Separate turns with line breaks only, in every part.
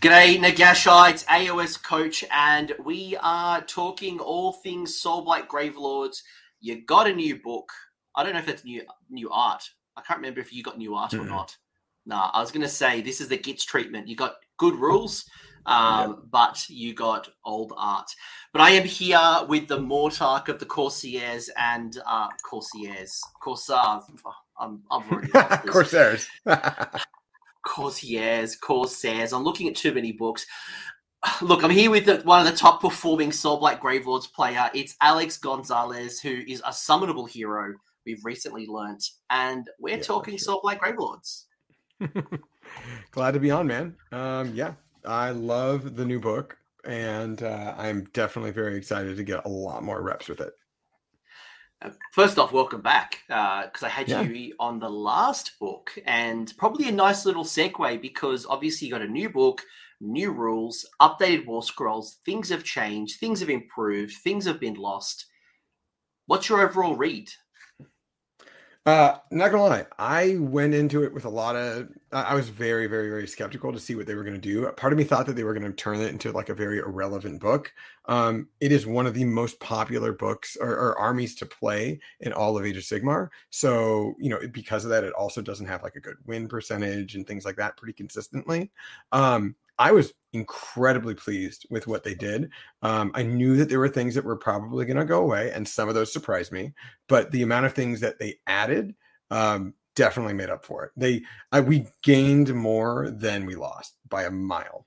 G'day, Nagashites, AOS coach, and we are talking all things Soulblight Gravelords. You got a new book. I don't know if it's new new art. I can't remember if you got new art mm-hmm. or not. Nah, I was going to say this is the Gitz treatment. You got good rules, um, yep. but you got old art. But I am here with the Mortarch of the Corsairs and uh, Corsairs, Corsairs. I'm, I'm already
Corsairs.
Corsairs, Corsairs. I'm looking at too many books. Look, I'm here with the, one of the top performing Soulblight Gravelords player. It's Alex Gonzalez, who is a summonable hero we've recently learnt, and we're yeah, talking sure. Soulblight Gravelords.
Glad to be on, man. Um, yeah, I love the new book, and uh, I'm definitely very excited to get a lot more reps with it.
First off, welcome back because uh, I had yeah. you on the last book, and probably a nice little segue because obviously you got a new book, new rules, updated war scrolls. Things have changed, things have improved, things have been lost. What's your overall read?
Uh, not gonna lie, I went into it with a lot of. I was very, very, very skeptical to see what they were going to do. Part of me thought that they were going to turn it into like a very irrelevant book. Um, it is one of the most popular books or, or, armies to play in all of Age of Sigmar. So you know, because of that, it also doesn't have like a good win percentage and things like that pretty consistently. Um, I was incredibly pleased with what they did. Um, I knew that there were things that were probably going to go away, and some of those surprised me. But the amount of things that they added um, definitely made up for it. They I, we gained more than we lost by a mile.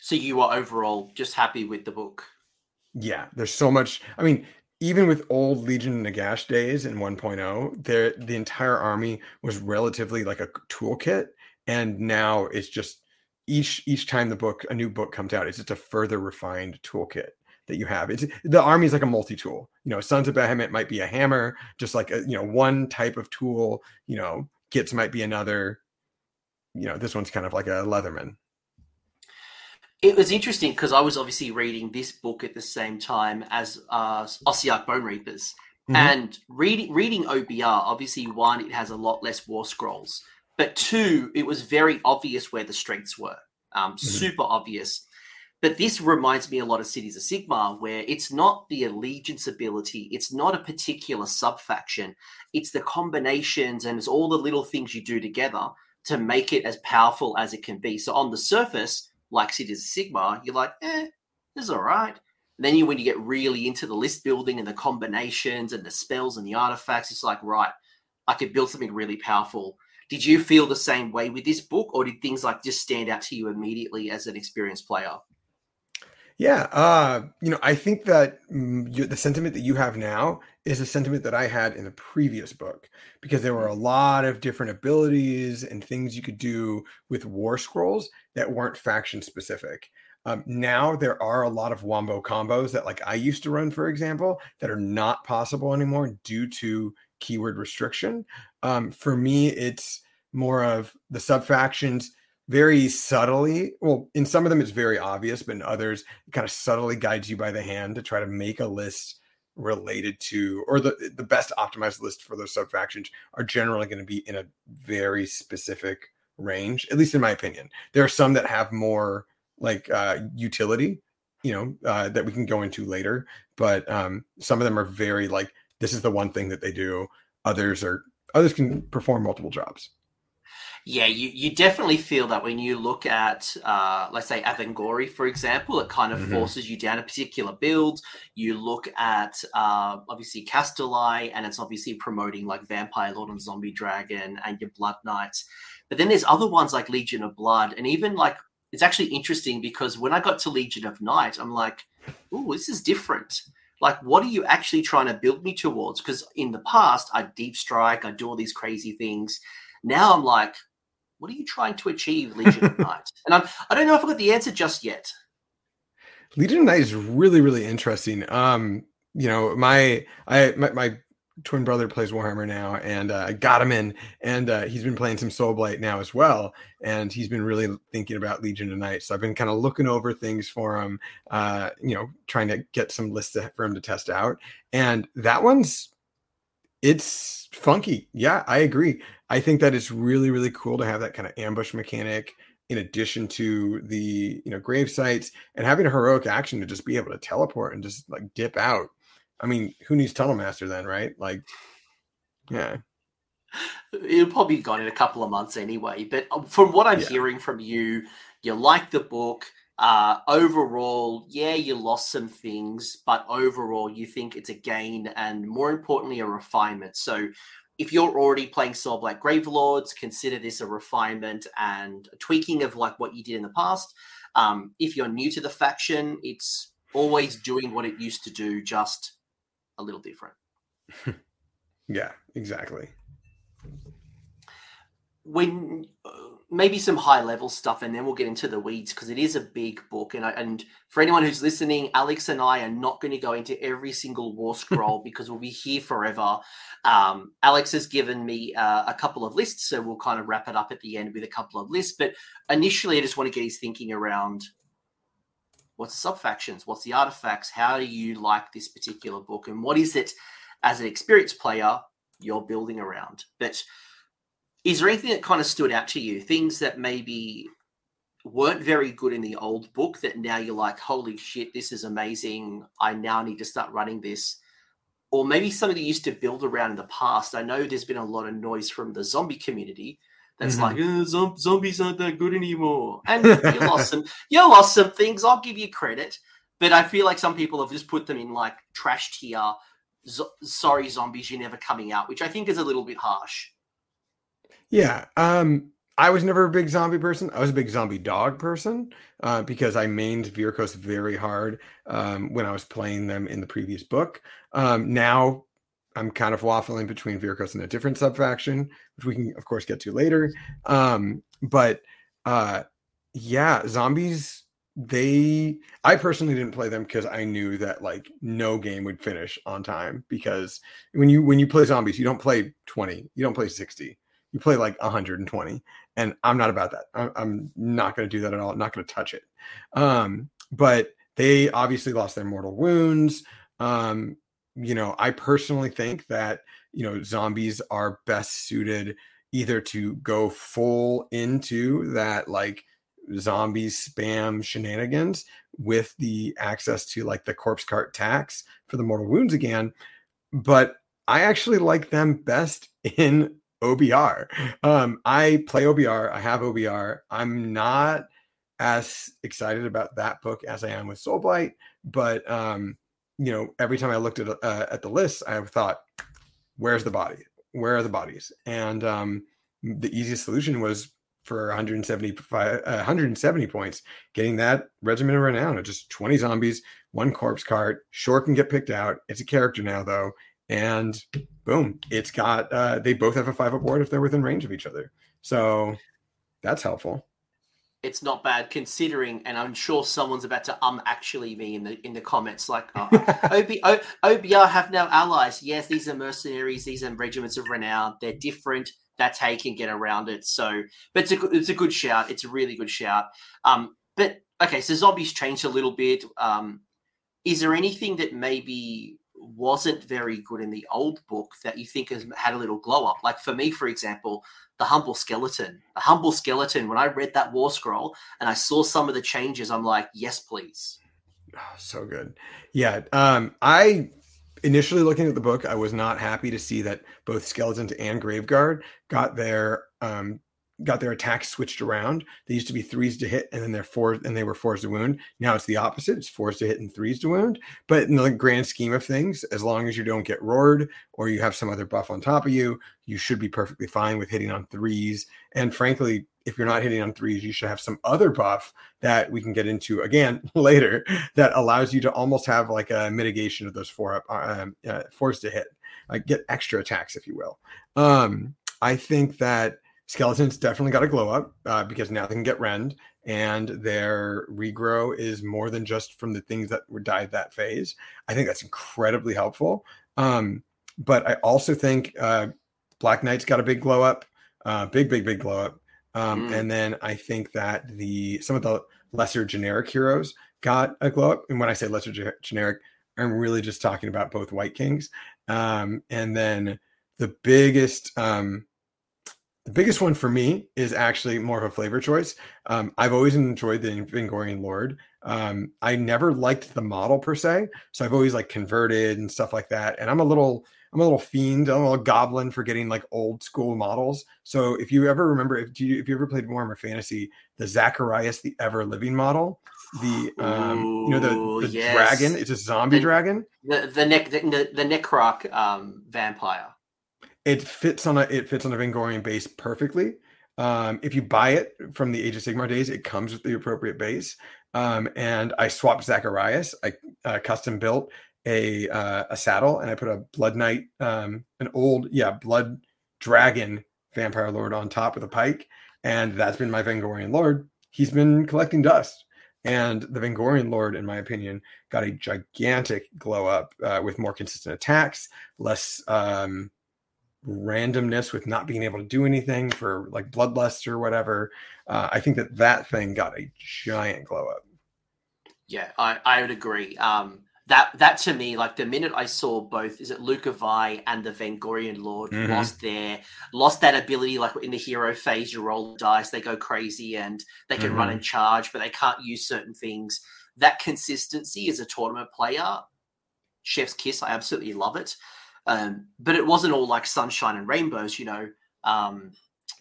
So you are overall just happy with the book?
Yeah, there's so much. I mean, even with old Legion and Nagash days in 1.0, there the entire army was relatively like a toolkit, and now it's just each each time the book a new book comes out it's just a further refined toolkit that you have. It's the army is like a multi-tool. You know Sons of Behemat might be a hammer just like a you know one type of tool you know Gitz might be another. You know this one's kind of like a leatherman.
It was interesting because I was obviously reading this book at the same time as uh, Ossiarch Bonereapers, mm-hmm. and reading reading OBR. Obviously, one it has a lot less war scrolls, but two, it was very obvious where the strengths were, um, mm-hmm. super obvious. But this reminds me a lot of Cities of Sigmar, where it's not the allegiance ability, it's not a particular sub faction, it's the combinations and it's all the little things you do together to make it as powerful as it can be. So on the surface, like Cities of Sigmar, you're like, eh, this is all right. And then you, when you get really into the list building and the combinations and the spells and the artifacts, it's like, right, I could build something really powerful did you feel the same way with this book, or did things like just stand out to you immediately as an experienced player?
Yeah, uh, you know, I think that mm, the sentiment that you have now is a sentiment that I had in the previous book because there were a lot of different abilities and things you could do with war scrolls that weren't faction specific. Um, now there are a lot of wombo combos that, like I used to run, for example, that are not possible anymore due to keyword restriction. Um, for me, it's more of the sub factions very subtly. Well, in some of them, it's very obvious, but in others, it kind of subtly guides you by the hand to try to make a list related to, or the, the best optimized list for those sub factions are generally going to be in a very specific range, at least in my opinion. There are some that have more like uh, utility, you know, uh, that we can go into later, but um, some of them are very like, this is the one thing that they do. Others are others can perform multiple jobs.
Yeah, you, you definitely feel that when you look at, uh, let's say, Avengorii, for example, it kind of mm-hmm. forces you down a particular build. You look at, uh, obviously, Kastelai, and it's obviously promoting like Vampire Lord and Zombie Dragon and your Blood Knights. But then there's other ones like Legion of Blood, and even like, it's actually interesting because when I got to Legion of Night, I'm like, oh, this is different like what are you actually trying to build me towards? Because in the past i deep strike i do all these crazy things. Now i'm like what are you trying to achieve legion of night and I'm, i don't know if i got the answer just yet.
Legion of night is really really interesting. Um you know my i my, my twin brother plays Warhammer now, and uh, I got him in, and uh, he's been playing some Soulblight now as well, and he's been really thinking about Legion of Night. So I've been kind of looking over things for him, uh, you know, trying to get some lists for him to test out, and that one's it's funky. Yeah, I agree. I think that it's really really cool to have that kind of ambush mechanic in addition to the you know grave sites and having a heroic action to just be able to teleport and just like dip out. I mean, who needs Tunnel Master then, right? Like, yeah.
It'll probably be gone in a couple of months anyway. But um, from what I'm yeah. hearing from you, you like the book. Uh, overall, yeah, you lost some things, but overall, you think it's a gain and more importantly, a refinement. So, if you're already playing Soul Blight Gravelords, consider this a refinement and a tweaking of like what you did in the past. Um, if you're new to the faction, it's always doing what it used to do, just a little different.
yeah, exactly.
When uh, maybe some high level stuff, and then we'll get into the weeds because it is a big book. And I, and for anyone who's listening, Alex and I are not going to go into every single war scroll because we'll be here forever. Um, Alex has given me uh, a couple of lists, so we'll kind of wrap it up at the end with a couple of lists. But initially, I just want to get his thinking around what's the sub factions, what's the artifacts, how do you like this particular book, and what is it as an experienced player you're building around. But is there anything that kind of stood out to you? Things that maybe weren't very good in the old book that now you're like, holy shit, this is amazing. I now need to start running this. Or maybe something you used to build around in the past. I know there's been a lot of noise from the zombie community that's mm-hmm. like oh, zombies aren't that good anymore. And you lost some, you lost some things. I'll give you credit, but I feel like some people have just put them in like trash tier. Zo- sorry, zombies, you're never coming out, which I think is a little bit harsh.
Yeah. Um, I was never a big zombie person. I was a big zombie dog person uh, because I mained Vyrkos very hard um, when I was playing them in the previous book. Um, now I'm kind of waffling between Vyrkos and a different subfaction, which we can, of course, get to later. Um, but uh, yeah, zombies. They, I personally didn't play them because I knew that like no game would finish on time. Because when you when you play zombies, you don't play 20, you don't play 60 you play like 120 and i'm not about that i'm not going to do that at all I'm not going to touch it um, but they obviously lost their mortal wounds um, you know i personally think that you know zombies are best suited either to go full into that like zombies spam shenanigans with the access to like the corpse cart tax for the mortal wounds again but i actually like them best in OBR. Um, I play OBR. I have OBR. I'm not as excited about that book as I am with Soul Blight, but um, you know, every time I looked at uh, at the list, I thought, "Where's the body? Where are the bodies?" And um, the easiest solution was for 175, uh, 170 points, getting that regiment of renown of just 20 zombies, one corpse cart. Sure can get picked out. It's a character now though, and boom, it's got uh, they both have a five up if they're within range of each other. So that's helpful.
It's not bad considering, and I'm sure someone's about to um actually me in the in the comments like oh, OB, o, OBR have no allies. Yes, these are mercenaries. These are regiments of renown. They're different. That's how you can get around it. So, but it's a it's a good shout. It's a really good shout. Um, but okay, so zombies changed a little bit. Um, is there anything that maybe wasn't very good in the old book that you think has had a little glow up. Like for me, for example, the humble skeleton. The humble skeleton. When I read that war scroll and I saw some of the changes, I'm like, yes, please.
Oh, so good. Yeah. Um, I initially looking at the book, I was not happy to see that both skeletons and graveguard got their um, got their attacks switched around. They used to be threes to hit, and then they're four, and they were fours to wound. Now it's the opposite; it's fours to hit and threes to wound. But in the grand scheme of things, as long as you don't get roared or you have some other buff on top of you, you should be perfectly fine with hitting on threes. And frankly, if you're not hitting on threes, you should have some other buff that we can get into again later that allows you to almost have like a mitigation of those four up um, uh, fours to hit, like get extra attacks, if you will. Um, I think that Skeletons definitely got a glow up uh, because now they can get rend, and their regrow is more than just from the things that were died that phase. I think that's incredibly helpful. Um, but I also think uh, Black Knight's got a big glow up, uh, big, big, big glow up. Um, mm. And then I think that the some of the lesser generic heroes got a glow up. And when I say lesser ge- generic, I'm really just talking about both Wight Kings. Um, and then the biggest um, The biggest one for me is actually more of a flavor choice. Um, I've always enjoyed the Vengorian Lord. Um, I never liked the model per se, so I've always like converted and stuff like that. And I'm a little, I'm a little fiend, I'm a little goblin for getting like old school models. So if you ever remember, if you if you ever played Warhammer Fantasy, the Zacharias, the ever living model, the um, Ooh, you know the, the yes. dragon, it's a zombie
the,
dragon.
The the neck the, the, the Necroc um, vampire.
It fits on a it fits on a Vengorian base perfectly. Um, if you buy it from the Age of Sigmar days, it comes with the appropriate base. Um, and I swapped Zacharias. I uh, custom built a uh, a saddle, and I put a Blood Knight, um, an old yeah Blood Dragon Vampire Lord on top with a pike, and that's been my Vengorian Lord. He's been collecting dust, and the Vengorian Lord, in my opinion, got a gigantic glow up uh, with more consistent attacks, less um, randomness with not being able to do anything for like bloodlust or whatever. Uh, I think that that thing got a giant glow up.
Yeah, I, I would agree. Um, that that to me, like the minute I saw both, is it Lauka Vai and the Vengorian Lord mm-hmm. lost their lost that ability, like in the hero phase, you roll dice, they go crazy and they can mm-hmm. run and charge, but they can't use certain things. That consistency as a tournament player, chef's kiss. I absolutely love it. Um, but it wasn't all like sunshine and rainbows, you know. Um,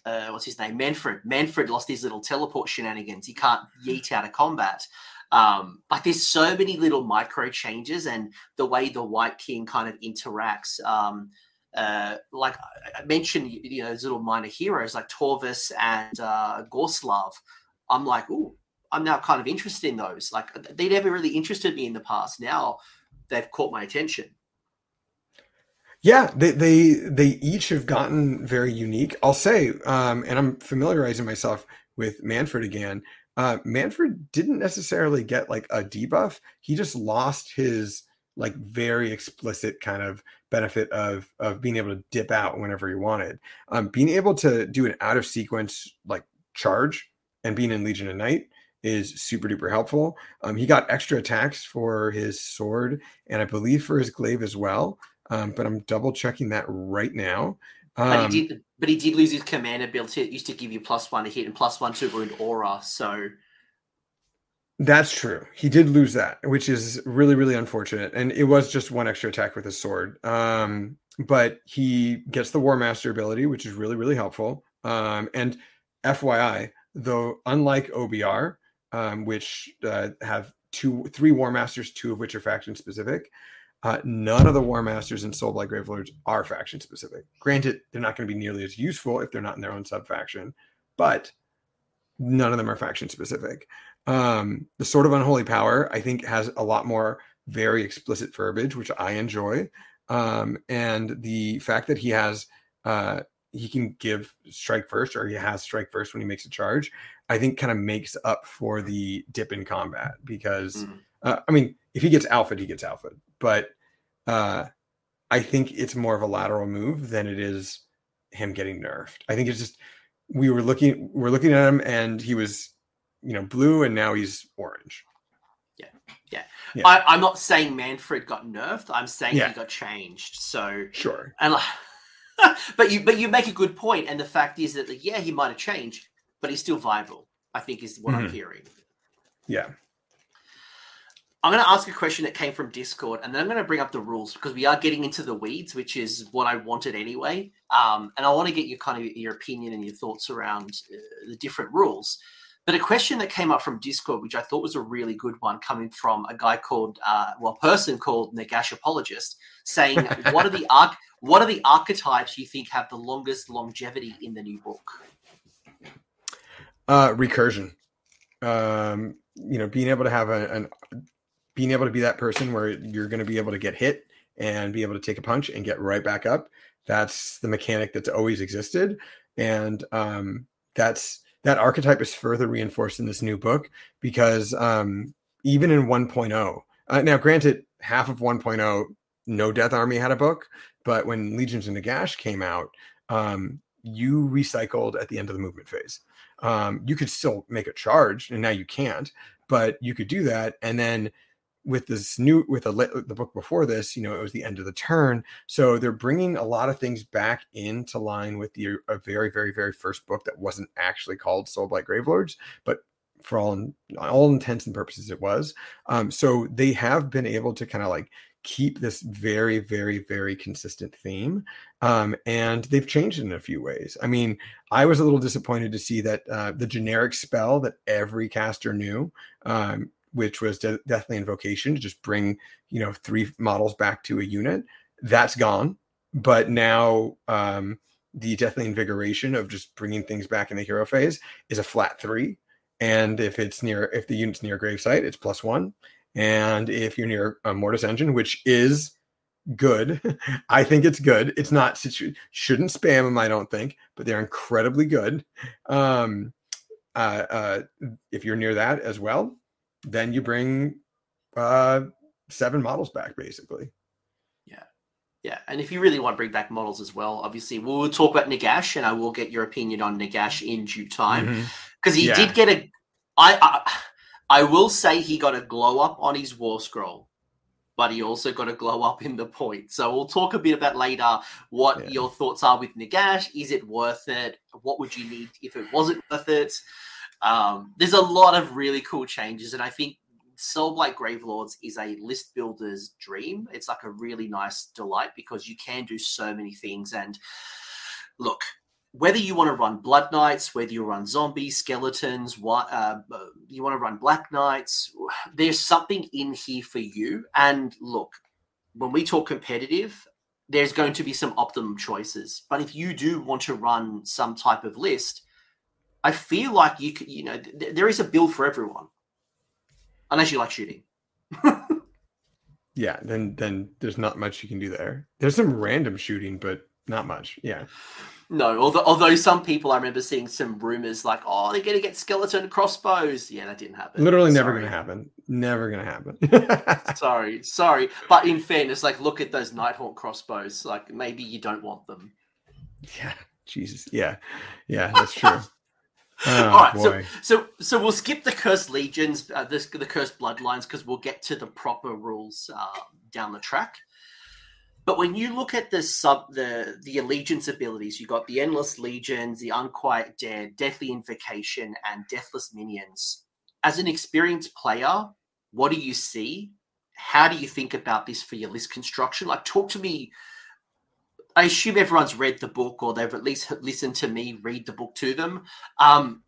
uh, what's his name? Mannfred. Mannfred lost his little teleport shenanigans. He can't yeet out of combat. Um, like there's so many little micro changes and the way the Wight King kind of interacts. Um, uh, like I mentioned, you know, those little minor heroes like Torvus and uh, Gorslav. I'm like, oh, I'm now kind of interested in those. Like they never really interested me in the past. Now they've caught my attention.
Yeah, they they they each have gotten very unique. I'll say, um, and I'm familiarizing myself with Mannfred again. Uh, Mannfred didn't necessarily get like a debuff. He just lost his like very explicit kind of benefit of of being able to dip out whenever he wanted. Um, being able to do an out of sequence like charge and being in Legion of Night is super duper helpful. Um, he got extra attacks for his sword and I believe for his glaive as well um, but I'm double checking that right now.
Um, but he um, did, but he did lose his command ability. It used to give you plus one to hit and plus one to wound aura. So
that's true. He did lose that, which is really, really unfortunate. And it was just one extra attack with his sword. Um, but he gets the War Master ability, which is really, really helpful. Um, and FYI, though, unlike OBR, um, which uh, have two, three War Masters, two of which are faction specific, uh, none of the War Masters and Soulblight Gravelords are faction specific. Granted, they're not going to be nearly as useful if they're not in their own sub faction, but none of them are faction specific. Um, the Sword of Unholy Power, I think, has a lot more very explicit verbiage, which I enjoy. Um, and the fact that he has, uh, he can give strike first, or he has strike first when he makes a charge, I think kind of makes up for the dip in combat because, mm. uh, I mean, if he gets alpha, he gets alpha but uh, I think it's more of a lateral move than it is him getting nerfed. I think it's just we were looking we're looking at him and he was you know blue and now he's orange.
Yeah, yeah. yeah. I, am not saying Mannfred got nerfed. I'm saying yeah. he got changed. So
sure.
And like, but you but you make a good point, and the fact is that like, yeah, he might have changed, but he's still viable. I think is what mm-hmm. I'm hearing.
Yeah.
I'm going to ask a question that came from Discord, and then I'm going to bring up the rules because we are getting into the weeds, which is what I wanted anyway. Um, and I want to get your kind of your opinion and your thoughts around uh, the different rules. But a question that came up from Discord, which I thought was a really good one, coming from a guy called, uh, well, person called Nagash Apologist, saying, "What are the arch- what are the archetypes you think have the longest longevity in the new book?"
Uh, recursion. Um, you know, being able to have a, an being able to be that person where you're going to be able to get hit and be able to take a punch and get right back up. That's the mechanic that's always existed, and um, that's that archetype is further reinforced in this new book because um, even in 1.0, uh, now granted, half of 1.0, no Death Army had a book, but when Legions of Nagash came out, um, you recycled at the end of the movement phase. Um, you could still make a charge, and now you can't, but you could do that, and then with this new with the the book before this, you know, it was the end of the turn, so they're bringing a lot of things back into line with the a very very very first book that wasn't actually called Soulblight Gravelords, but for all all intents and purposes it was. Um, so they have been able to kind of like keep this very very very consistent theme um, and they've changed it in a few ways i mean i was a little disappointed to see that uh, the generic spell that every caster knew um, which was De- Deathly Invocation to just bring, you know, three models back to a unit. That's gone. But now um, the Deathly Invigoration of just bringing things back in the hero phase is a flat three. And if it's near, if the unit's near gravesite, it's plus one. And if you're near a Mortis Engine, which is good, I think it's good. It's not, shouldn't spam them, I don't think, but they're incredibly good. Um, uh, uh, if you're near that as well, then you bring uh, seven models back, basically.
Yeah. Yeah. And if you really want to bring back models as well, obviously we'll talk about Nagash and I will get your opinion on Nagash in due time. Because mm-hmm. he yeah. did get a I, I I will say he got a glow up on his war scroll but he also got a glow up in the point. So we'll talk a bit about later what yeah. your thoughts are with Nagash. Is it worth it? What would you need if it wasn't worth it? Um, there's a lot of really cool changes, and I think Soulblight Gravelords is a list builder's dream. It's like a really nice delight because you can do so many things. And look, whether you want to run Blood Knights, whether you run zombies, skeletons, what uh, you want to run Black Knights, there's something in here for you. And look, when we talk competitive, there's going to be some optimum choices. But if you do want to run some type of list, I feel like you could, you know, th- there is a build for everyone, unless you like shooting.
yeah, then then there's not much you can do there. There's some random shooting, but not much. Yeah.
No, although although some people I remember seeing some rumors like, oh, they're gonna get skeleton crossbows. Yeah, that didn't happen.
Literally sorry. never gonna happen. Never gonna happen.
sorry, sorry. But in fairness, like look at those Nighthaunt crossbows. Like maybe you don't want them.
Yeah, Jesus. Yeah. Yeah, that's true.
Oh, All right, so so so we'll skip the cursed legions, uh, this, the cursed bloodlines, because we'll get to the proper rules uh, down the track. But when you look at the sub the the allegiance abilities, you got the endless legions, the unquiet dead, deathly invocation, and deathless minions. As an experienced player, what do you see? How do you think about this for your list construction? Like, talk to me I assume everyone's read the book or they've at least listened to me read the book to them. Um,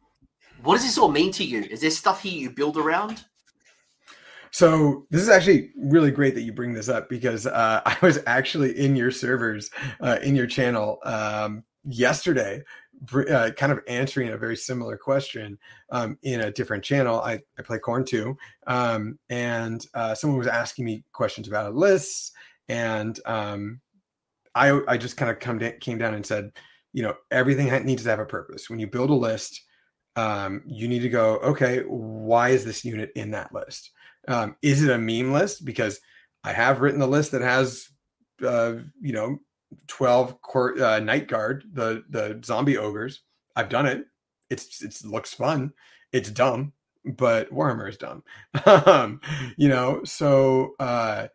what does this all mean to you? Is there stuff here you build around?
So this is actually really great that you bring this up because uh, I was actually in your servers, uh, in your channel um, yesterday, uh, kind of answering a very similar question um, in a different channel. I, I play Khorne too, um, and uh, someone was asking me questions about lists, and um, I I just kind of come came down and said, you know, everything needs to have a purpose. When you build a list, um, you need to go, okay, why is this unit in that list? Um, is it a meme list? Because I have written a list that has, uh, you know, twelve court, uh, night guard, the the zombie ogres. I've done it. It's it looks fun. It's dumb, but Warhammer is dumb. um, you know, so uh,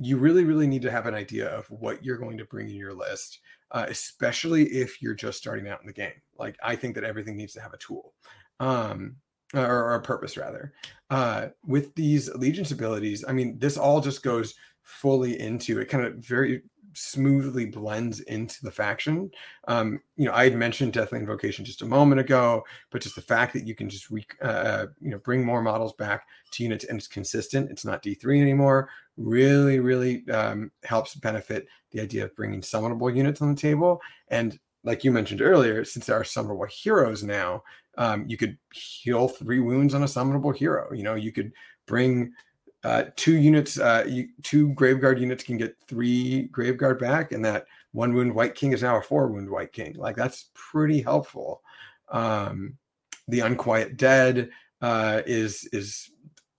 you really, really need to have an idea of what you're going to bring in your list, uh, especially if you're just starting out in the game. Like, I think that everything needs to have a tool um, or, or, a purpose, rather. Uh, with these allegiance abilities, I mean, this all just goes fully into it, kind of very smoothly blends into the faction. Um, you know, I had mentioned Deathly Invocation just a moment ago, but just the fact that you can just re, uh, uh you know bring more models back to units and it's consistent, it's not D3 anymore, really, really um, helps benefit the idea of bringing summonable units on the table. And like you mentioned earlier, since there are summonable heroes now, um, you could heal three wounds on a summonable hero. You know, you could bring uh, two units, uh, you, two Graveguard units can get three Graveguard back, and that one wound Wight King is now a four wound Wight King. Like that's pretty helpful. Um, the Unquiet Dead uh, is is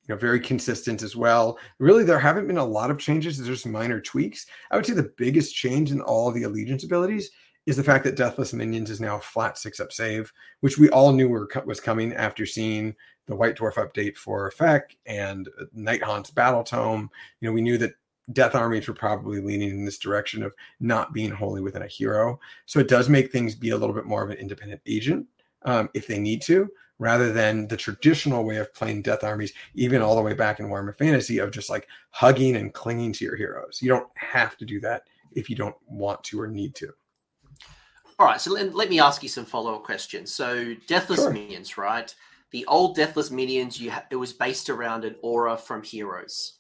you know very consistent as well. Really, there haven't been a lot of changes. There's just minor tweaks. I would say the biggest change in all the allegiance abilities is the fact that Deathless Minions is now flat six up save, which we all knew were was coming after seeing the White Dwarf update for Effect and Nighthaunt's Battle Tome, you know, we knew that Death armies were probably leaning in this direction of not being wholly within a hero. So it does make things be a little bit more of an independent agent um, if they need to, rather than the traditional way of playing Death armies, even all the way back in Warhammer Fantasy of just like hugging and clinging to your heroes. You don't have to do that if you don't want to or need to.
All right, so let, let me ask you some follow up questions. So, Deathless sure. minions, right? The old Deathless minions, you ha- it was based around an aura from heroes.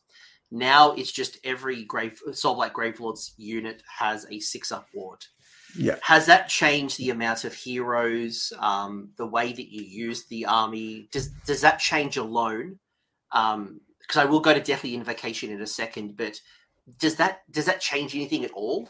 Now it's just every grave Soulblight Gravelord's unit has a six up ward.
Yeah.
Has that changed the amount of heroes, um, the way that you use the army? Does does that change alone? Because um, I will go to Deathly Invocation in a second, but does that does that change anything at all?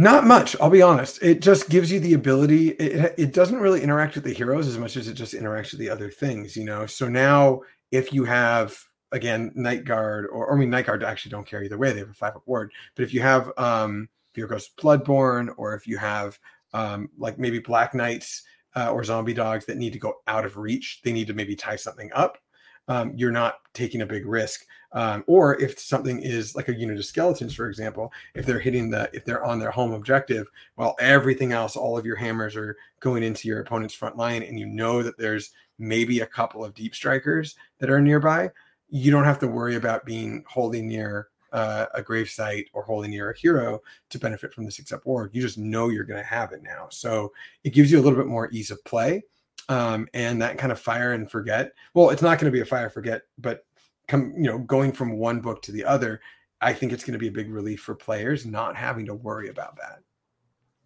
Not much, I'll be honest. It just gives you the ability. It, it doesn't really interact with the heroes as much as it just interacts with the other things, you know. So now, if you have again, Night Guard, or, or I mean, Night Guard actually don't care either way. They have a five up ward. But if you have um, Fear Ghost Bloodborne, or if you have um, like maybe Black Knights uh, or Zombie Dogs that need to go out of reach, they need to maybe tie something up. Um, you're not taking a big risk. Um, or if something is like a unit of skeletons, for example, if they're hitting the, if they're on their home objective, while everything else, all of your hammers are going into your opponent's front line, and you know that there's maybe a couple of deep strikers that are nearby, you don't have to worry about being holding near uh, a grave site or holding near a hero to benefit from the six up ward. You just know you're going to have it now. So it gives you a little bit more ease of play. Um, and that kind of fire and forget. Well, it's not going to be a fire forget, but come, you know, going from one book to the other, I think it's going to be a big relief for players not having to worry about that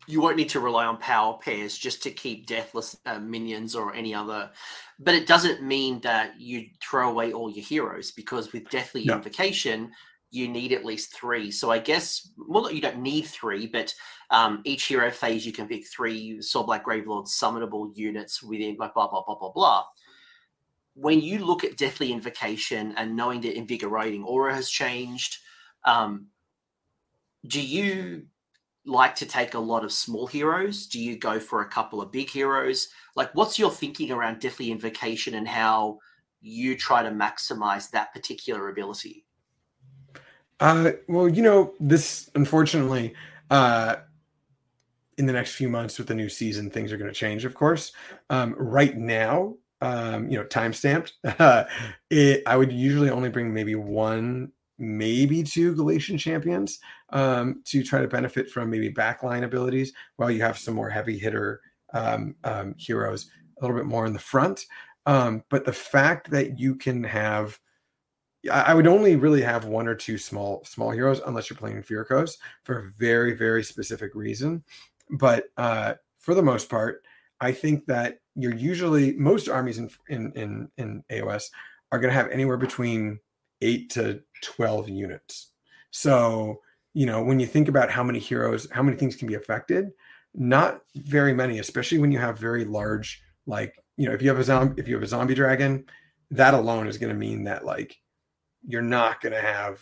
you won't need to rely on power pairs just to keep deathless uh, minions or any other. But it doesn't mean that you throw away all your heroes because with Deathly no. Invocation, you need at least three. So I guess, well, you don't need three, but um, each hero phase you can pick three Soulblight Gravelord summonable units within like blah, blah, blah, blah, blah. When you look at Deathly Invocation and knowing that Invigorating Aura has changed, um, do you like to take a lot of small heroes? Do you go for a couple of big heroes? Like, what's your thinking around Deathly Invocation and how you try to maximize that particular ability?
Uh, well, you know, this unfortunately, uh, in the next few months with the new season, things are going to change, of course. Um, right now, um, you know, time stamped, it, I would usually only bring maybe one maybe two Galletian champions um, to try to benefit from maybe backline abilities while you have some more heavy hitter um, um, heroes a little bit more in the front. Um, but the fact that you can have, I would only really have one or two small small heroes unless you're playing Vyrkos for a very very specific reason. But uh, for the most part, I think that you're usually most armies in in in, in AOS are going to have anywhere between eight to 12 units. So, you know, when you think about how many heroes, how many things can be affected, not very many, especially when you have very large, like, you know, if you have a zombie, if you have a zombie dragon, that alone is going to mean that like you're not going to have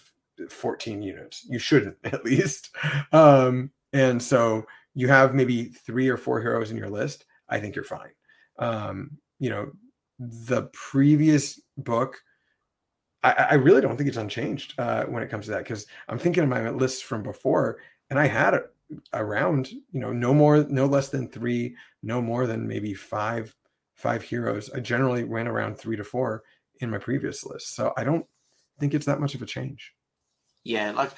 14 units. You shouldn't at least. Um, and so you have maybe three or four heroes in your list. I think you're fine. Um, you know, the previous book I, I really don't think it's unchanged uh, when it comes to that because I'm thinking of my list from before, and I had around you know no more, no less than three, no more than maybe five, five heroes. I generally ran around three to four in my previous list, so I don't think it's that much of a change.
Yeah, like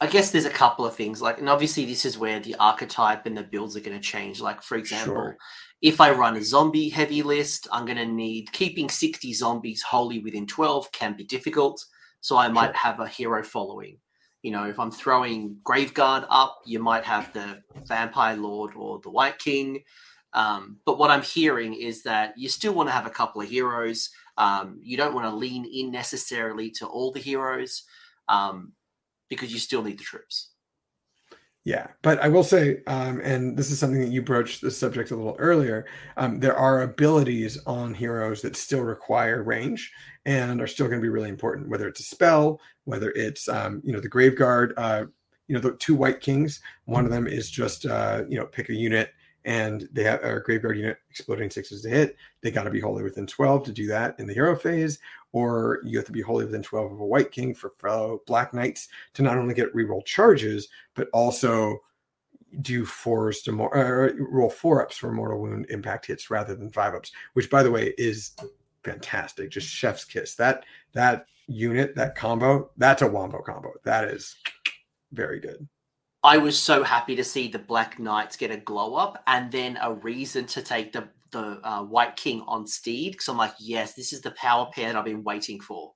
I guess there's a couple of things. Like, and obviously this is where the archetype and the builds are going to change. Like, for example, sure. if I run a zombie heavy list, I'm going to need keeping 60 zombies wholly within 12 can be difficult. So I might sure. have a hero following. You know, if I'm throwing Graveguard up, you might have the Vampire Lord or the Wight King. Um, but what I'm hearing is that you still want to have a couple of heroes. Um, you don't want to lean in necessarily to all the heroes um, because you still need the troops.
Yeah, but I will say, um, and this is something that you broached the subject a little earlier. Um, there are abilities on heroes that still require range and are still going to be really important. Whether it's a spell, whether it's um, you know the Grave Guard, uh, you know the two Wight Kings. One of them is just uh, you know pick a unit and they have a graveyard unit exploding sixes to hit, they got to be wholly within 12 to do that in the hero phase, or you have to be wholly within 12 of a Wight King for fellow black knights to not only get reroll charges, but also do fours to more uh, roll four ups for mortal wound impact hits rather than five ups, which by the way is fantastic. Just chef's kiss. That that unit, that combo, that's a wombo combo. That is very good.
I was so happy to see the Black Knights get a glow up and then a reason to take the the uh, Wight King on Steed because I'm like, yes, this is the power pair that I've been waiting for.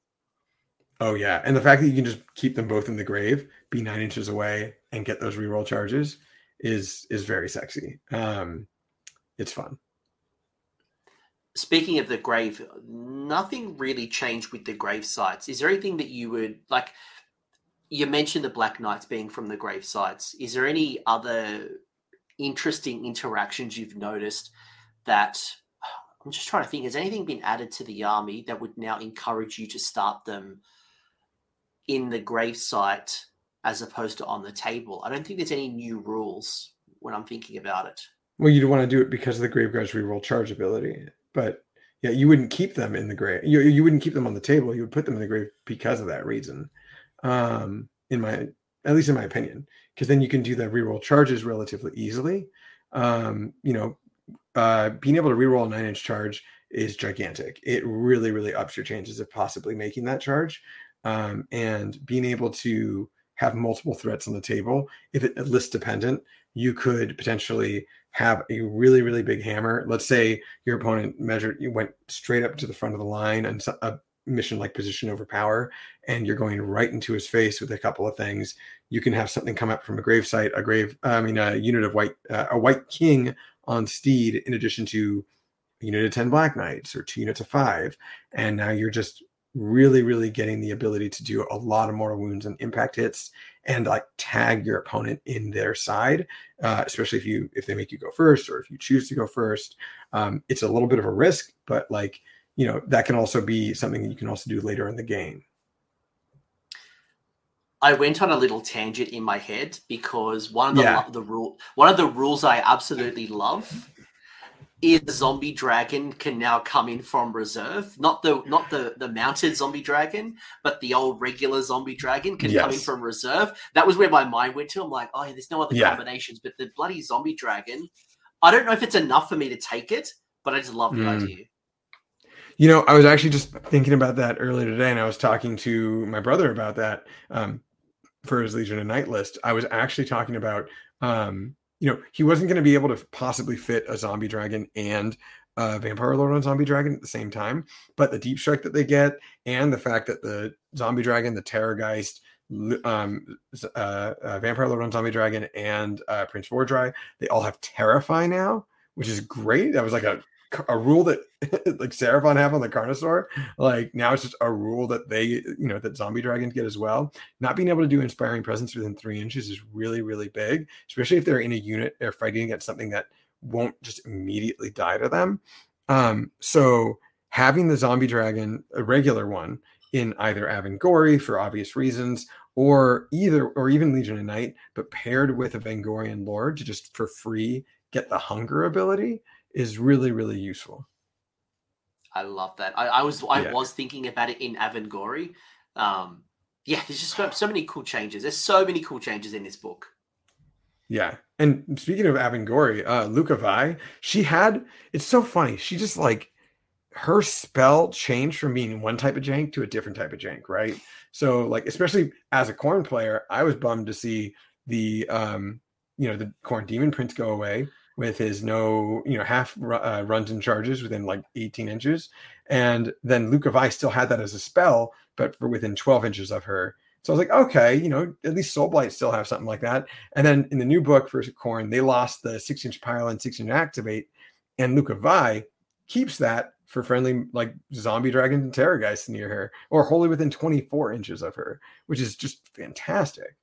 Oh yeah, and the fact that you can just keep them both in the grave, be nine inches away, and get those reroll charges is is very sexy. Um, it's fun.
Speaking of the grave, nothing really changed with the grave sites. Is there anything that you would like? you mentioned the Black Knights being from the grave sites. Is there any other interesting interactions you've noticed that I'm just trying to think, has anything been added to the army that would now encourage you to start them in the grave site as opposed to on the table? I don't think there's any new rules when I'm thinking about it.
Well, you'd want to do it because of the Graveguard's reroll charge ability. But yeah, you wouldn't keep them in the grave. You, you wouldn't keep them on the table. You would put them in the grave because of that reason um, in my at least in my opinion, because then you can do the reroll charges relatively easily. Um, you know, uh, being able to reroll a nine inch charge is gigantic. It really, really ups your chances of possibly making that charge. Um, and being able to have multiple threats on the table, if it list dependent, you could potentially have a really, really big hammer. Let's say your opponent measured, you went straight up to the front of the line and a mission like position over power and you're going right into his face with a couple of things you can have something come up from a grave site a grave i mean a unit of white uh, a Wight King on steed in addition to unit of 10 black knights or two units of five. And now you're just really really getting the ability to do a lot of mortal wounds and impact hits and like tag your opponent in their side uh, especially if you if they make you go first or if you choose to go first. Um, it's a little bit of a risk but like you know that can also be something that you can also do later in the game
I went on a little tangent in my head because one of the yeah. the rule one of the rules I absolutely love is the zombie dragon can now come in from reserve. Not the not the the mounted zombie dragon, but the old regular zombie dragon can yes. come in from reserve. That was where my mind went to. I'm like, oh, there's no other yeah. combinations, but the bloody zombie dragon. I don't know if it's enough for me to take it, but I just love the mm. idea.
You know, I was actually just thinking about that earlier today, and I was talking to my brother about that um, for his Legion of Night list. I was actually talking about, um, you know, he wasn't going to be able to possibly fit a zombie dragon and vampire lord on zombie dragon at the same time, but the deep strike that they get and the fact that the zombie dragon, the Terrorgheist, um, uh, uh, vampire lord on zombie dragon, and uh, Prince Vhordrai, they all have Terrify now, which is great. That was like a a rule that like Seraphon have on the Carnosaur. Like now it's just a rule that they, you know, that zombie dragons get as well. Not being able to do inspiring presence within three inches is really, really big, especially if they're in a unit they're fighting against something that won't just immediately die to them. Um, so having the zombie dragon, a regular one, in either Avengorii for obvious reasons, or either or even Legion of Night, but paired with a Vengorian Lord to just for free get the hunger ability is really really useful.
I love that. I, I was I yeah. was thinking about it in Avengorii. Um, yeah, there's just so, so many cool changes. There's so many cool changes in this book.
Yeah, and speaking of Avengorii, uh, Lauka Vai, she had. It's so funny. She just like her spell changed from being one type of jank to a different type of jank, right? So like, especially as a Khorne player, I was bummed to see the um, you know, the Khorne Demon Prince go away with his no, you know, half uh, runs and charges within like 18 inches. And then Lauka Vai still had that as a spell, but for within 12 inches of her. So I was like, okay, you know, at least Soul Blight still have something like that. And then in the new book for Khorne, they lost the six inch pile and six inch activate. And Lauka Vai keeps that for friendly like zombie dragon and Terrorgheist near her, or wholly within 24 inches of her, which is just fantastic.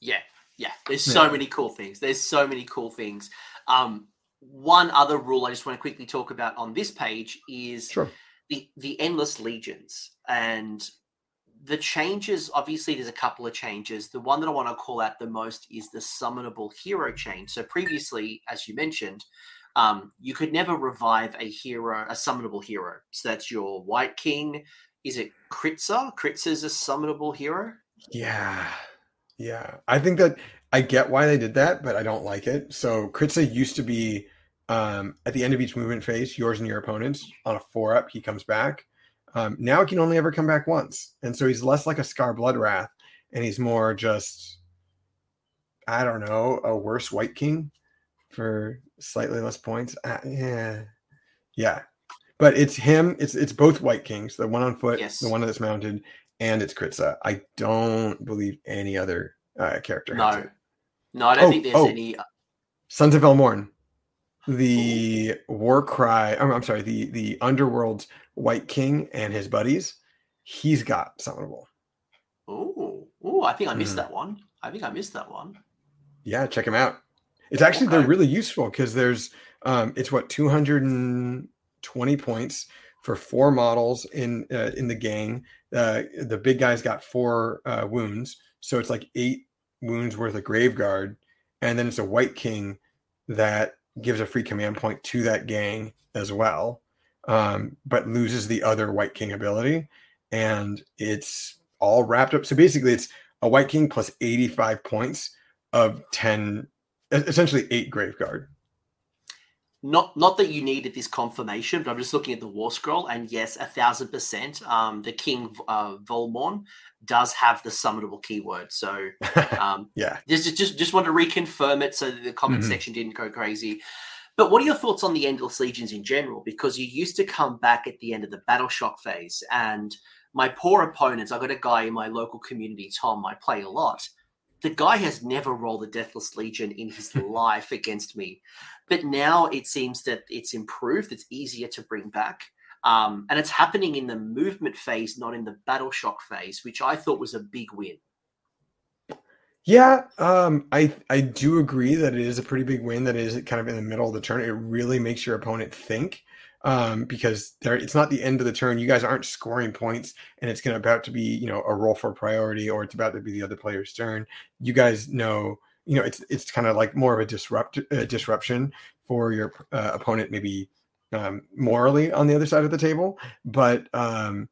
Yeah, yeah, there's so many cool things. There's so many cool things. Um, one other rule I just want to quickly talk about on this page is
sure.
the the endless legions, and the changes obviously there's a couple of changes. The one that i want to call out the most is the summonable hero change so previously as you mentioned um, you could never revive a hero a summonable hero. So that's your Wight King. Is it kritza kritza's a summonable hero?
Yeah yeah i think that i get why they did that but i don't like it so kritza used to be um, at the end of each movement phase yours and your opponent's on a four up he comes back um, now he can only ever come back once, and so he's less like a Scar Blood Wrath, and he's more just, I don't know, a worse Wight King for slightly less points. Uh, yeah, yeah, but it's him. It's it's both Wight Kings, the one on foot, yes. the one that's mounted, and it's Kritza. I don't believe any other uh, character.
No, no, I don't oh, think there's oh. any. Uh
Sons of Velmorn the war cry I'm, I'm, sorry the the underworld's Wight King and his buddies he's got summonable
oh oh i think i missed mm. that one i think i missed that one
yeah check him out it's actually okay. they're really useful because there's um it's what 220 points for four models in uh, in the gang uh, the big guy's got four uh, wounds so it's like eight wounds worth of grave guard and then it's a Wight King that gives a free command point to that gang as well, um, but loses the other Wight King ability. And it's all wrapped up. So basically, it's a Wight King plus 85 points of 10, essentially eight Graveguard
not not that you needed this confirmation, but I'm just looking at the war scroll, and yes, a thousand percent. Um, the King uh, Velmorn does have the summonable keyword, so um,
yeah,
just just just want to reconfirm it so that the comment mm-hmm. section didn't go crazy. But what are your thoughts on the Endless Legions in general? Because you used to come back at the end of the Battle Shock phase, and my poor opponents. I got a guy in my local community, Tom. I play a lot the guy has never rolled a Deathless Legion in his life against me. But now it seems that it's improved. It's easier to bring back. Um, and it's happening in the movement phase, not in the battle shock phase, which I thought was a big win.
Yeah, um, I I do agree that it is a pretty big win. That is kind of in the middle of the turn. It really makes your opponent think um, because there it's not the end of the turn. You guys aren't scoring points, and it's going about to be you know a roll for priority, or it's about to be the other player's turn. You guys know you know it's it's kind of like more of a disrupt uh, disruption for your uh, opponent, maybe um, morally on the other side of the table, but. Um,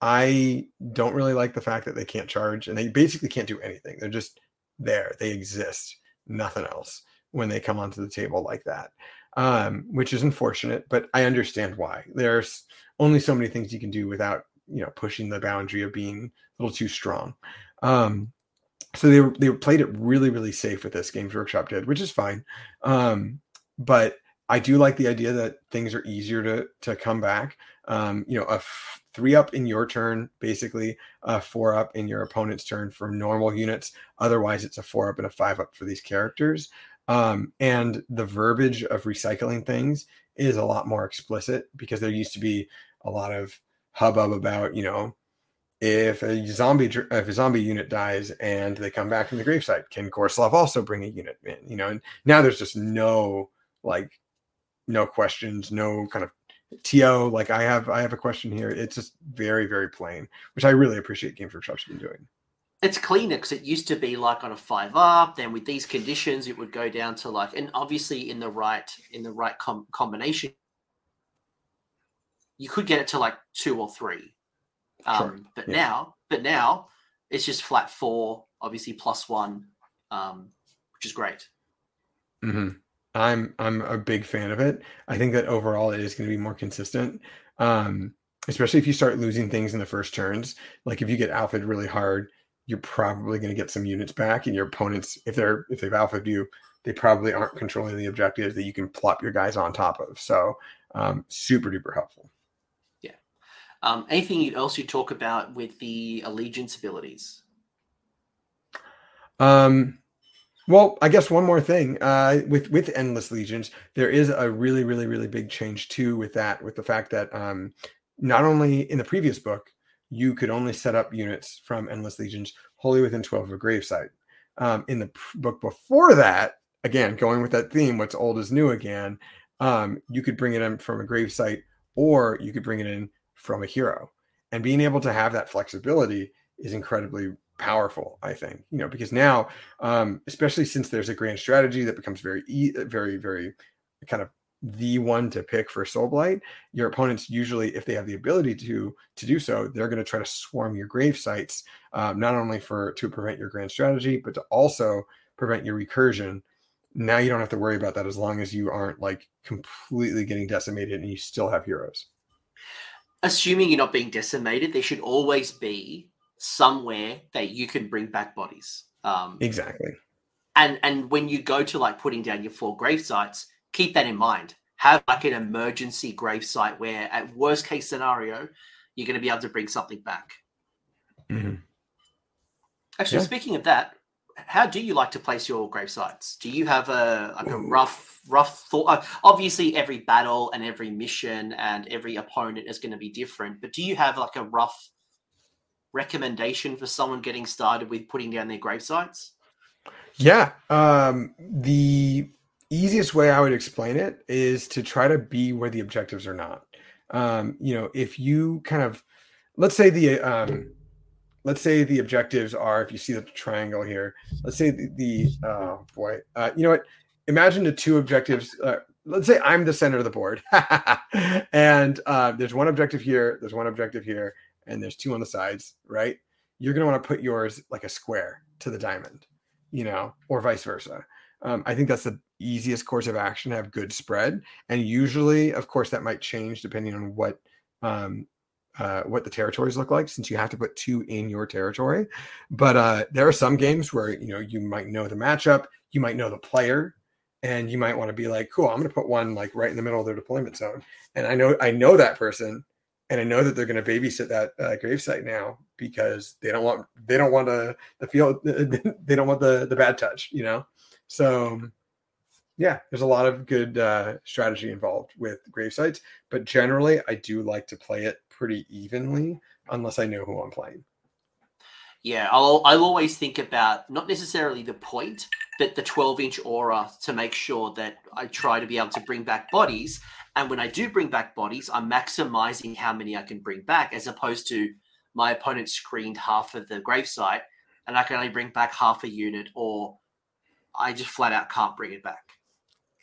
I don't really like the fact that they can't charge and they basically can't do anything. They're just there. They exist, nothing else when they come onto the table like that um, which is unfortunate, but I understand why. There's only so many things you can do without, you know, pushing the boundary of being a little too strong. Um, so they were, they played it really, really safe with this Games Workshop did, which is fine. Um, but I do like the idea that things are easier to to come back. Um, you know, a f- three up in your turn, basically a four up in your opponent's turn for normal units. Otherwise, it's a four up and a five up for these characters. Um, and the verbiage of recycling things is a lot more explicit because there used to be a lot of hubbub about, you know, if a zombie if a zombie unit dies and they come back from the gravesite, can Korslav also bring a unit in? You know, and now there's just no like no questions, no kind of TO. Like I have I have a question here. It's just very, very plain, which I really appreciate Games Workshop's been doing
it's cleaner because it used to be like on a five up then with these conditions it would go down to like and obviously in the right in the right com- combination you could get it to like two or three um, sure. but yeah. now but now it's just flat four obviously plus one um, which is great
mm-hmm. i'm i'm a big fan of it i think that overall it is going to be more consistent um, especially if you start losing things in the first turns like if you get alpha really hard you're probably going to get some units back, and your opponents, if they're if they've alpha you, they probably aren't controlling the objectives that you can plop your guys on top of. So, um, super duper helpful.
Yeah. Um, anything else you talk about with the allegiance abilities?
Um, well, I guess one more thing uh, with with endless legions, there is a really, really, really big change too with that, with the fact that um, not only in the previous book you could only set up units from Endless Legions wholly within 12 of a gravesite. Um, in the book before that, again, going with that theme, what's old is new again, um, you could bring it in from a gravesite or you could bring it in from a hero. And being able to have that flexibility is incredibly powerful i think you know because now um especially since there's a grand strategy that becomes very very very kind of the one to pick for soul blight your opponents usually if they have the ability to to do so they're going to try to swarm your grave sites um, not only for to prevent your grand strategy but to also prevent your recursion. Now you don't have to worry about that as long as you aren't like completely getting decimated and you still have heroes.
Assuming you're not being decimated there should always be somewhere that you can bring back bodies um,
exactly.
and and when you go to like putting down your four grave sites keep that in mind have like an emergency grave site where at worst case scenario you're going to be able to bring something back
mm-hmm.
actually yeah. speaking of that how do you like to place your grave sites? Do you have a like a rough rough thought? Uh, obviously, every battle and every mission and every opponent is going to be different, but do you have like a rough recommendation for someone getting started with putting down their grave sites?
Yeah, um, the easiest way I would explain it is to try to be where the objectives are not. Um, you know, if you kind of let's say the um, let's say the objectives are if you see the triangle here let's say the, the oh boy uh, you know what? Imagine the two objectives uh, let's say i'm the center of the board and uh, there's one objective here there's one objective here and there's two on the sides right? You're to want to put yours like a square to the diamond you know or vice versa um, i think that's the easiest course of action to have good spread and usually of course that might change depending on what um, uh, what the territories look like since you have to put two in your territory. But uh, there are some games where you know you might know the matchup, you might know the player, and you might want to be like, "Cool, I'm going to put one like right in the middle of their deployment zone." And I know I know that person, and I know that they're going to babysit that uh, gravesite now because they don't want they don't want the the field they don't want the the bad touch, you know. So yeah, there's a lot of good uh, strategy involved with grave sites, but generally, I do like to play it pretty evenly unless I know who I'm playing.
Yeah, I'll I'll always think about not necessarily the point, but the 12 inch aura to make sure that I try to be able to bring back bodies. And when I do bring back bodies, I'm maximizing how many I can bring back, as opposed to my opponent screened half of the gravesite and I can only bring back half a unit, or I just flat out can't bring it back.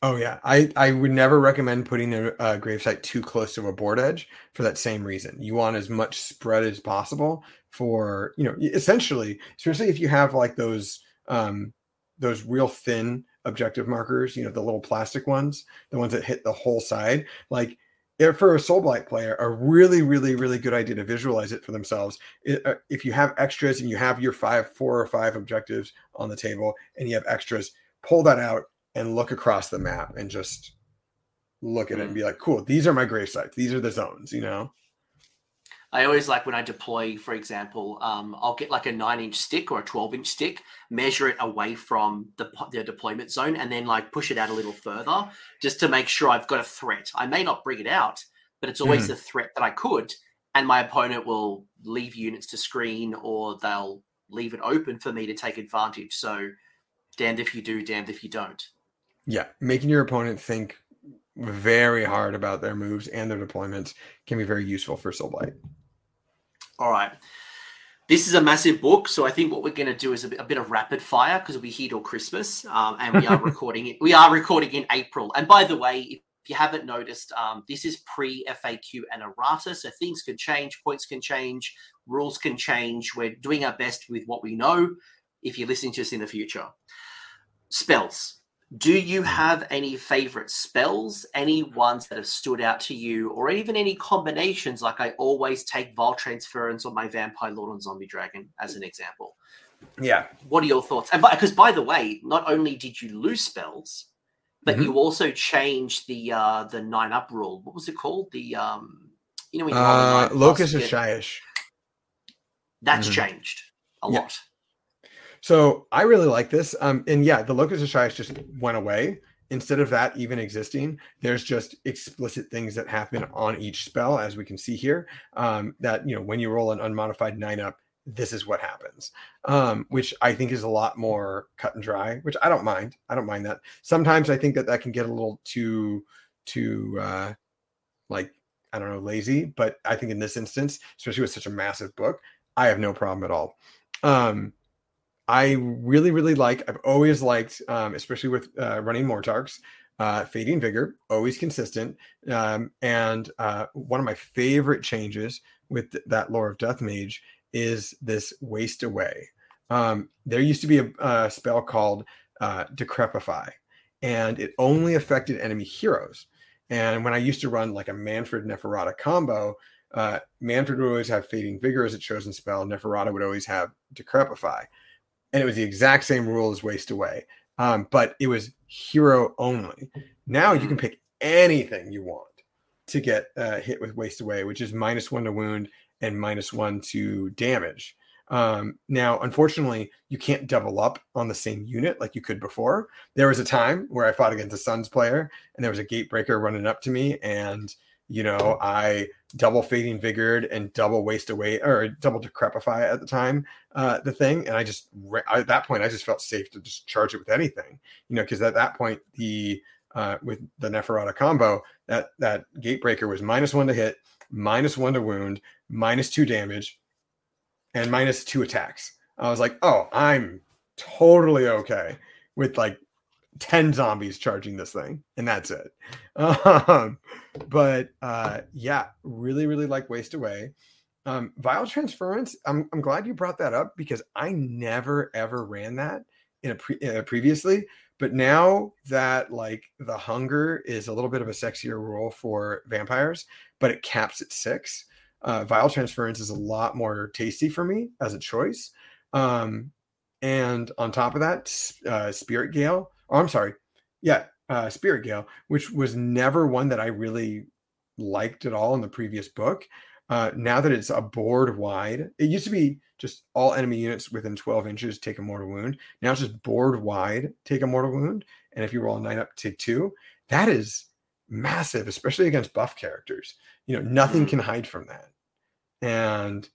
Oh yeah, I I would never recommend putting a, a gravesite too close to a board edge for that same reason. You want as much spread as possible for you know essentially, especially if you have like those um those real thin objective markers, you know the little plastic ones, the ones that hit the whole side. Like for a soul blight player, a really really really good idea to visualize it for themselves. Uh, if you have extras and you have your five, four or five objectives on the table, and you have extras, pull that out and look across the map and just look at it and mm. be like, cool, these are my grave sites. These are the zones, you know?
I always like when I deploy, for example, um, I'll get like a nine inch stick or a 12 inch stick, measure it away from the, the deployment zone, and then like push it out a little further just to make sure I've got a threat. I may not bring it out, but it's always mm. the threat that I could. And my opponent will leave units to screen or they'll leave it open for me to take advantage. So, damned if you do, damned if you don't.
Yeah, making your opponent think very hard about their moves and their deployments can be very useful for Soul Blight.
All right. This is a massive book, so I think what we're going to do is a bit, a bit of rapid fire because we'll be here till Christmas, um, and we are recording it. We are recording in April. And by the way, if you haven't noticed, um, this is pre FAQ and errata, so things can change, points can change, rules can change. We're doing our best with what we know. If you're listening to us in the future, spells. Do you have any favorite spells? Any ones that have stood out to you, or even any combinations? Like I always take Vile Transference or my Vampire Lord on Zombie Dragon as an example.
Yeah.
What are your thoughts? And because by the way, not only did you lose spells, but mm-hmm. you also changed the uh the nine up rule. What was it called? The um you know
uh, Locus of Shyish.
That's mm-hmm. changed a yeah. lot.
So I really like this. Um, and yeah, the locus of Shyish just went away. Instead of that even existing, there's just explicit things that happen on each spell, as we can see here. Um, that you know, when you roll an unmodified nine up, this is what happens. Um, which I think is a lot more cut and dry. Which I don't mind. I don't mind that. Sometimes I think that that can get a little too too uh, like I don't know lazy. But I think in this instance, especially with such a massive book, I have no problem at all. Um, I really, really like. I've always liked, um, especially with uh, running Mortarchs, uh, fading vigor, always consistent. Um, and uh, one of my favorite changes with th- that lore of Death Mage is this waste away. Um, there used to be a, a spell called uh, Decrepify, and it only affected enemy heroes. And when I used to run like a Mannfred Neferata combo, uh, Mannfred would always have Fading Vigor as a chosen spell. Neferata would always have Decrepify. And it was the exact same rule as Waste Away, um, but it was hero only. Now you can pick anything you want to get uh, hit with Waste Away, which is minus one to wound and minus one to damage. Um, now, unfortunately, you can't double up on the same unit like you could before. There was a time where I fought against a Sons player, and there was a Gatebreaker running up to me, and you know, I double fading vigored and double waste away or double decrepify at the time, uh, the thing. And I just, at that point, I just felt safe to just charge it with anything, you know, because at that point, the, uh, with the Neferata combo, that, that gatebreaker was minus one to hit, minus one to wound, minus two damage, and minus two attacks. I was like, oh, I'm totally okay with like 10 zombies charging this thing and that's it. Um, but uh, yeah really really like waste away. Um, vile transference I'm, I'm glad you brought that up because i never ever ran that in a pre- previously but now that like the hunger is a little bit of a sexier role for vampires but it caps at six uh, vile transference is a lot more tasty for me as a choice. Um, and on top of that uh, spirit gale Oh, I'm sorry. Yeah, uh, Spirit Gale, which was never one that I really liked at all in the previous book. Uh, now that it's a board wide, it used to be just all enemy units within 12 inches take a mortal wound. Now it's just board wide take a mortal wound. And if you roll a nine up, take two. That is massive, especially against buff characters. You know, nothing mm-hmm. can hide from that. And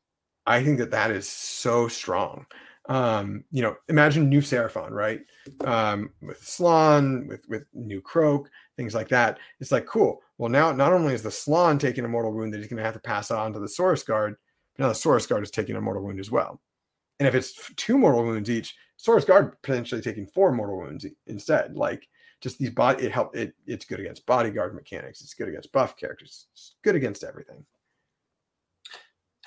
I think that that is so strong um, you know, imagine new Seraphon, right? Um, with Slann, with with new Kroak, things like that. It's like cool. Well, now not only is the Slann taking a mortal wound that he's going to have to pass on to the Saurus Guard, but now the Saurus Guard is taking a mortal wound as well. And if it's two mortal wounds each, Saurus Guard potentially taking four mortal wounds instead. Like just these body, it help it. It's good against bodyguard mechanics. It's good against buff characters. It's good against everything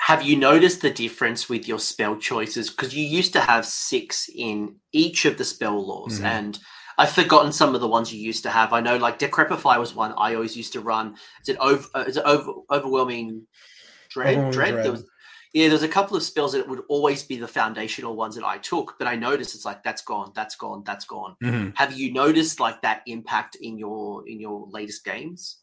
have you noticed the difference with your spell choices? Because you used to have six in each of the spell laws, mm-hmm. and I've forgotten some of the ones you used to have. I know, like Decrepify was one I always used to run. Is it over? Uh, is it over, overwhelming dread? Overwhelming dread. dread. There was, yeah, there's a couple of spells that would always be the foundational ones that I took, but I noticed it's like that's gone, that's gone, that's gone. Mm-hmm. Have you noticed like that impact in your in your latest games?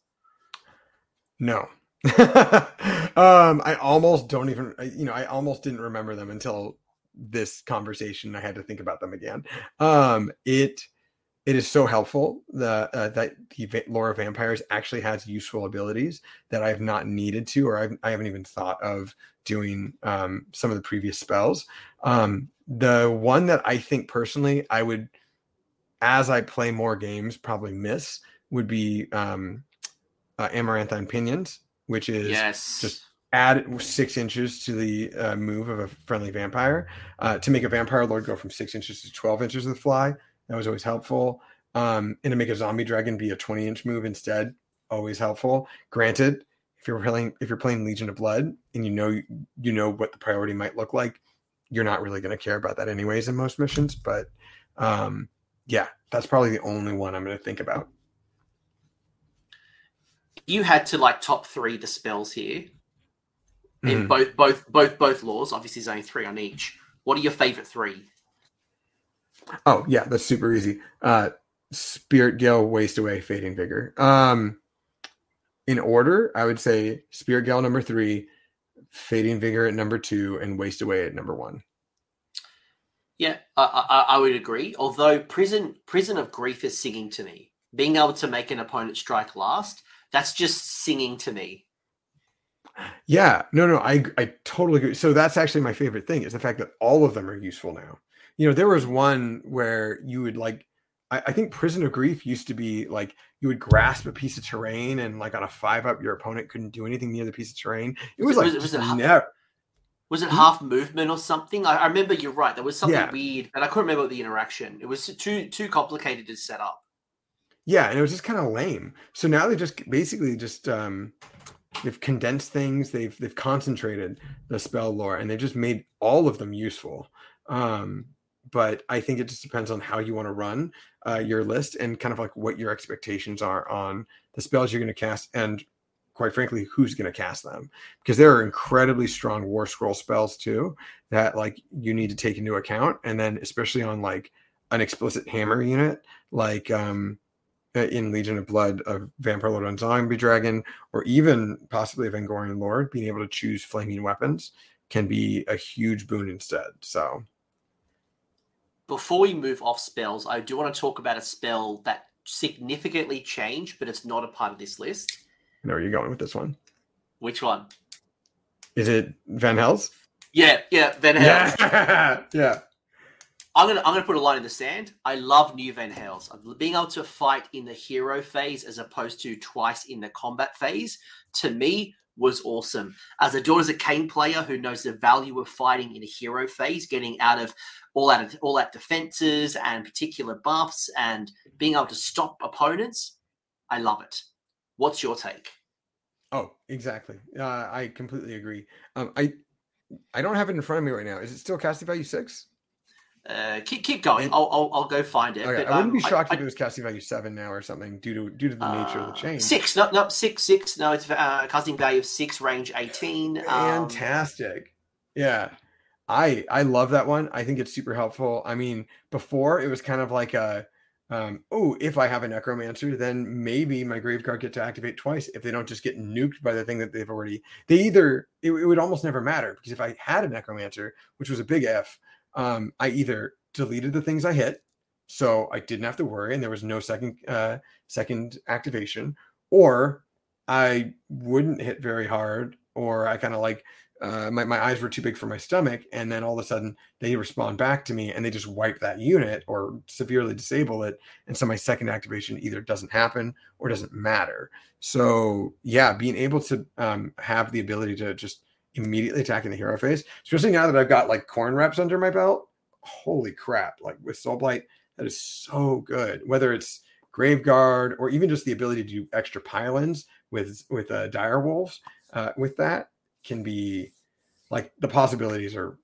No, um, I almost don't even, you know, I almost didn't remember them until this conversation. I had to think about them again. Um, it it is so helpful the, uh, that the lore of vampires actually has useful abilities that I've not needed to, or I've, I haven't even thought of doing um, some of the previous spells. Um, the one that I think personally I would, as I play more games, probably miss would be um, uh, Amaranthine Pinions which is
yes.
just add six inches to the uh, move of a friendly vampire uh, to make a vampire lord go from six inches to 12 inches with fly. That was always helpful. Um, and to make a zombie dragon be a 20 inch move instead, always helpful. Granted, if you're playing if you're playing Legion of Blood and you know you know what the priority might look like, you're not really going to care about that anyways in most missions. But um, yeah, that's probably the only one I'm going to think about
you had to like top three the spells here in mm. both both both both laws. Obviously, there's only three on each. What are your favorite three?
Oh yeah, that's super easy. Uh, Spirit Gale, Waste Away, Fading Vigor. Um, in order, I would say Spirit Gale number three, Fading Vigor at number two, and Waste Away at number one.
Yeah, I, I, I would agree. Although Prison Prison of Grief is singing to me, being able to make an opponent strike last that's just singing to me.
Yeah, no, no, I I totally agree. So that's actually my favorite thing is the fact that all of them are useful now. You know, there was one where you would like I, I think Prison of Grief used to be like you would grasp a piece of terrain and like on a five up, your opponent couldn't do anything near the piece of terrain. It was, was like it, was it,
never. Was it mm-hmm. half movement or something? I, I, remember you're right. There was something
yeah.
weird, but I couldn't remember the interaction. It was too too complicated to set up.
Yeah, and it was just kind of lame. So now they just basically just um they've condensed things, they've they've concentrated the spell lore, and they've just made all of them useful. Um, but I think it just depends on how you want to run uh, your list and kind of like what your expectations are on the spells you're going to cast and quite frankly who's going to cast them because there are incredibly strong war scroll spells too that like you need to take into account and then especially on like an explicit hammer unit like um Uh, in Legion of Blood of Vampire Lord and Zombie Dragon, or even possibly a Vengorian Lord, being able to choose flaming weapons can be a huge boon instead. So
before we move off spells, I do want to talk about a spell that significantly changed, but it's not a part of this list.
I know where you're going with this one.
Which one?
Is it Vanhel's?
Yeah, yeah, Vanhel's.
Yeah, yeah.
I'm gonna I'm gonna put a line in the sand. I love new Vanhel's. Being able to fight in the hero phase as opposed to twice in the combat phase, to me, was awesome. As a Daughters of Khaine player who knows the value of fighting in a hero phase, getting out of all out of all out defenses and particular buffs and being able to stop opponents, I love it. What's your take?
Oh, exactly. Uh, I completely agree. Um, I I don't have it in front of me right now. Is it still casting value six?
Uh, keep keep going. I'll, I'll, I'll go find it.
Okay. But, I wouldn't um, be shocked I, if it was casting value seven now or something due to due to the uh, nature of the uh, change.
Six, no, no, six, six. No, it's uh, casting value of six, range eighteen.
Um, Fantastic. Yeah, I I love that one. I think it's super helpful. I mean, before it was kind of like a um, oh, if I have a necromancer, then maybe my grave guard get to activate twice if they don't just get nuked by the thing that they've already. They either it, it would almost never matter because if I had a necromancer, which was a big F, um, I either deleted the things I hit, so I didn't have to worry, and there was no second uh, second activation, or I wouldn't hit very hard, or I kind of like uh, my, my eyes were too big for my stomach and then all of a sudden they respond back to me and they just wipe that unit or severely disable it and so my second activation either doesn't happen or doesn't matter. So yeah being able to um, have the ability to just immediately attacking the hero phase especially now that i've got like Khorne reps under my belt holy crap like with soul blight that is so good whether it's Graveguard or even just the ability to do extra pylons with with uh, dire wolves uh, with that can be like the possibilities are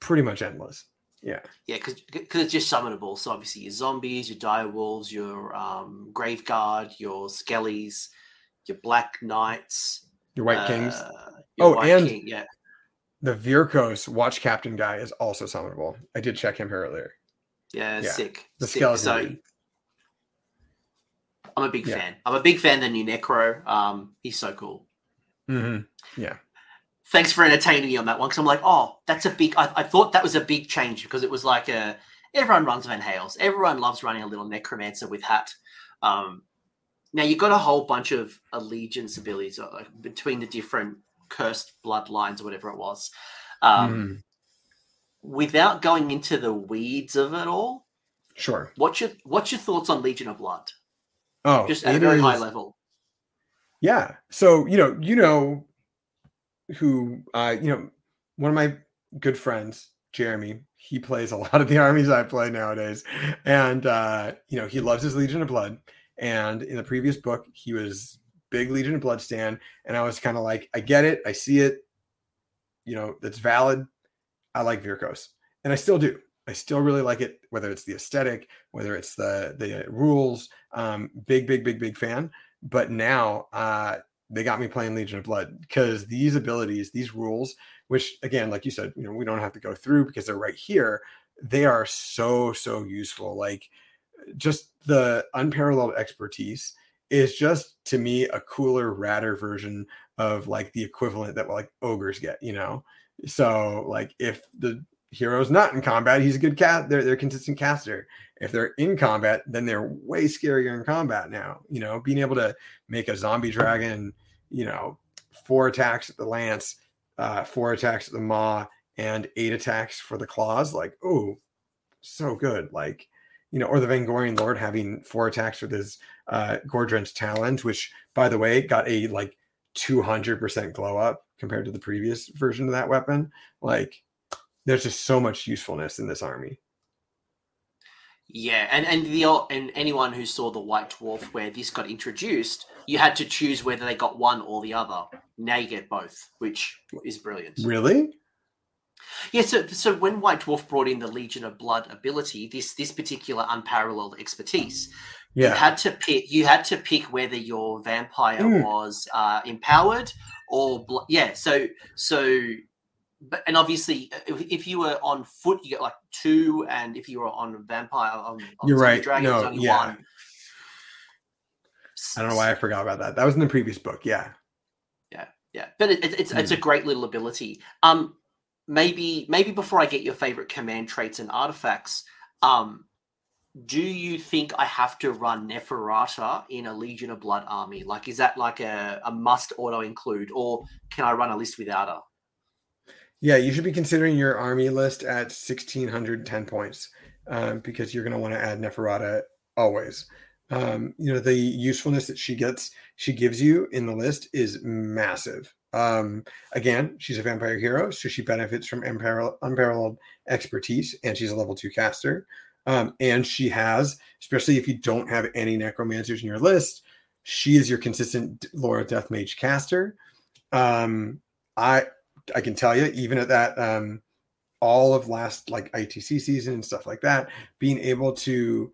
pretty much endless. Yeah.
Yeah, because it's just summonable. So obviously your zombies, your dire wolves, your um, grave guard, your skellies, your black knights,
your Wight uh, kings. Your oh, Wight and
king, yeah.
The Vyrkos watch captain guy is also summonable. I did check him here earlier.
Yeah, yeah. sick.
The skeleton. So
I'm a big yeah. fan. I'm a big fan of the new Necro. Um, he's so cool.
Mm-hmm. Yeah.
Thanks for entertaining me on that one because I'm like, oh, that's a big. I, I, thought that was a big change because it was like a everyone runs Vanhel's. Everyone loves running a little necromancer with hat. Um, now you've got a whole bunch of allegiance abilities uh, between the different cursed bloodlines or whatever it was. Um, mm. Without going into the weeds of it all,
sure.
What's your what's your thoughts on Legion of Blood?
Oh,
just at a very is, high level.
Yeah. So, you know, you know who uh, you know, one of my good friends, Jeremy, he plays a lot of the armies I play nowadays. And uh, you know, he loves his Legion of Blood. And in the previous book, he was big Legion of Blood stand. And I was kind of like, I get it, I see it, you know, that's valid. I like Vyrkos. And I still do. I still really like it, whether it's the aesthetic, whether it's the the rules. Um, big, big, big, big fan but now uh, they got me playing Legion of Blood because these abilities, these rules, which again, like you said, you know, we don't have to go through because they're right here. They are so so useful. Like just the unparalleled expertise is just to me a cooler, radder version of like the equivalent that like ogres get. You know, so like if the hero's not in combat, he's a good cat. They're they're consistent caster. If they're in combat, then they're way scarier in combat now. You know, being able to make a zombie dragon, you know, four attacks at the lance, uh, four attacks at the maw, and eight attacks for the claws, like, oh, so good. Like, you know, or the Vengorian Lord having four attacks with his uh Gordren's talons, which by the way got a like 200% glow up compared to the previous version of that weapon. Like, there's just so much usefulness in this army.
Yeah, and and the and anyone who saw the White Dwarf where this got introduced, you had to choose whether they got one or the other. Now you get both, which is brilliant.
Really?
Yeah, so so when White Dwarf brought in the Legion of Blood ability, this this particular unparalleled expertise, yeah. you had to pick you had to pick whether your vampire mm. was uh, empowered or yeah. So so, but and obviously, if, if, you were on foot, you get like two, and if you were on vampire, on, on
you're right. Dragon, no, yeah. One. I don't know why I forgot about that. That was in the previous book. Yeah.
Yeah, yeah, but it, it, it's mm. it's a great little ability. Um, maybe maybe before I get your favorite command traits and artifacts, um, do you think I have to run Neferata in a Legion of Blood army? Like, is that like a, a must auto include, or can I run a list without her?
Yeah, you should be considering your army list at 1610 points um, because you're going to want to add Neferata always. Um, you know, the usefulness that she gets, she gives you in the list is massive. Um, again, she's a vampire hero, so she benefits from unparalleled, unparalleled expertise, and she's a level two caster. Um, and she has, especially if you don't have any necromancers in your list, she is your consistent Lore of Death Mage caster. Um, I I can tell you, even at that um, all of last like ITC season and stuff like that, being able to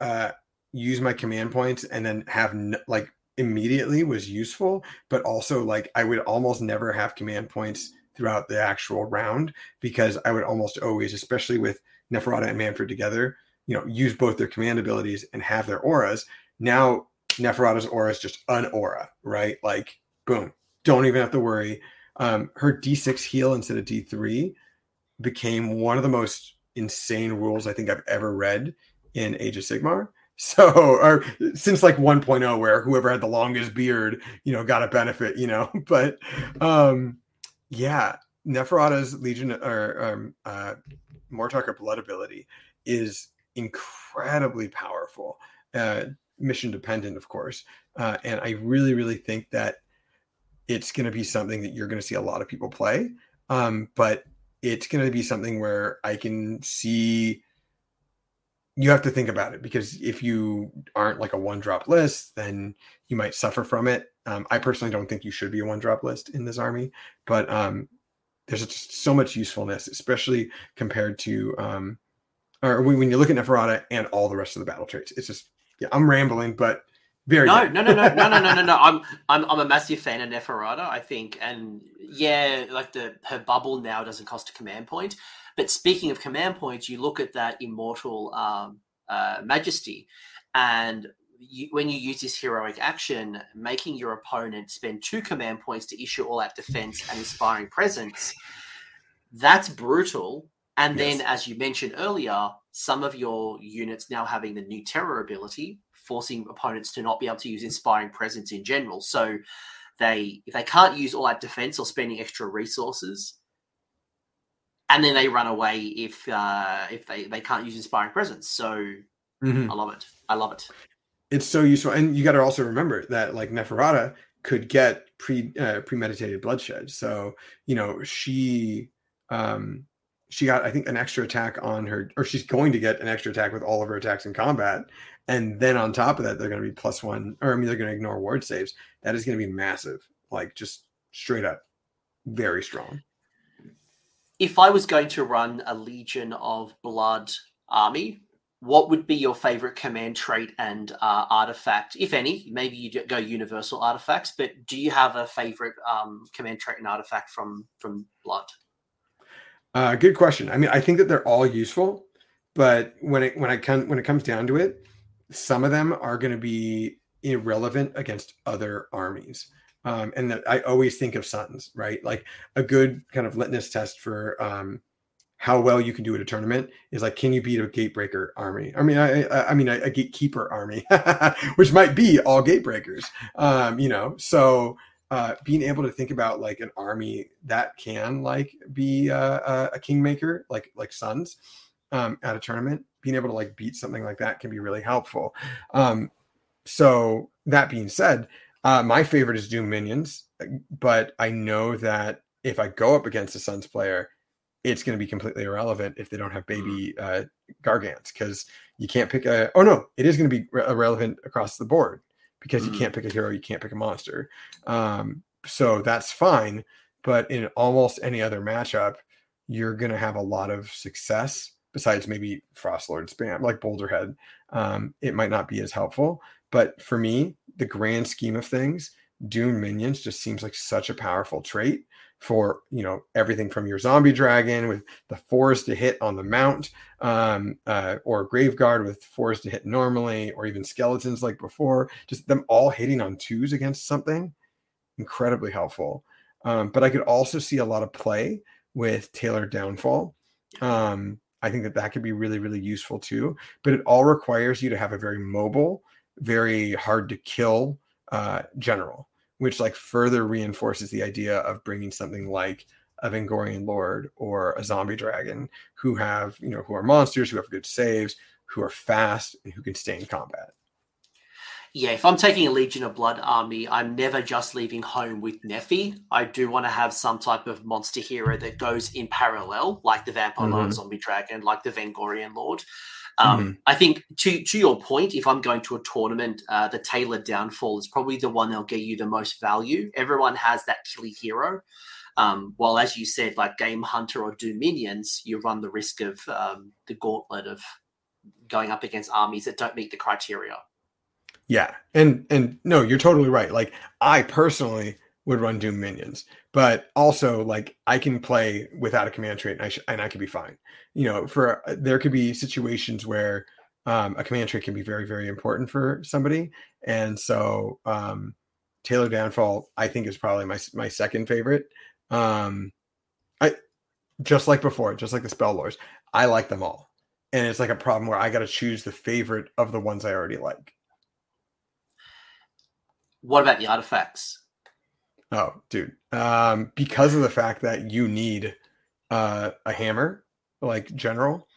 uh, use my command points and then have n- like immediately was useful, but also like I would almost never have command points throughout the actual round because I would almost always, especially with Neferata and Mannfred together, you know, use both their command abilities and have their auras. Now Neferata's aura is just an aura, right? Like boom, don't even have to worry. Um, her D6 heal instead of D3 became one of the most insane rules I think I've ever read in Age of Sigmar. So, or since like 1.0, where whoever had the longest beard, you know, got a benefit, you know. But um, yeah, Neferata's Legion or um, uh, Mortarch Blood ability is incredibly powerful, uh, mission dependent, of course. Uh, and I really, really think that it's going to be something that you're going to see a lot of people play. Um, but it's going to be something where I can see you have to think about it because if you aren't like a one drop list, then you might suffer from it. Um, I personally don't think you should be a one drop list in this army, but um, there's just so much usefulness, especially compared to, um, or when you look at Neferata and all the rest of the battle traits. It's just, yeah, I'm rambling, but very
no, no, no, no, no, no, no, no, no. I'm, I'm, I'm a massive fan of Neferata. I think, and yeah, like the her bubble now doesn't cost a command point, but speaking of command points, you look at that immortal um, uh, majesty, and you, when you use this heroic action, making your opponent spend two command points to issue all out defense and inspiring presence, that's brutal. And yes. then, as you mentioned earlier, some of your units now having the new terror ability, forcing opponents to not be able to use inspiring presence in general. So they if they can't use all out defense or spending extra resources, and then they run away if uh, if they, they can't use inspiring presence. So mm-hmm. I love it. I love it.
It's so useful, and you got to also remember that like Neferata could get pre uh, premeditated bloodshed. So you know she um she got I think an extra attack on her, or she's going to get an extra attack with all of her attacks in combat, and then on top of that they're going to be plus one, or I mean they're going to ignore ward saves. That is going to be massive, like just straight up, very strong
if I was going to run a Legion of Blood army, what would be your favorite command trait and uh, artifact, if any? Maybe you go universal artifacts, but do you have a favorite um, command trait and artifact from from Blood?
Uh, good question. I mean, I think that they're all useful, but when it when I come when it comes down to it, some of them are going to be irrelevant against other armies. Um, and I always think of Sons, right? Like a good kind of litmus test for um, how well you can do at a tournament is like, can you beat a gatebreaker army? I mean, I, I, I mean, a, a, gatekeeper army, which might be all gatebreakers, um, you know? So uh, being able to think about like an army that can like be a, a kingmaker, like like Sons um, at a tournament, being able to like beat something like that can be really helpful. Um, so that being said, Uh, my favorite is Doom Minions, but I know that if I go up against a Sons player, it's going to be completely irrelevant if they don't have baby mm. uh, Gargants because you can't pick a. Oh no, it is going to be re- irrelevant across the board because mm. you can't pick a hero, you can't pick a monster. Um, so that's fine. But in almost any other matchup, you're going to have a lot of success. Besides maybe Frostlord spam like Boulderhead, um, it might not be as helpful. But for me, the grand scheme of things, Doom minions just seems like such a powerful trait for you know everything from your zombie dragon with the force to hit on the mount um, uh, or graveguard with force to hit normally or even skeletons like before just them all hitting on twos against something incredibly helpful. Um, but i could also see a lot of play with taylor downfall. Um, i think that that could be really really useful too but it all requires you to have a very mobile very hard to kill uh, general which like further reinforces the idea of bringing something like a Vengorian Lord or a zombie dragon who have, you know, who are monsters, who have good saves, who are fast, and who can stay in combat.
Yeah, if I'm taking a Legion of Blood army, I'm never just leaving home with Nephi. I do want to have some type of monster hero that goes in parallel, like the Vampire mm-hmm. Lord, Zombie Dragon, like the Vengorian Lord. Um, mm-hmm. I think to to your point, if I'm going to a tournament, uh, the Taylor downfall is probably the one that'll get you the most value. Everyone has that killy hero. Um, while, as you said, like Game Hunter or Doom Minions, you run the risk of um, the gauntlet of going up against armies that don't meet the criteria.
Yeah, and and no, you're totally right. Like I personally would run Doom minions, but also like I can play without a command trait and I sh- and I could be fine. You know, for uh, there could be situations where um, a command trait can be very very important for somebody, and so um, Taylor Downfall I think is probably my my second favorite. Um, I just like before, just like the spell lords, I like them all, and it's like a problem where I got to choose the favorite of the ones I already like.
What about the artifacts?
Oh, dude. Um, because of the fact that you need uh, a hammer, like general,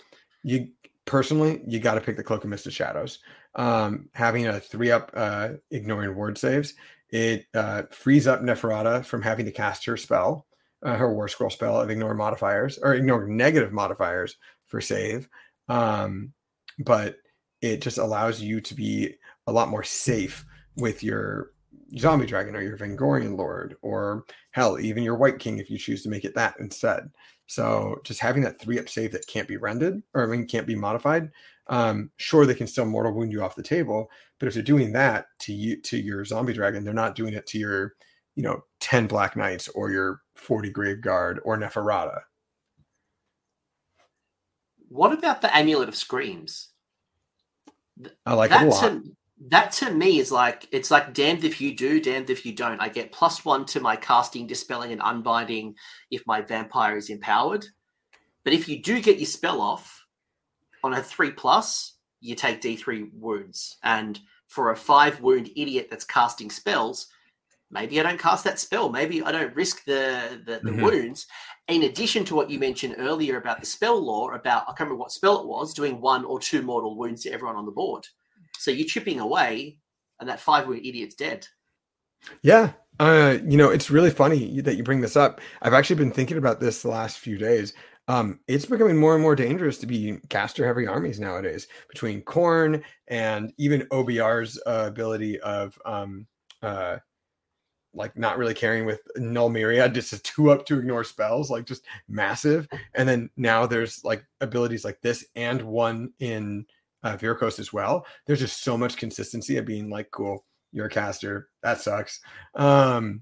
you personally you got to pick the cloak of misted shadows. Um, having a three up, uh, ignoring ward saves, it uh, frees up Neferata from having to cast her spell, uh, her war scroll spell of ignore modifiers or ignore negative modifiers for save. Um, but it just allows you to be a lot more safe with your zombie dragon or your Vengorian lord, or hell, even your Wight King if you choose to make it that instead. So just having that three up save that can't be rendered or I mean can't be modified. Um, sure, they can still mortal wound you off the table, but if they're doing that to you to your zombie dragon, they're not doing it to your, you know, 10 black knights or your 40 grave guard or Neferata.
What about the amulet of screams?
I like it a lot. A,
that to me is like it's like damned if you do, damned if you don't. I get plus one to my casting, dispelling, and unbinding if my vampire is empowered. But if you do get your spell off on a three plus, you take D three wounds. And for a five wound idiot that's casting spells, maybe I don't cast that spell. Maybe I don't risk the the, the mm-hmm. wounds. In addition to what you mentioned earlier about the spell law, about I can't remember what spell it was, doing one or two mortal wounds to everyone on the board. So you're chipping away, and that five wound idiot's dead.
Yeah. Uh, you know, it's really funny that you bring this up. I've actually been thinking about this the last few days. Um, it's becoming more and more dangerous to be caster heavy armies nowadays between Khorne and even OBR's uh, ability of um, uh, like not really caring with null myriad, just a two up to ignore spells, like just massive. And then now there's like abilities like this and one in uh, Vyrkos as well. There's just so much consistency of being like, cool, you're a caster. That sucks. Um,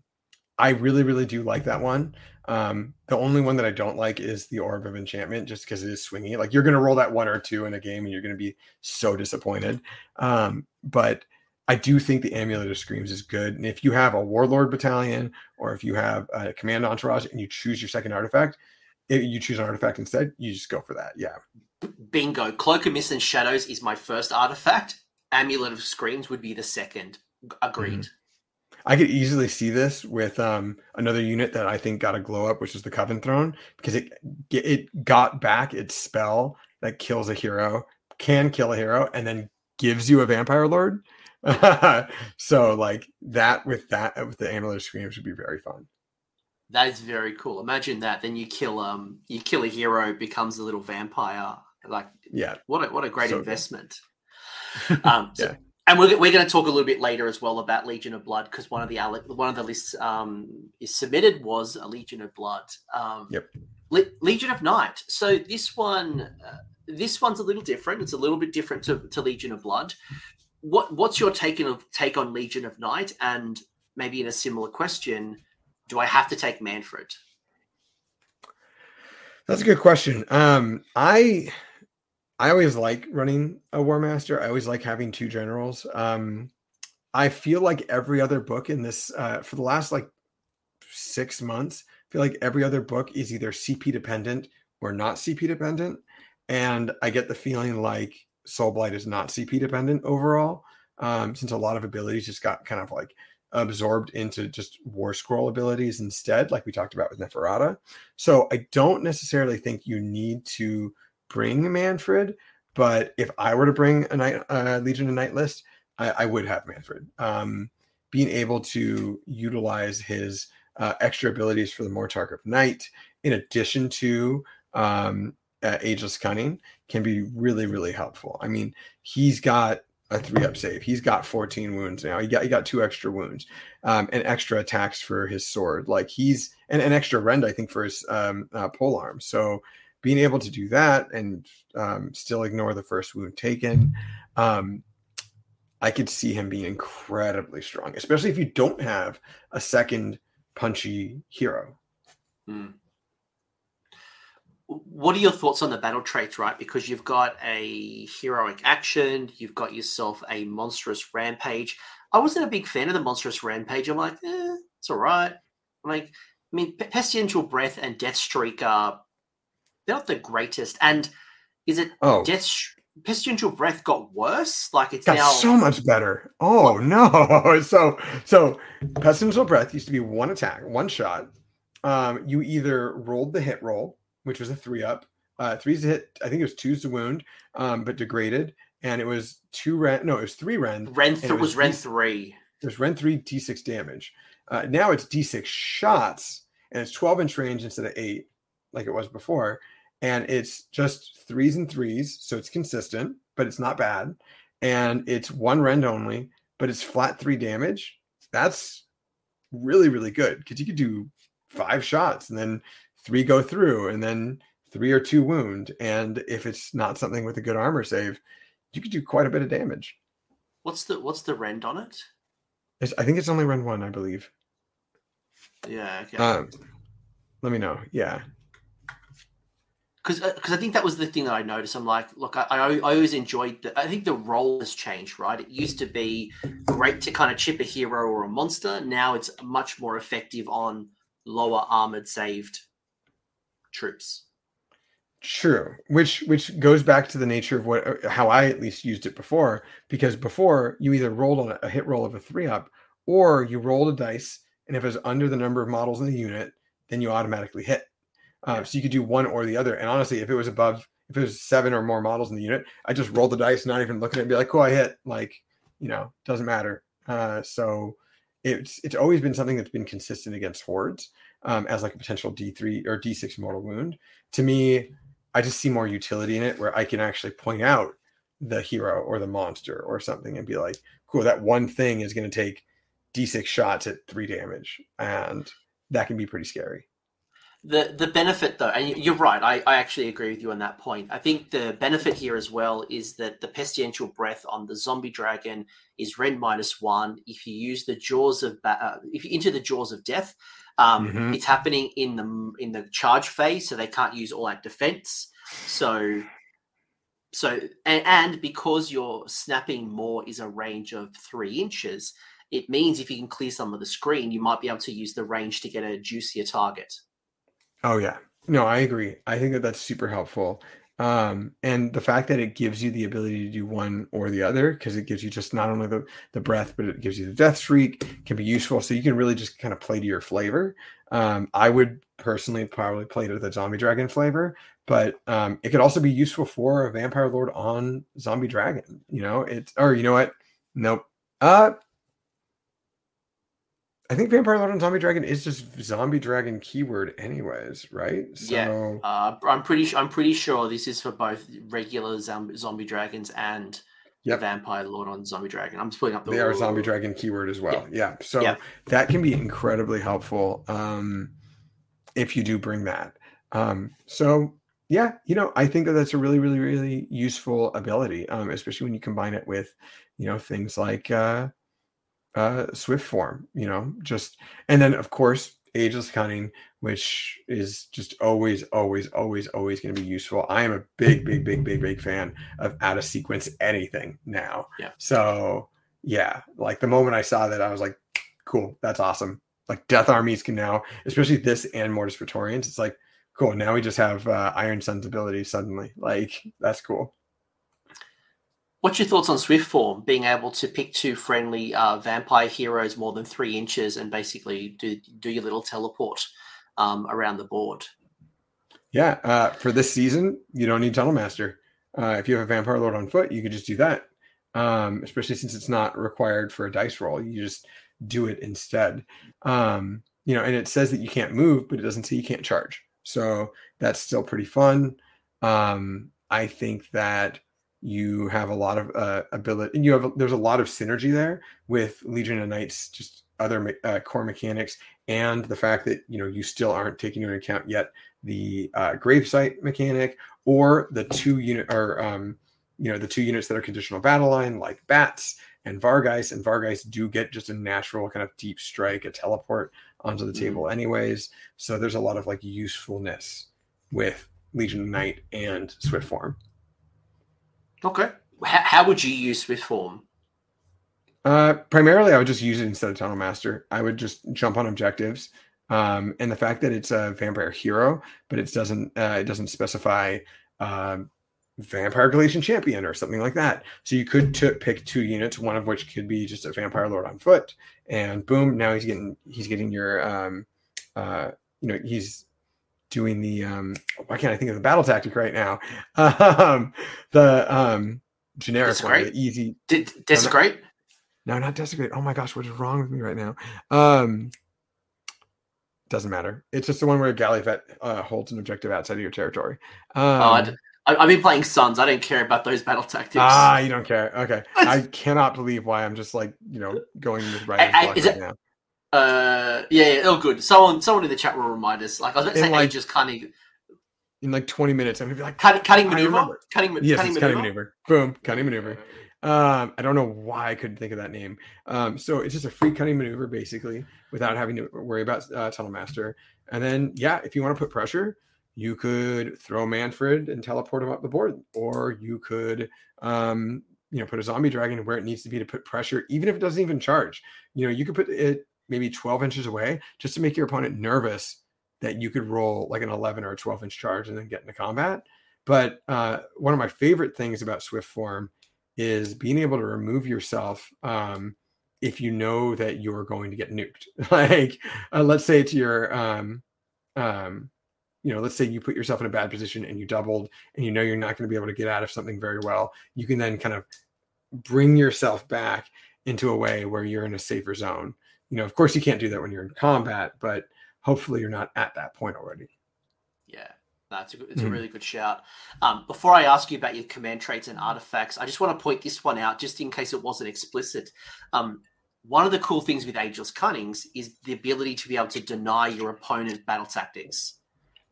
I really, really do like that one. Um, the only one that I don't like is the Orb of Enchantment, just because it is swingy. Like you're going to roll that one or two in a game, and you're going to be so disappointed. Um, but I do think the Amulet of Screams is good. And if you have a Warlord battalion, or if you have a command entourage, and you choose your second artifact, if you choose an artifact instead, you just go for that. Yeah.
Bingo. Cloak of Mist and Shadows is my first artifact. Amulet of Screams would be the second. Agreed. Mm-hmm.
I could easily see this with um, another unit that I think got a glow up, which is the Coven Throne, because it it got back its spell that kills a hero, can kill a hero, and then gives you a Vampire Lord. so like that with that with the Amulet of screams would be very fun.
That is very cool. Imagine that. Then you kill um you kill a hero, becomes a little vampire. Like
yeah,
what a what a great so investment. um, so, yeah. And we're, we're going to talk a little bit later as well about Legion of Blood because one of the one of the lists um, is submitted was a Legion of Blood. Um,
yep.
Le- Legion of Night. So this one, uh, this one's a little different. It's a little bit different to, to Legion of Blood. What what's your take on take on Legion of Night? And maybe in a similar question, do I have to take Mannfred?
That's a good question. Um, I I always like running a War Master. I always like having two generals. Um, I feel like every other book in this uh, for the last like six months, I feel like every other book is either CP dependent or not CP dependent, and I get the feeling like Soul Blight is not CP dependent overall, um, since a lot of abilities just got kind of like absorbed into just war scroll abilities instead, like we talked about with Neferata. So I don't necessarily think you need to bring Mannfred, but if I were to bring a night uh, Legion of Night list, I, I would have Mannfred. Um, being able to utilize his uh, extra abilities for the Mortarch of Night, in addition to um, uh, Ageless Cunning, can be really, really helpful. I mean, he's got a three up save. He's got 14 wounds now. He got he got two extra wounds, um, and extra attacks for his sword. Like he's and an extra rend, I think, for his um, uh, pole arm. So being able to do that and um, still ignore the first wound taken, um, I could see him being incredibly strong, especially if you don't have a second punchy hero.
Hmm what are your thoughts on the battle traits, right? Because you've got a heroic action, you've got yourself a monstrous rampage. I wasn't a big fan of the monstrous rampage. I'm like, eh, it's all right. I'm like, I mean, pestilential breath and death streak are they're not the greatest. And is it oh. death pestilential breath got worse? Like it's
got
now
so much better. Oh no! So so pestilential breath used to be one attack, one shot. Um, you either rolled the hit roll which was a three up. Uh, three's to hit. I think it was two's to wound, um, but degraded, and it was two rend. No, it was three rend.
Rend th- was, was rend three.
It was rend three d six damage. Uh, now it's d six shots, and it's twelve inch range instead of eight, like it was before, and it's just threes and threes, so it's consistent, but it's not bad, and it's one rend only, but it's flat three damage. That's really really good because you could do five shots and then three go through and then three or two wound. And if it's not something with a good armor save, you could do quite a bit of damage.
What's the what's the rend on it?
It's, I think it's only rend one, I believe.
Yeah. Okay.
Um, let me know. Yeah.
Because because uh, I think that was the thing that I noticed. I'm like, look, I, I, I always enjoyed the. I think the role has changed, right? It used to be great to kind of chip a hero or a monster. Now it's much more effective on lower armored saved troops.
True, which which goes back to the nature of what uh, how I at least used it before. Because before you either rolled on a hit roll of a three up, or you rolled a dice, and if it was under the number of models in the unit, then you automatically hit. Um, so you could do one or the other. And honestly, if it was above, if it was seven or more models in the unit, I just rolled the dice, not even looking at it, and be like, "Cool, I hit." Like, you know, doesn't matter. Uh, so it's it's always been something that's been consistent against hordes um, as like a potential D3 or D6 mortal wound. To me, I just see more utility in it where I can actually point out the hero or the monster or something and be like, cool, that one thing is going to take D6 shots at three damage. And that can be pretty scary.
The the benefit though, and you're right, I, I actually agree with you on that point. I think the benefit here as well is that the pestilential breath on the zombie dragon is rend minus one. If you use the jaws of uh, if you enter the jaws of death, um, mm-hmm. It's happening in the in the charge phase, so they can't use all that defense. So, so and, and because your snapping maw is a range of three inches, it means if you can clear some of the screen, you might be able to use the range to get a juicier target.
Oh yeah, no, I agree. I think that that's super helpful. Um, and the fact that it gives you the ability to do one or the other, because it gives you just not only the, the breath, but it gives you the death streak, can be useful. So you can really just kind of play to your flavor. Um, I would personally probably play to the zombie dragon flavor, but um, it could also be useful for a vampire lord on zombie dragon. You know, it's or you know what? Nope. Uh, I think Vampire Lord and Zombie Dragon is just Zombie Dragon keyword, anyways, right?
So, yeah, uh, I'm pretty. sure. I'm pretty sure this is for both regular zombie, zombie dragons and yep. Vampire Lord on Zombie Dragon. I'm just putting up
the. They are Zombie Dragon keyword as well. Yeah, yeah. so that can be incredibly helpful um, if you do bring that. Um, so yeah, you know, I think that that's a really, really, really useful ability, um, especially when you combine it with, you know, things like uh, uh, Swift form. You know, just and then of course ageless cunning, which is just always, always, always, always going to be useful. I am a big, big, big, big, big fan of out of sequence anything now.
Yeah.
So yeah, like the moment I saw that, I was like, cool, that's awesome. Like death armies can now, especially this and Mortis Praetorians. It's like, cool. Now we just have uh, Ironsunz ability suddenly. Like that's cool.
What's your thoughts on Swift form? Being able to pick two friendly uh, vampire heroes more than three inches and basically do do your little teleport um, around the board.
Yeah, uh, for this season, you don't need Tunnel Master. Uh, if you have a Vampire Lord on foot, you could just do that. Um, especially since it's not required for a dice roll, you just do it instead. Um, you know, and it says that you can't move, but it doesn't say you can't charge. So that's still pretty fun. Um, I think that you have a lot of uh, ability and you have there's a lot of synergy there with legion of knights just other uh, core mechanics and the fact that you know you still aren't taking into account yet the uh, gravesite mechanic or the two unit or um, you know the two units that are conditional battle line like bats and Vargheist and Vargheist do get just a natural kind of deep strike a teleport onto the mm-hmm. table anyways so there's a lot of like usefulness with Legion of Night and swift form
Okay. How, how would you use Swift Form?
Uh, primarily, I would just use it instead of Tunnel Master. I would just jump on objectives. Um, and the fact that it's a vampire hero, but it doesn't uh, it doesn't specify um, vampire Galletian champion or something like that. So you could t- pick two units, one of which could be just a vampire lord on foot, and boom, now he's getting he's getting your um, uh, you know he's doing the um why can't I think of the battle tactic right now? Um the um generic one, the easy
Did desecrate?
No, not desecrate. Oh my gosh, what is wrong with me right now? Um doesn't matter. It's just the one where Galley uh, holds an objective outside of your territory. Um, oh,
I, have been playing Sons. I don't care about those battle tactics.
Ah, you don't care. Okay, I cannot believe why I'm just like you know going with right,
right it, now. Uh, yeah, yeah, oh, good. Someone, someone in the chat will remind us. Like I was about to say, like, just cutting.
In like 20 minutes, I'm gonna be like
Cut, cutting maneuver. Cutting,
yes, cutting, maneuver? cutting maneuver. Boom, cutting maneuver. Um, I don't know why I couldn't think of that name. Um, so it's just a free cutting maneuver basically, without having to worry about uh, Tunnel Master. And then, yeah, if you want to put pressure, you could throw Mannfred and teleport him up the board, or you could, um, you know, put a zombie dragon where it needs to be to put pressure, even if it doesn't even charge. You know, you could put it maybe 12 inches away just to make your opponent nervous that you could roll like an 11 or a 12 inch charge and then get into combat. But uh, one of my favorite things about Swift Form is being able to remove yourself um, if you know that you're going to get nuked. like, uh, let's say to your, um, um, you know, let's say you put yourself in a bad position and you doubled and you know you're not going to be able to get out of something very well. You can then kind of bring yourself back into a way where you're in a safer zone you know, of course, you can't do that when you're in combat, but hopefully, you're not at that point already.
Yeah, that's a good, it's mm-hmm. a really good shout. Um, before I ask you about your command traits and artifacts, I just want to point this one out, just in case it wasn't explicit. Um, one of the cool things with Ageless Cunnings is the ability to be able to deny your opponent battle tactics.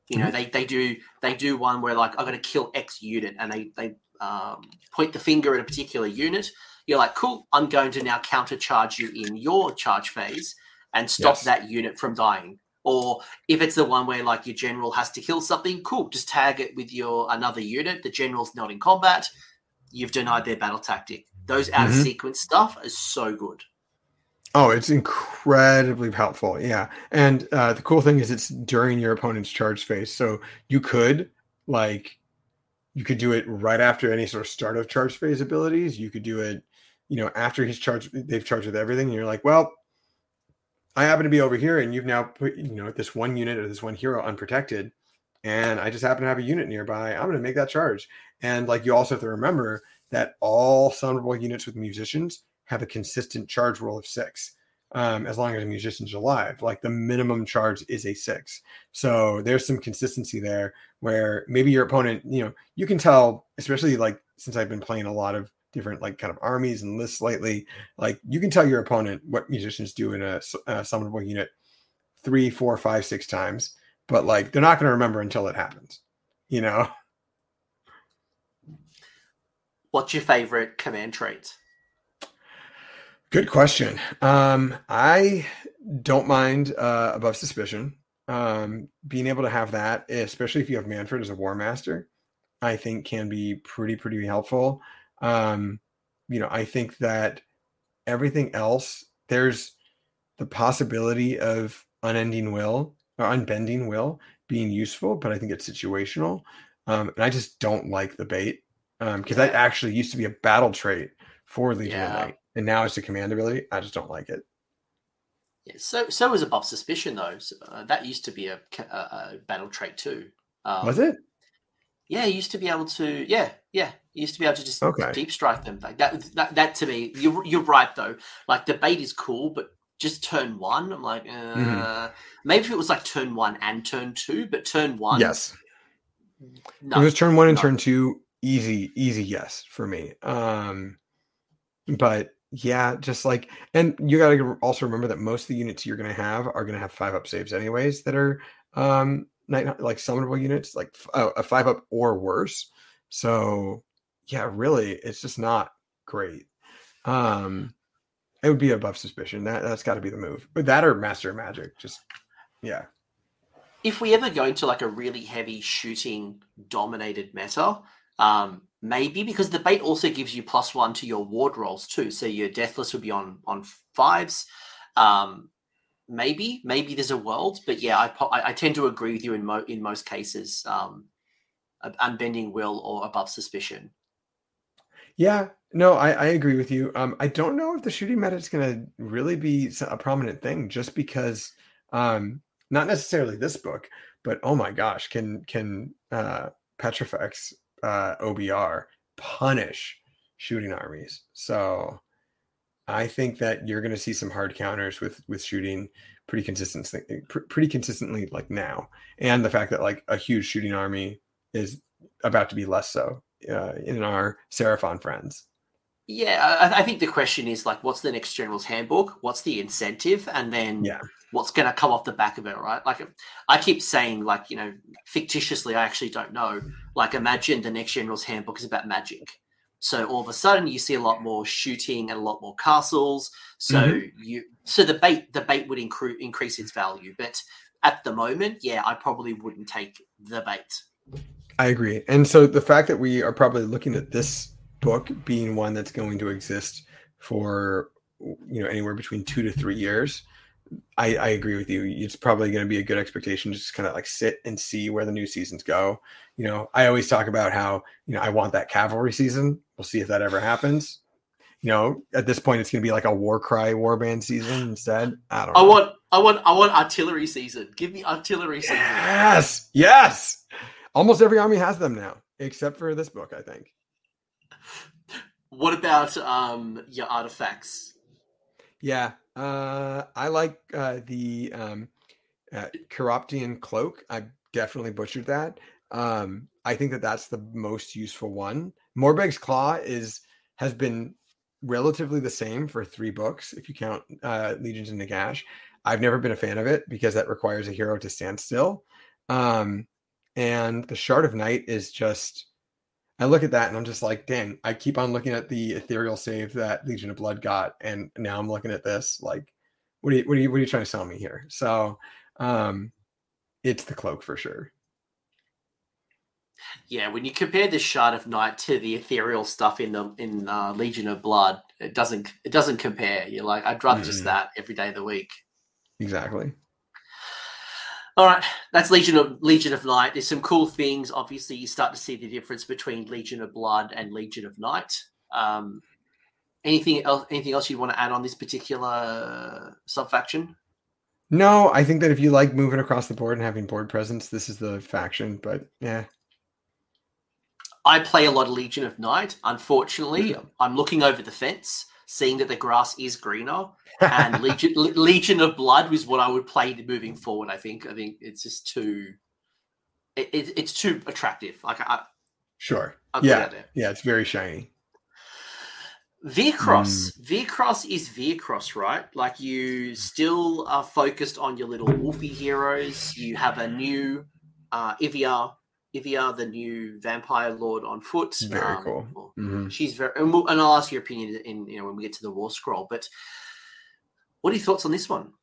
You know, mm-hmm. they, they do they do one where like I'm going to kill X unit, and they they um, point the finger at a particular unit, you're like, cool, I'm going to now countercharge you in your charge phase and stop yes. that unit from dying. Or if it's the one where like your general has to kill something, cool, just tag it with your another unit. The general's not in combat. You've denied their battle tactic. Those out of mm-hmm. sequence stuff is so good.
Oh, it's incredibly helpful. Yeah. And uh, the cool thing is it's during your opponent's charge phase. So you could like you could do it right after any sort of start of charge phase abilities. You could do it you know, after he's charged, they've charged with everything. And you're like, well, I happen to be over here, and you've now put, you know, this one unit or this one hero unprotected, and I just happen to have a unit nearby. I'm going to make that charge. And like, you also have to remember that all summonable units with musicians have a consistent charge roll of six um, as long as a musician's alive. Like the minimum charge is a six. So there's some consistency there where maybe your opponent, you know, you can tell, especially like since I've been playing a lot of different like kind of armies and lists lately, like you can tell your opponent what musicians do in a, a summonable unit three, four, five, six times, but like they're not going to remember until it happens, you know?
What's your favorite command trait?
Good question. Um, I don't mind uh, above suspicion. Um, being able to have that, especially if you have Mannfred as a war master, I think can be pretty pretty helpful. Um, you know, I think that everything else there's the possibility of unending will or unbending will being useful, but I think it's situational. Um, and I just don't like the bait because um, yeah. that actually used to be a battle trait for Legion yeah. and now it's a command ability. I just don't like it.
Yeah, so so was above suspicion though. So, uh, that used to be a, a, a battle trait too.
Um, was it?
Yeah, you used to be able to. Yeah, yeah, you used to be able to just okay. deep strike them. Like that, that, that to me, you're you're right though. Like the bait is cool, but just turn one. I'm like, uh, mm-hmm. maybe if it was like turn one and turn two, but turn one.
Yes. No, it was turn one and no. turn two. Easy, easy, yes for me. Um, but yeah, just like, and you got to also remember that most of the units you're going to have are going to have five up saves anyways that are um night like summonable units, like oh, a five up or worse. So yeah, really, it's just not great. Um, it would be above suspicion. That that's got to be the move. But that or master magic, just yeah.
If we ever go into like a really heavy shooting dominated meta, um, maybe because the bait also gives you plus one to your ward rolls too. So your deathless would be on on fives. Um, maybe, maybe there's a world, but yeah, I I tend to agree with you in mo- in most cases. Um, unbending will or above suspicion.
Yeah, no, I, I agree with you. Um, I don't know if the shooting meta is going to really be a prominent thing, just because, um, not necessarily this book, but oh my gosh, can can uh, Petrifex uh, OBR punish shooting armies. So I think that you're going to see some hard counters with with shooting pretty consistently, pretty consistently like now, and the fact that like a huge shooting army is about to be less so uh, in our Seraphon friends.
Yeah, I, I, think the question is like, what's the next general's handbook? What's the incentive? And then
yeah.
what's going to come off the back of it, right? Like, I keep saying, like, you know, fictitiously, I actually don't know. Like, imagine the next general's handbook is about magic. So all of a sudden, you see a lot more shooting and a lot more castles. So mm-hmm. you, so the bait, the bait would incre- increase its value. But at the moment, yeah, I probably wouldn't take the bait.
I agree. And so the fact that we are probably looking at this book being one that's going to exist for you know anywhere between two to three years I, I agree with you. It's probably going to be a good expectation. to Just kind of like sit and see where the new seasons go. You know, I always talk about how you know I want that cavalry season. We'll see if that ever happens. You know, at this point, it's going to be like a war cry warband season instead. I don't.
I want, I want, I want artillery season. Give me artillery season.
Yes, yes. Almost every army has them now, except for this book, I think.
What about um, your artifacts?
Yeah, uh, I like uh, the um, uh, cloak. I definitely butchered that. Um, I think that that's the most useful one. Morbheg's claw is has been relatively the same for three books if you count uh, Legions of Nagash. I've never been a fan of it because that requires a hero to stand still. Um, and the Shard of Night is just I look at that and I'm just like, dang, I keep on looking at the ethereal save that Legion of Blood got, and now I'm looking at this. Like, what are you what are you what are you trying to sell me here? So um it's the cloak for sure.
Yeah, when you compare the Shard of Night to the ethereal stuff in the in uh, Legion of Blood, it doesn't it doesn't compare. You're like, I'd rather mm-hmm. just that every day of the week.
Exactly.
All right, that's Legion of Legion of Night. There's some cool things. Obviously, you start to see the difference between Legion of Blood and Legion of Night. Um, anything else? Anything else you want to add on this particular subfaction?
No, I think that if you like moving across the board and having board presence, this is the faction. But yeah,
I play a lot of Legion of Night. Unfortunately, mm. I'm looking over the fence. Seeing that the grass is greener. And Legion Legion of Blood was what I would play moving forward. I think. I think it's just too. It, it it's too attractive. Like I.
Sure. yeah. Yeah, it's very shiny.
Vyrkos. Mm. Vyrkos is Vyrkos, right? Like you still are focused on your little wolfy heroes. You have a new uh, Ivya, Ivya, the new vampire lord on foot.
Very um, cool.
Mm-hmm. She's very, and, we'll, and, I'll ask your opinion in you know when we get to the war scroll. But what are your thoughts on this one?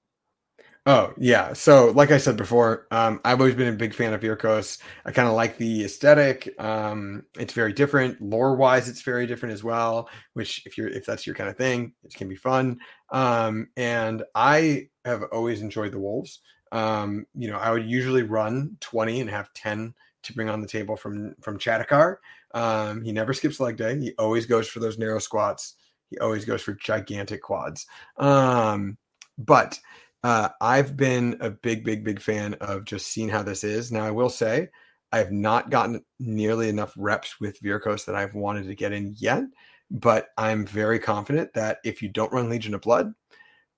Oh yeah. So like I said before, um, I've always been a big fan of Vyrkos. I kind of like the aesthetic. Um, it's very different. Lore wise, it's very different as well. Which if you're if that's your kind of thing, it can be fun. Um, and I have always enjoyed the wolves. Um, you know, I would usually run 20 and have 10 to bring on the table from from Chadokar. Um, he never skips leg day. He always goes for those narrow squats. He always goes for gigantic quads. Um, but uh, I've been a big, big, big fan of just seeing how this is. Now, I will say, I have not gotten nearly enough reps with Vyrkos that I've wanted to get in yet, but I'm very confident that if you don't run Legion of Blood,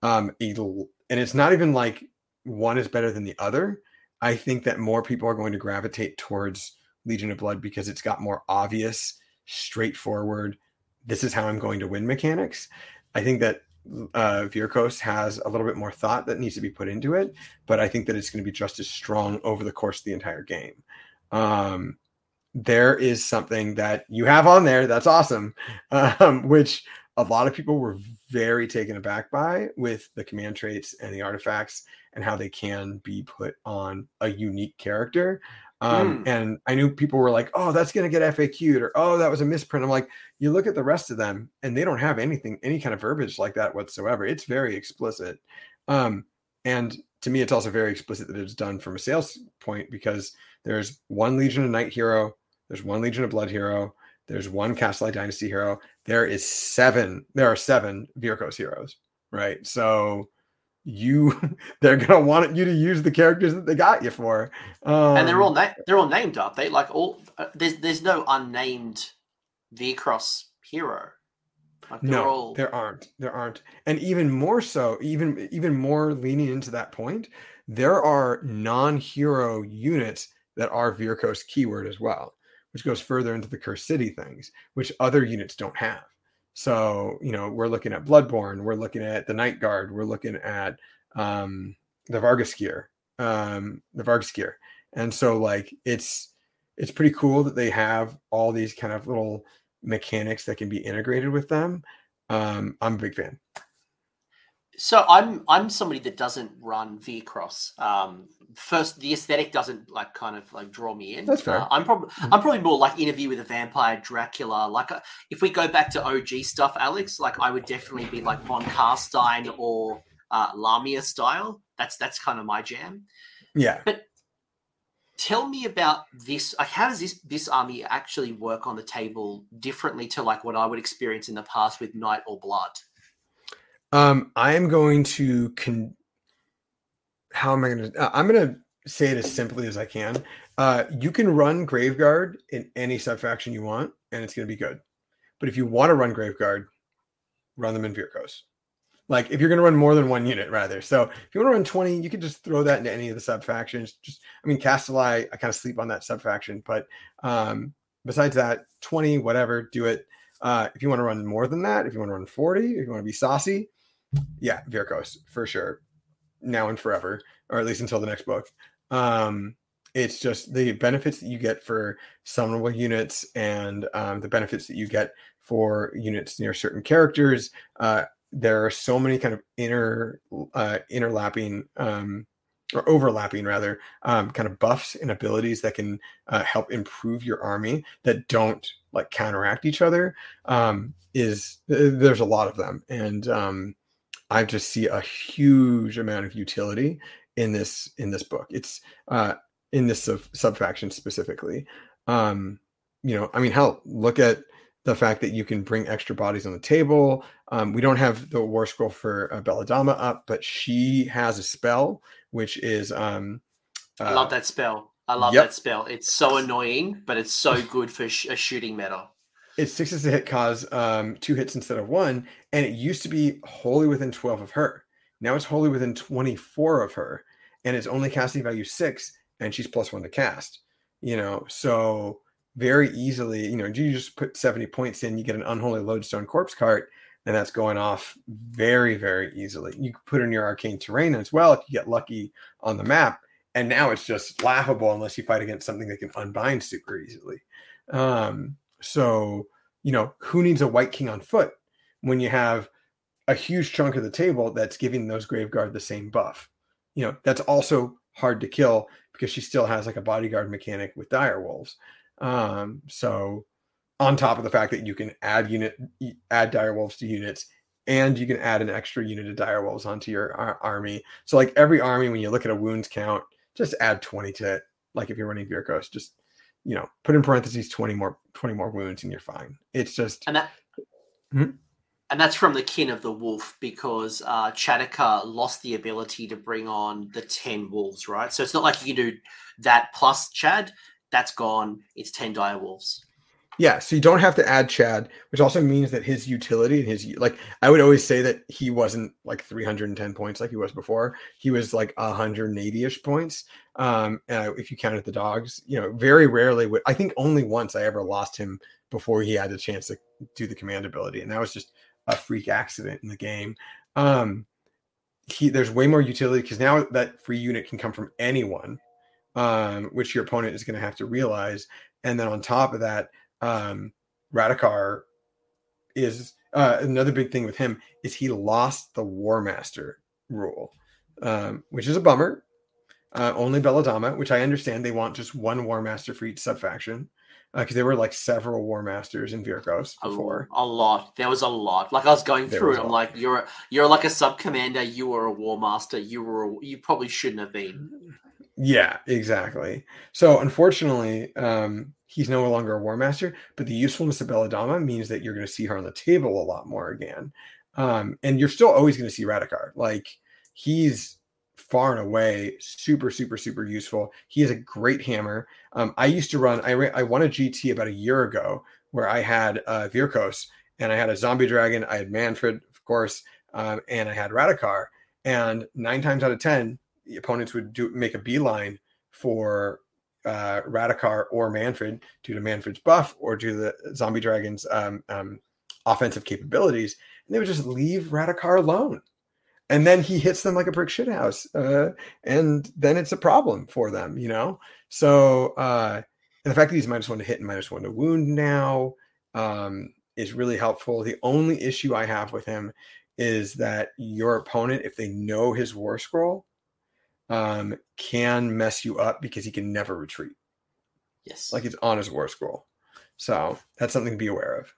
um, and it's not even like one is better than the other. I think that more people are going to gravitate towards Legion of Blood because it's got more obvious, straightforward, this is how I'm going to win mechanics. I think that uh, Vyrkos has a little bit more thought that needs to be put into it, but I think that it's going to be just as strong over the course of the entire game. Um, there is something that you have on there that's awesome, um, which a lot of people were very taken aback by with the command traits and the artifacts and how they can be put on a unique character. Um, mm. And I knew people were like, "Oh, that's going to get FAQ'd," or "Oh, that was a misprint." I'm like, you look at the rest of them, and they don't have anything, any kind of verbiage like that whatsoever. It's very explicit, um, and to me, it's also very explicit that it's done from a sales point because there's one Legion of Night hero, there's one Legion of Blood hero, there's one Kastelai Dynasty hero. There is seven. There are seven Vyrkos heroes, right? So you they're gonna want you to use the characters that they got you for.
Um, and they're all na- they're all named up they? Like all uh, there's there's no unnamed v-cross hero.
Like no all... there aren't. There aren't. And even more so even even more leaning into that point there are non-hero units that are Vyrkos keyword as well which goes further into the curse city things which other units don't have so, you know, we're looking at Bloodborne, we're looking at the Night Guard, we're looking at um, the Vargskyr, um, the Vargskyr. And so like it's it's pretty cool that they have all these kind of little mechanics that can be integrated with them. Um, I'm a big fan.
So I'm I'm somebody that doesn't run Vyrkos. Um, first, the aesthetic doesn't like kind of like draw me in.
That's fair. Uh,
I'm probably. I'm probably more like Interview with a Vampire, Dracula. Like uh, if we go back to OG stuff, Alex, like I would definitely be like von Karstein or uh, Lahmia style. That's that's kind of my jam.
Yeah.
But tell me about this. Like, how does this this army actually work on the table differently to like what I would experience in the past with Night or Blood?
Um, I am going to con. How am I going to? Uh, I'm going to say it as simply as I can. Uh, you can run Graveguard in any subfaction you want, and it's going to be good. But if you want to run Graveguard, run them in Vyrkos. Like if you're going to run more than one unit, rather. So if you want to run 20, you can just throw that into any of the subfactions. Just, I mean, Kastelai, I kind of sleep on that subfaction, but um, besides that, 20, whatever, do it. Uh, if you want to run more than that, if you want to run 40, if you want to be saucy, yeah, Vyrkos for sure, now and forever, or at least until the next book. Um, it's just the benefits that you get for summonable units and um, the benefits that you get for units near certain characters. Uh, there are so many kind of inner uh, interlapping um, or overlapping rather um, kind of buffs and abilities that can uh, help improve your army that don't like counteract each other um, is there's a lot of them and um, I just see a huge amount of utility in this in this book. It's uh, in this sub subfaction specifically. Um, you know, I mean, hell, look at the fact that you can bring extra bodies on the table. Um, we don't have the war scroll for uh, Belladamma up, but she has a spell which is. Um,
uh, I love that spell. I love yep. that spell. It's so annoying, but it's so good for sh- a shooting meta.
It's sixes to hit cause um, two hits instead of one, and it used to be wholly within 12 of her. Now it's wholly within 24 of her, and it's only casting value six, and she's plus one to cast. You know, so very easily, you know, you just put 70 points in, you get an unholy lodestone corpse cart, and that's going off very, very easily. You put in your arcane terrain as well if you get lucky on the map. And now it's just laughable unless you fight against something that can unbind super easily. Um, so, you know, who needs a Wight King on foot when you have a huge chunk of the table that's giving those Graveguard the same buff? You know, that's also hard to kill because she still has like a bodyguard mechanic with dire wolves. Um, so on top of the fact that you can add unit add dire wolves to units and you can add an extra unit of dire wolves onto your army. So like every army, when you look at a wounds count, just add 20 to it. Like if you're running Vyrkos, just you know, put in parentheses 20 more 20 more wounds and you're fine. It's just
and that hmm? and that's from the kin of the wolf because uh Chataka lost the ability to bring on the 10 wolves, right? So it's not like you can do that plus Chad. That's gone. It's 10 dire wolves.
Yeah, so you don't have to add Chad, which also means that his utility and his like I would always say that he wasn't like 310 points like he was before. He was like 180ish points. Um, uh, if you counted the dogs, you know, very rarely would I think only once I ever lost him before he had the chance to do the command ability, and that was just a freak accident in the game. Um, he there's way more utility because now that free unit can come from anyone, um, which your opponent is going to have to realize, and then on top of that um, Radukar is uh, another big thing with him is he lost the War Master rule, um, which is a bummer. Uh, only Belladamma, which I understand they want just one War Master for each subfaction because uh, there were like several War Masters in Vyrkos before.
A, a, lot. There was a lot. Like I was going there through it. I'm like, you're a, you're like a sub commander. You were a War Master. You were a, you probably shouldn't have been.
Yeah, exactly. So unfortunately, um, he's no longer a war master, but the usefulness of Belladamma means that you're going to see her on the table a lot more again. Um, and you're still always going to see Radukar. Like he's far and away super, super, super useful. He is a great hammer. Um, I used to run, I, I won a GT about a year ago where I had uh, Vyrkos and I had a zombie dragon. I had Mannfred, of course, um, and I had Radukar. And nine times out of 10, the opponents would do make a beeline for uh, Radukar or Mannfred due to Mannfred's buff or due to the Zombie Dragon's um, um, offensive capabilities, and they would just leave Radukar alone. And then he hits them like a brick shithouse, uh, and then it's a problem for them, you know. So uh, and the fact that he's minus one to hit and minus one to wound now um, is really helpful. The only issue I have with him is that your opponent, if they know his war scroll, um, can mess you up because he can never retreat.
Yes.
Like it's on his war scroll. So that's something to be aware of.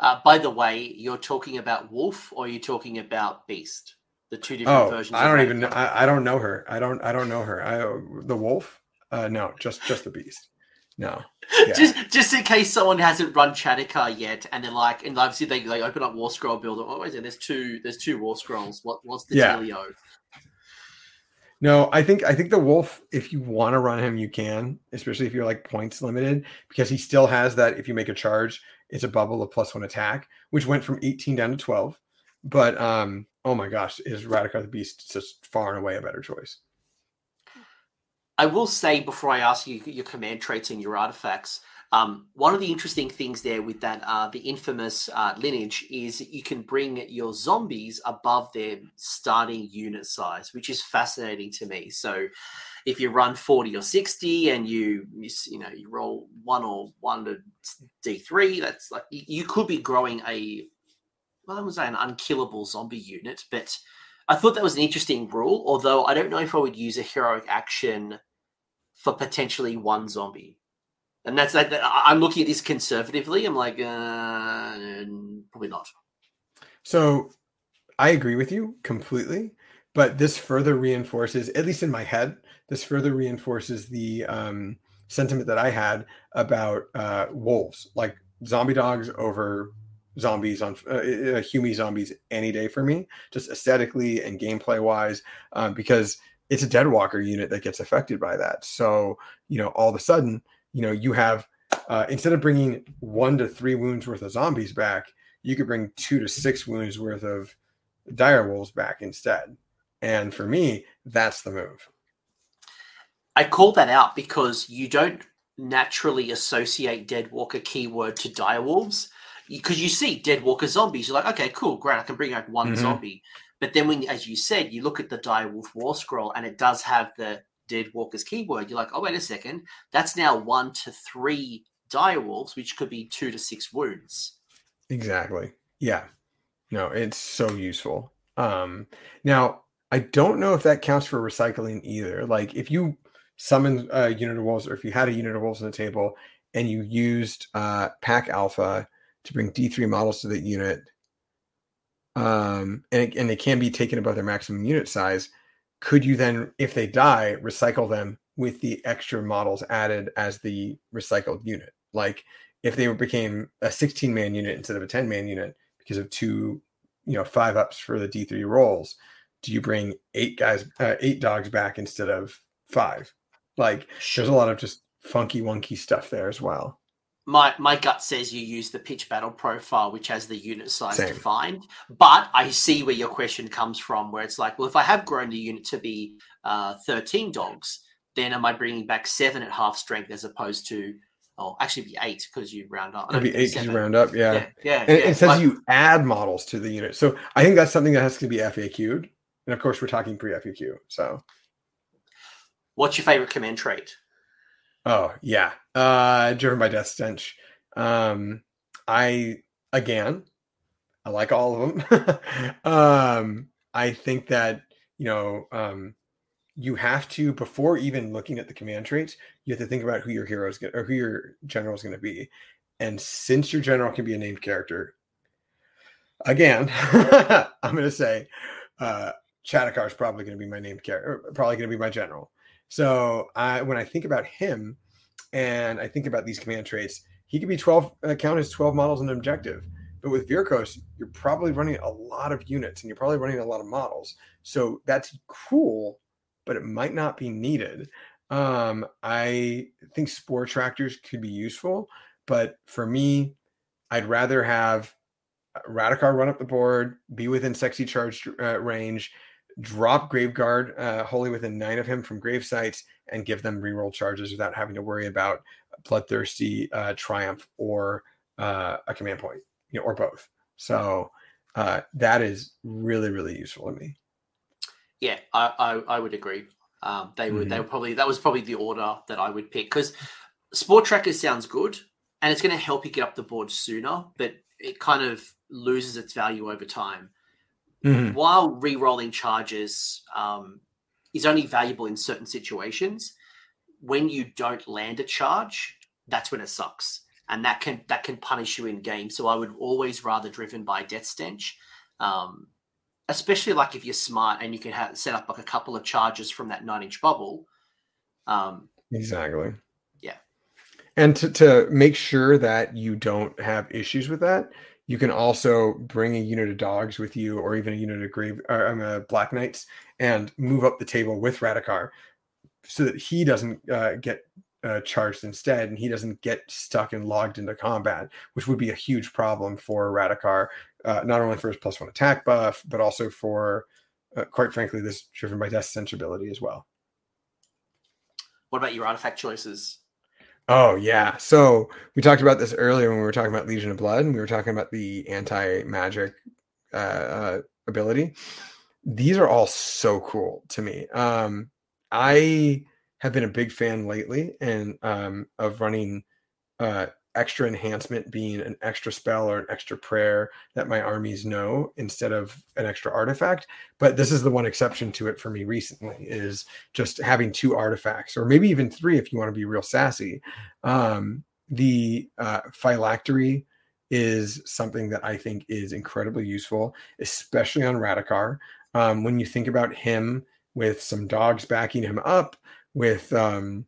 Uh, by the way, you're talking about Wolf or you're talking about Beast? The two different oh, versions.
I don't even know. I, I, don't know her. I don't. I don't know her. I the Wolf. Uh, no, just just the Beast. No.
Yeah. just just in case someone hasn't run Chataka yet, and they're like, and obviously they, they open up War Scroll Builder. Oh, wait, there's two. There's two War Scrolls. What what's the yeah. dealio?
No, I think I think the wolf, if you want to run him, you can, especially if you're like points limited, because he still has that. If you make a charge, it's a bubble of plus one attack, which went from 18 down to 12. But um, oh my gosh, is Radukar the Beast just far and away a better choice?
I will say before I ask you your command traits and your artifacts, um, one of the interesting things there with that, uh, the infamous uh, lineage, is you can bring your zombies above their starting unit size, which is fascinating to me. So, if you run forty or sixty and you you know you roll one or one to D three, that's like you could be growing a well, I would say an unkillable zombie unit, but I thought that was an interesting rule. Although I don't know if I would use a heroic action for potentially one zombie and that's like I'm looking at this conservatively. I'm like, uh, probably not.
So, I agree with you completely, but this further reinforces, at least in my head, this further reinforces the um, sentiment that I had about uh, wolves, like zombie dogs over zombies on uh, uh, zombies any day for me, just aesthetically and gameplay wise, um, because it's a Deadwalker unit that gets affected by that. So, you know, all of a sudden you know you have uh, instead of bringing one to three wounds worth of zombies back, you could bring two to six wounds worth of dire wolves back instead. And for me, that's the move.
I call that out because you don't naturally associate Deadwalker keyword to direwolves because you see Deadwalker zombies. You're like, okay, cool, great. I can bring out one mm-hmm. zombie. But then when, as you said, you look at the Direwolf War Scroll and it does have the Deadwalker's keyword, you're like, oh, wait a second. That's now one to three direwolves, which could be two to six wounds.
Exactly. Yeah. No, it's so useful. Um, now, I don't know if that counts for recycling either. Like if you summon a unit of wolves, or if you had a unit of wolves on the table and you used uh, pack alpha to bring D3 models to the unit, um, and, it, and can be taken above their maximum unit size, could you then, if they die, recycle them with the extra models added as the recycled unit? Like if they became a 16 man unit instead of a 10 man unit because of two, you know, five ups for the D3 rolls, do you bring eight guys, uh, eight dogs back instead of five? Like sure. there's a lot of just funky, wonky stuff there as well.
My my gut says you use the pitch battle profile, which has the unit size Same. defined. But I see where your question comes from, where it's like, well, if I have grown the unit to be uh, 13 dogs, then am I bringing back seven at half strength as opposed to Oh, actually, be eight because you round up.
It'd be eight because you round up. Yeah,
yeah. yeah
and yeah. it says you add models to the unit, so I think that's something that has to be FAQ'd. And of course, we're talking pre FAQ. So,
what's your favorite command trait?
Oh yeah, uh, driven by death stench. Um, I again, I like all of them. um, I think that you know, um, you have to before even looking at the command traits, you have to think about who your hero is or who your general is going to be. And since your general can be a named character, again, I'm going to say uh, Chadokar is probably going to be my named character, probably going to be my general. So I, when I think about him and I think about these command traits, he could be 12, uh, count as 12 models and objective. But with Vyrkos, you're probably running a lot of units and you're probably running a lot of models. So that's cool, but it might not be needed. Um, I think spoor trackers could be useful, but for me, I'd rather have Radukar run up the board, be within sexy charge uh, range, drop Graveguard uh, wholly within nine of him from grave sites and give them reroll charges without having to worry about bloodthirsty uh, triumph or uh, a command point, you know, or both. So uh, that is really really useful to me.
Yeah, I I, I would agree. Um, they would mm-hmm. they would probably that was probably the order that I would pick because spoor Tracker sounds good and it's going to help you get up the board sooner, but it kind of loses its value over time. Mm-hmm. While re-rolling charges um, is only valuable in certain situations, when you don't land a charge, that's when it sucks, and that can that can punish you in game. So I would always rather driven by death stench, um, especially like if you're smart and you can have, set up like a couple of charges from that nine inch bubble. Um,
exactly.
Yeah.
And to, to make sure that you don't have issues with that, you can also bring a unit of dogs with you, or even a unit of grave, or um, uh, black knights, and move up the table with Radukar, so that he doesn't uh, get uh, charged instead, and he doesn't get stuck and logged into combat, which would be a huge problem for Radukar, uh, not only for his plus one attack buff, but also for, uh, quite frankly, this driven by death sensibility as well.
What about your artifact choices?
Oh yeah. So we talked about this earlier when we were talking about Legion of Blood, and we were talking about the anti-magic uh, uh, ability. These are all so cool to me. Um, I have been a big fan lately and um, of running uh, extra enhancement being an extra spell or an extra prayer that my armies know instead of an extra artifact. But this is the one exception to it for me recently is just having two artifacts or maybe even three if you want to be real sassy. Um, the uh, phylactery is something that i think is incredibly useful especially on radukar um, when you think about him with some dogs backing him up with um,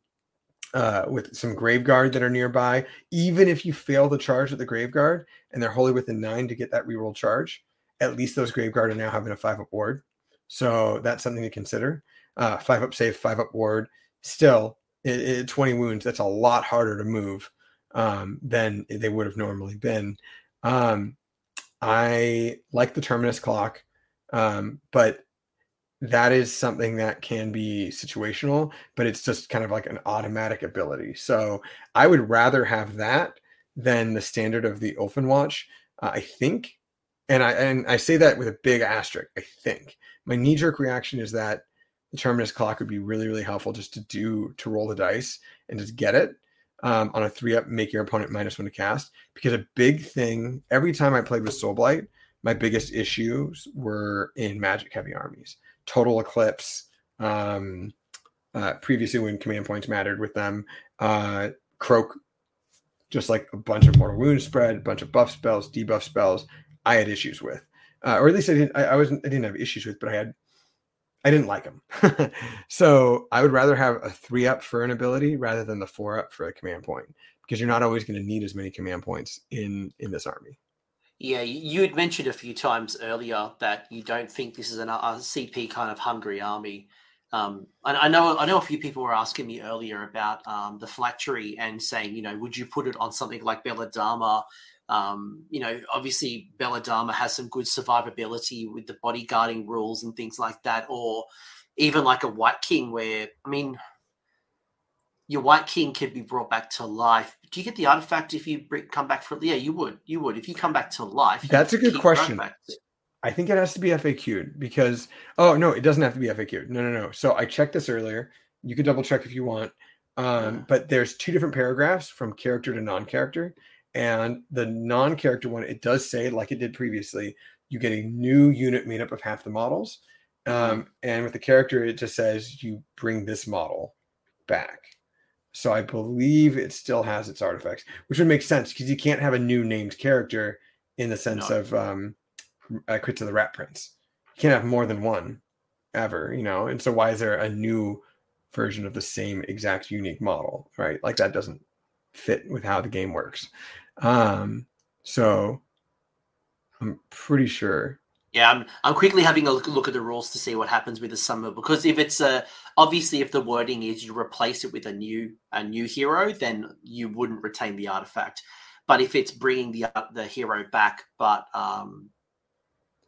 uh, with some Graveguard that are nearby. Even if you fail the charge at the Graveguard and they're wholly within nine to get that reroll charge, at least those grave Graveguard are now having a five up ward. So that's something to consider. Uh, five up save, five up ward. Still, it, it, 20 wounds, that's a lot harder to move um, than they would have normally been. Um, I like the terminus clock, um, but that is something that can be situational, but it's just kind of like an automatic ability. So I would rather have that than the standard of the Ulfenwatch. Uh, I think, and I and I say that with a big asterisk. I think my knee jerk reaction is that the terminus clock would be really really helpful just to do to roll the dice and just get it um, on a three up, make your opponent minus one to cast. Because a big thing every time I played with Soul Blight, my biggest issues were in magic heavy armies total eclipse um, uh, previously when command points mattered with them uh, Kroak just like a bunch of mortal wound spread a bunch of buff spells debuff spells i had issues with. Uh, or at least i didn't I, I wasn't i didn't have issues with but i had i didn't like them so i would rather have a three up for an ability rather than the four up for a command point because you're not always going to need as many command points in in this army
yeah, you had mentioned a few times earlier that you don't think this is an, CP kind of hungry army. Um, and I know I know a few people were asking me earlier about um, the Phylactery and saying, you know, would you put it on something like Belladamma? Um, you know, obviously Belladamma has some good survivability with the bodyguarding rules and things like that, or even like a Wight King, where I mean, your Wight King can be brought back to life. Do you get the artifact if you bring, come back from? Yeah, you would. You would if you come back to life.
That's a good question. I think it has to be FAQ'd because oh no, it doesn't have to be FAQ'd. No, no, no. So I checked this earlier. You can double check if you want. Um, yeah. but there's two different paragraphs from character to non-character. And the non-character one, it does say, like it did previously, you get a new unit made up of half the models. Mm-hmm. Um, and with the character, it just says you bring this model back. So I believe it still has its artifacts, which would make sense because you can't have a new named character in the sense no. of um, uh, Crypt of the Rat Prince. You can't have more than one ever, you know. And so why is there a new version of the same exact unique model, right? Like that doesn't fit with how the game works. Um, so I'm pretty sure
yeah, I'm, I'm quickly having a look, at the rules to see what happens with the summer because if it's a obviously if the wording is you replace it with a new a new hero, then you wouldn't retain the artifact. But if it's bringing the uh, the hero back, but um,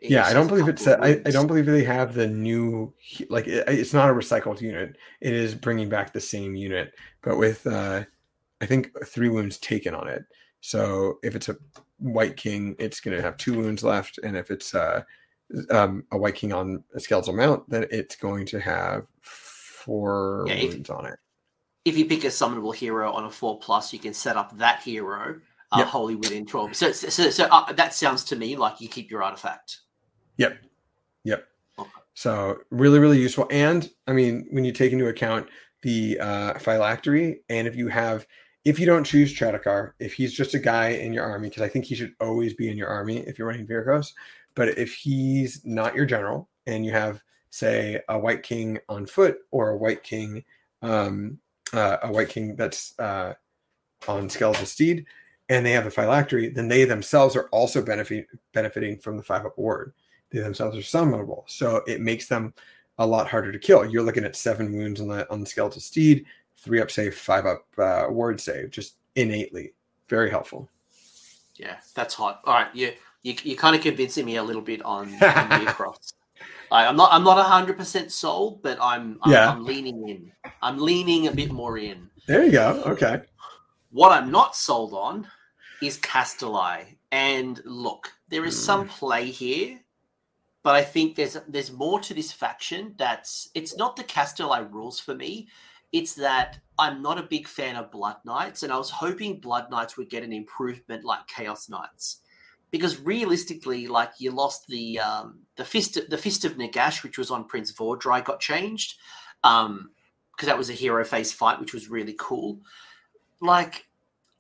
yeah, I don't believe it's. A, I, I don't believe they have the new like it, it's not a recycled unit. It is bringing back the same unit, but with uh, I think three wounds taken on it. So if it's a Wight King, it's going to have two wounds left, and if it's uh, um, a Wight King on a skeletal mount, then it's going to have four yeah, wounds if, on it.
If you pick a summonable hero on a four plus, you can set up that hero uh, yep. wholly within twelve. So, so, so uh, that sounds to me like you keep your artifact.
Yep. Yep. Okay. So really, really useful. And I mean, when you take into account the uh, phylactery, and if you have if you don't choose Radukar, if he's just a guy in your army, because I think he should always be in your army if you're running Vyrkos, but if he's not your general and you have, say, a Wight King on foot or a Wight King, um, uh, a Wight King that's uh, on skeletal steed, and they have a phylactery, then they themselves are also benefit, benefiting from the five up ward. They themselves are summonable, so it makes them a lot harder to kill. You're looking at seven wounds on the on the skeletal steed three up save, five up uh, ward save, just innately very helpful.
Yeah, that's hot. All right, you you you're kind of convincing me a little bit on, on Cross. I, I'm not I'm not hundred percent sold, but I'm, I'm yeah. I'm leaning in. I'm leaning a bit more in.
There you go. Okay.
What I'm not sold on is Kastelai. And look, there is mm. some play here, but I think there's there's more to this faction. That's it's not the Kastelai rules for me. It's that I'm not a big fan of Blood Knights, and I was hoping Blood Knights would get an improvement like Chaos Knights, because realistically, like you lost the um, the fist the fist of Nagash, which was on Prince Vhordrai, got changed, um, because that was a hero face fight, which was really cool. Like,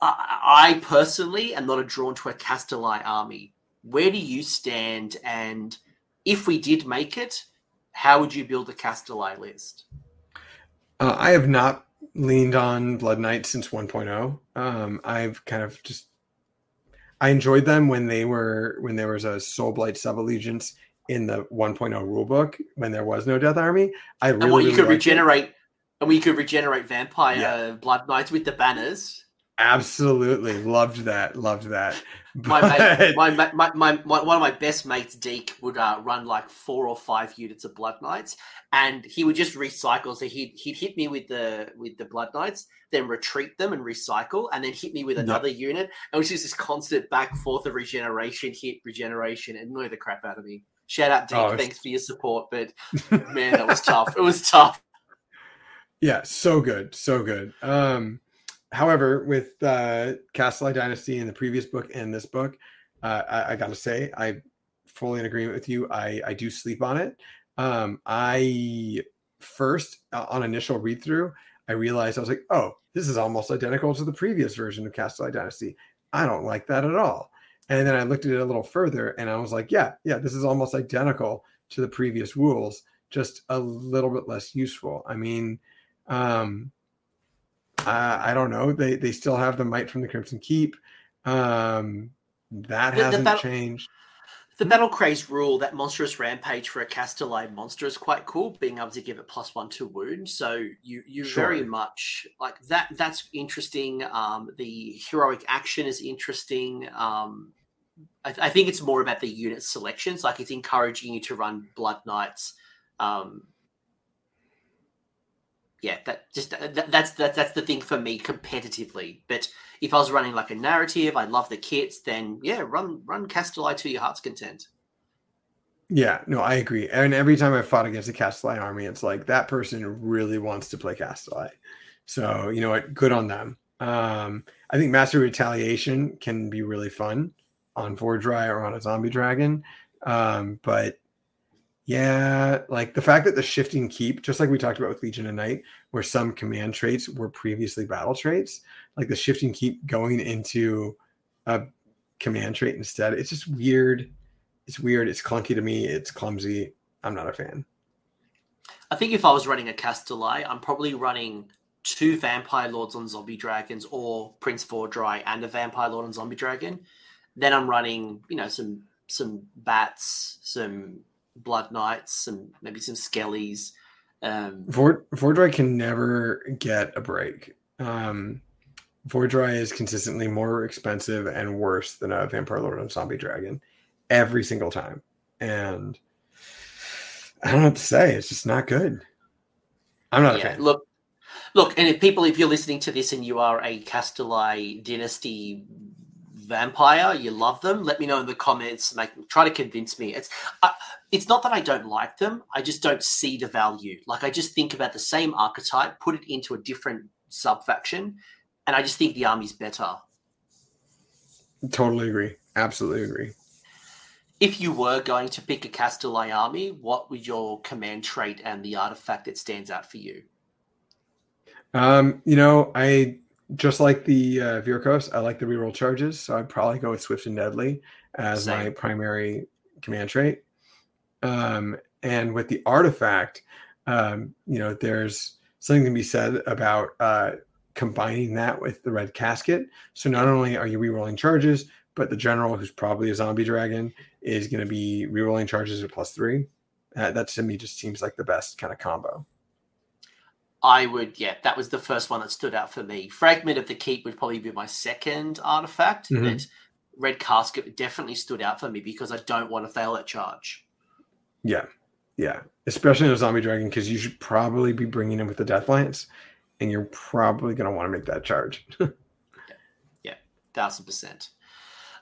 I, I personally am not a drawn to a Kastelai army. Where do you stand? And if we did make it, how would you build a Kastelai list?
Uh, I have not leaned on Blood Knight since 1.0. Um, I've kind of just I enjoyed them when they were when there was a Soul Blight sub allegiance in the 1.0 rulebook when there was no Death Army. I really,
and what you
really
could regenerate it. and we could regenerate vampire yeah. Blood Knights with the banners.
Absolutely loved that. Loved that.
My, mate, my, my, my, my, one of my best mates, Deke, would uh, run like four or five units of Blood Knights, and he would just recycle. So he'd he'd hit me with the with the Blood Knights, then retreat them and recycle, and then hit me with another unit. And it was just this constant back forth of regeneration, hit regeneration, and annoy the crap out of me. Shout out, Deke. Oh, Thanks for your support, but man, that was tough. It was tough.
Yeah, so good, so good. Um, however, with uh, Kastelai Dynasty in the previous book and this book, uh, I, I got to say, I fully in agreement with you. I, I do sleep on it. Um, I first, uh, on initial read through, I realized I was like, oh, this is almost identical to the previous version of Kastelai Dynasty. I don't like that at all. And then I looked at it a little further and I was like, yeah, yeah, this is almost identical to the previous rules, just a little bit less useful. I mean, um, I, I don't know. They they still have the might from the Crimson Keep. Um, that the, hasn't the battle, changed.
The battle craze rule, that monstrous rampage for a Kastelai monster is quite cool. Being able to give it plus one to wound, so you you sure. very much like that. That's interesting. Um, the heroic action is interesting. Um, I, I, think it's more about the unit selections. Like it's encouraging you to run Blood Knights. Um, yeah, that just that, that's that, that's the thing for me competitively. But if I was running like a narrative, I love the kits, then yeah, run run Kastelai to your heart's content.
Yeah, no, I agree. And every time I fought against a Kastelai army, it's like that person really wants to play Kastelai. So you know what? Good on them. Um, I think Master Retaliation can be really fun on Vhordrai or on a Zombie Dragon. Um, but yeah, like the fact that the shifting keep, just like we talked about with Legion of Night, where some command traits were previously battle traits, like the shifting keep going into a command trait instead. It's just weird. It's weird. It's clunky to me. It's clumsy. I'm not a fan.
I think if I was running a Kastelai, I'm probably running two Vampire Lords on Zombie Dragons or Prince Vhordrai and a Vampire Lord on Zombie Dragon. Then I'm running, you know, some some bats, some Blood Knights, and maybe some Skellies. Um,
Vord- Vhordrai can never get a break. Um, Vhordrai is consistently more expensive and worse than a Vampire Lord and Zombie Dragon every single time. And I don't know what to say. It's just not good. I'm not yeah, a fan.
Look, look, and if people, if you're listening to this and you are a Kastelai Dynasty vampire, you love them, let me know in the comments. Make try to convince me. It's uh, it's not that I don't like them. I just don't see the value. Like I just think about the same archetype, put it into a different sub faction, and I just think the army's better.
Totally agree. Absolutely agree.
If you were going to pick a Kastelai army, what would your command trait and the artifact that stands out for you?
Um, you know, I just like the uh, Vyrkos, I like the reroll charges, so I'd probably go with Swift and Deadly as Same. my primary command trait. Um, and with the artifact, um, you know, there's something to be said about uh, combining that with the red casket. So not only are you rerolling charges, but the general, who's probably a zombie dragon, is going to be rerolling charges at plus three. Uh, that to me just seems like the best kind of combo.
I would, yeah, that was the first one that stood out for me. Fragment of the Keep would probably be my second artifact, mm-hmm. but Red Casket definitely stood out for me because I don't want to fail that charge.
Yeah, yeah, especially in a zombie dragon because you should probably be bringing in with the Death Lance, and you're probably going to want to make that charge.
yeah, yeah, thousand percent.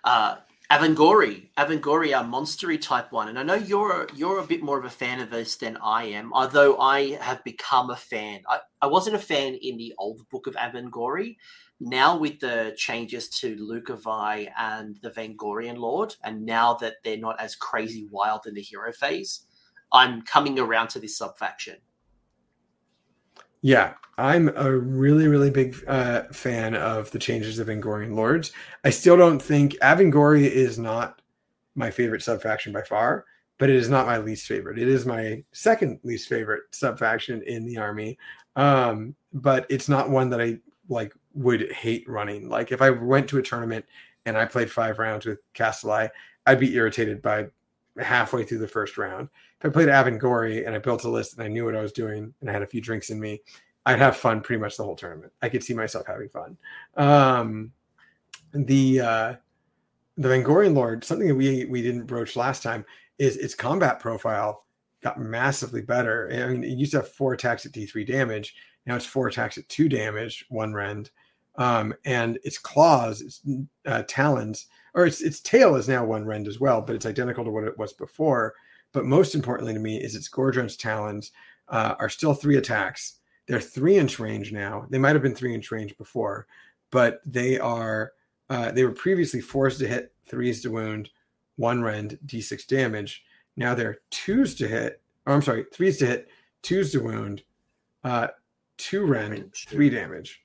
Uh, Avengorii, Avengorii, a monstery type one, and I know you're you're a bit more of a fan of this than I am. Although I have become a fan, I, I wasn't a fan in the old book of Avengorii. Now with the changes to Lauka Vai and the Vengorian Lord, and now that they're not as crazy wild in the hero phase, I'm coming around to this sub faction.
Yeah, I'm a really, really big uh, fan of the changes of Vengorian Lords. I still don't think Avengorii is not my favorite subfaction by far, but it is not my least favorite. It is my second least favorite subfaction in the army, um, but it's not one that I like would hate running. Like if I went to a tournament and I played five rounds with Kastelai, I'd be irritated by halfway through the first round. If I played Avengorii and I built a list and I knew what I was doing and I had a few drinks in me I'd have fun pretty much the whole tournament. I could see myself having fun. Um, the uh, the Vengorian Lord, something that we we didn't broach last time, is its combat profile got massively better. I mean, it used to have four attacks at D3 damage. Now it's four attacks at two damage, one rend. Um, and its claws, its uh, talons, or its its tail is now one rend as well, but it's identical to what it was before. But most importantly to me is its Gordron's talons uh, are still three attacks. They're three inch range now. They might have been three inch range before, but they are uh, they were previously forced to hit threes to wound, one rend, d6 damage. Now they're twos to hit. Or I'm sorry, threes to hit, twos to wound, uh, two rend, three damage,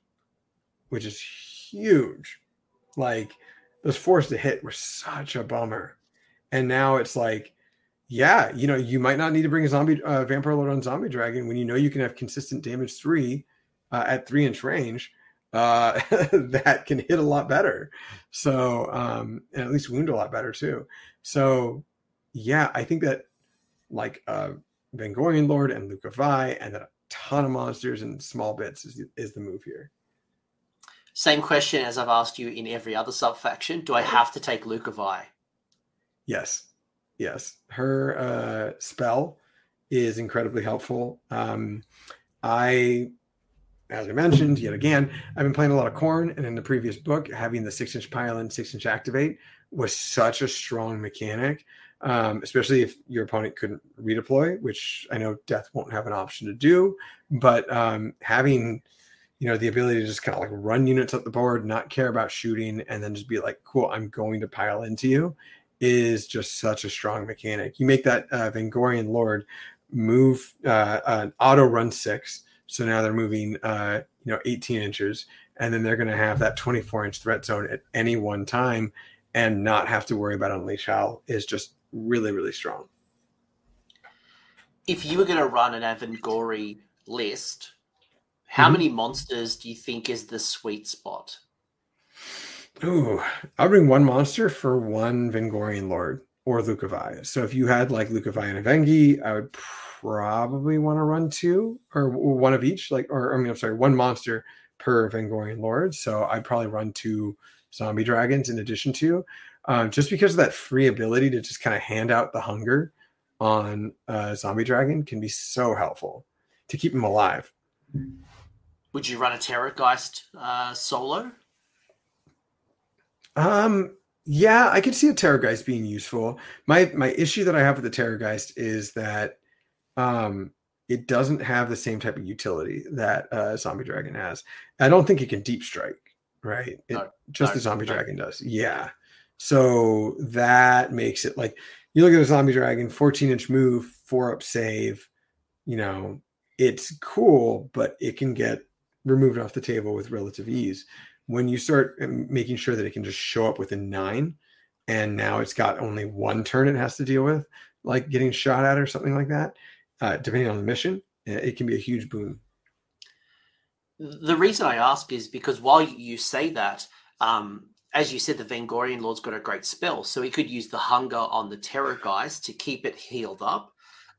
which is huge. Like those forced to hit were such a bummer, and now it's like, yeah, you know, you might not need to bring a zombie uh, vampire lord on zombie dragon when you know you can have consistent damage three uh, at three inch range uh, that can hit a lot better. So, um, and at least wound a lot better too. So, yeah, I think that like uh, Vengorian Lord and Lauka Vai and a ton of monsters and small bits is, is the move here.
Same question as I've asked you in every other sub faction. Do I have to take Lauka Vai?
Yes. Yes. Her uh, spell is incredibly helpful. Um, I as I mentioned, yet again, I've been playing a lot of Khorne, and in the previous book, having the six inch pile six inch activate was such a strong mechanic, um, especially if your opponent couldn't redeploy, which I know Death won't have an option to do. But um, having, you know, the ability to just kind of like run units up the board, not care about shooting, and then just be like, cool, I'm going to pile into you is just such a strong mechanic. You make that uh, Vengorian Lord move uh, an auto run six so now they're moving, uh, you know, 18 inches, and then they're going to have that 24 inch threat zone at any one time, and not have to worry about unleash hell is just really, really strong.
If you were going to run an Avengorii list, how mm-hmm. many monsters do you think is the sweet spot?
Ooh, I'll bring one monster for one Vengorian Lord or Lauka Vai. So if you had like Lauka Vai and Avengi, I would probably want to run two or one of each, like, or I mean, I'm sorry, one monster per Vengorian Lord. So I'd probably run two zombie dragons in addition to, um, just because of that free ability to just kind of hand out the hunger on a zombie dragon can be so helpful to keep them alive.
Would you run a Terrorgheist uh, solo?
Um, yeah, I could see a Terrorgheist being useful. My my issue that I have with the Terrorgheist is that um, it doesn't have the same type of utility that uh, Zombie Dragon has. I don't think it can deep strike, right? It, no, just no, the Zombie no. Dragon does. Yeah. So that makes it like you look at a Zombie Dragon, 14 inch move, four up save. You know, it's cool, but it can get removed off the table with relative ease. When you start um, making sure that it can just show up within nine, and now it's got only one turn it has to deal with, like getting shot at or something like that, uh, depending on the mission, it can be a huge boon.
The reason I ask is because while you say that, um, as you said, the Vengorian Lord's got a great spell, so he could use the hunger on the Terrorgheist to keep it healed up.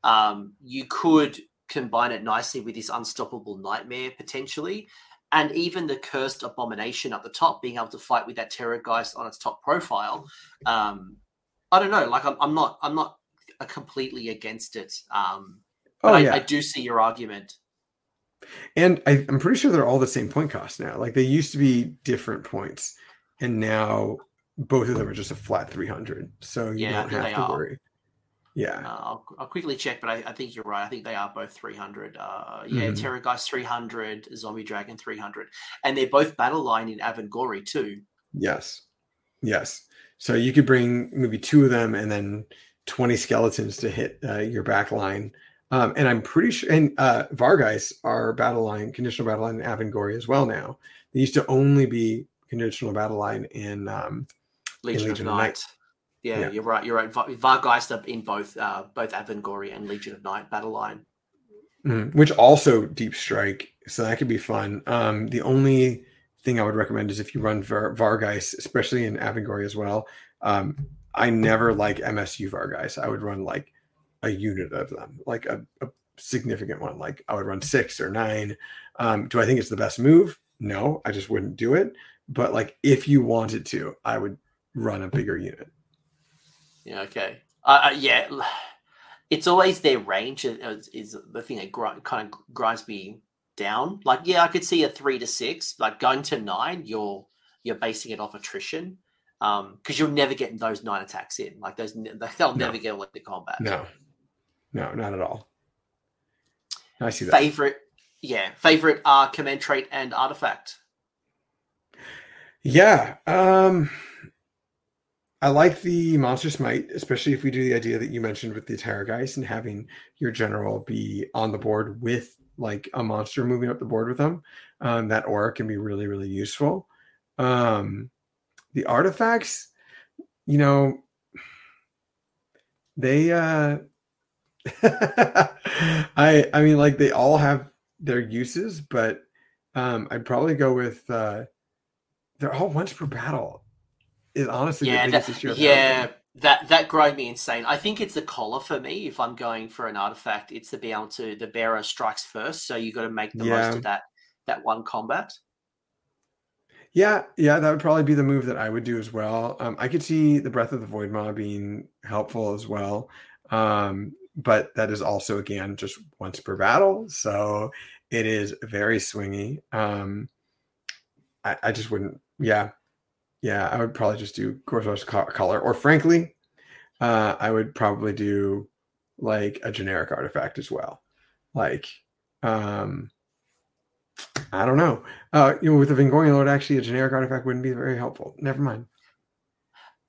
Um, you could combine it nicely with this unstoppable nightmare potentially, and even the cursed abomination at the top, being able to fight with that Terrorgheist on its top profile. Um, I don't know, like I'm, I'm not, I'm not completely against it. Um, but oh, I, yeah. I do see your argument.
And I, am pretty sure they're all the same point cost now. Like they used to be different points, and now both of them are just a flat 300. So you yeah, don't have to are. worry. Yeah.
Uh, I'll, I'll, quickly check, but I, I, think you're right. I think they are both 300. Uh, yeah, mm. Terrorgheist 300, Zombie Dragon 300. And they're both battle line in Avengorii too.
Yes. Yes. So you could bring maybe two of them and then 20 skeletons to hit uh, your back line um, and I'm pretty sure, and uh, Vargheists are battle line, conditional battle line in Avengorii as well now. They used to only be conditional battle line in, um,
Legion, in Legion of Night. Yeah, yeah, you're right. You're right. Vargheist are in both uh, both Avengorii and Legion of Night battle line.
Mm, which also deep strike, so that could be fun. Um, the only thing I would recommend is if you run Var- Vargheist, especially in Avengorii as well. Um, I never like MSU Vargheist. I would run like a unit of them, like a, a significant one. Like I would run six or nine. Um, do I think it's the best move? No, I just wouldn't do it. But like if you wanted to, I would run a bigger unit.
Yeah. Okay. Uh, uh yeah. It's always their range is, is the thing that gr- kind of grinds me down. Like, yeah, I could see a three to six, like going to nine, you're you're basing it off attrition Um, because um, you're never getting those nine attacks in. Like those, they'll no. never get elected combat.
No, no, not at all. I see that.
Favorite, yeah, favorite uh, command trait and artifact.
Yeah, um, I like the monster smite, especially if we do the idea that you mentioned with the Terrorgheist and having your general be on the board with like a monster moving up the board with them. Um, that aura can be really, really useful. Um, the artifacts, you know, they uh I I mean like they all have their uses, but um I'd probably go with uh they're all once per battle. Is honestly
yeah, that, yeah, that that grind me insane. I think it's the collar for me. If I'm going for an artifact, it's to be able to the bearer strikes first, so you got to make the yeah. most of that that one combat.
Yeah, yeah, that would probably be the move that I would do as well. Um, I could see the Breath of the Void Maw being helpful as well, um, but that is also again just once per battle, so it is very swingy. Um, I, I just wouldn't. Yeah, yeah, I would probably just do Gorzo's collar, or frankly, uh, I would probably do like a generic artifact as well. Like, um, I don't know. Uh, you know, with the Vengorian Lord, actually, a generic artifact wouldn't be very helpful. Never mind.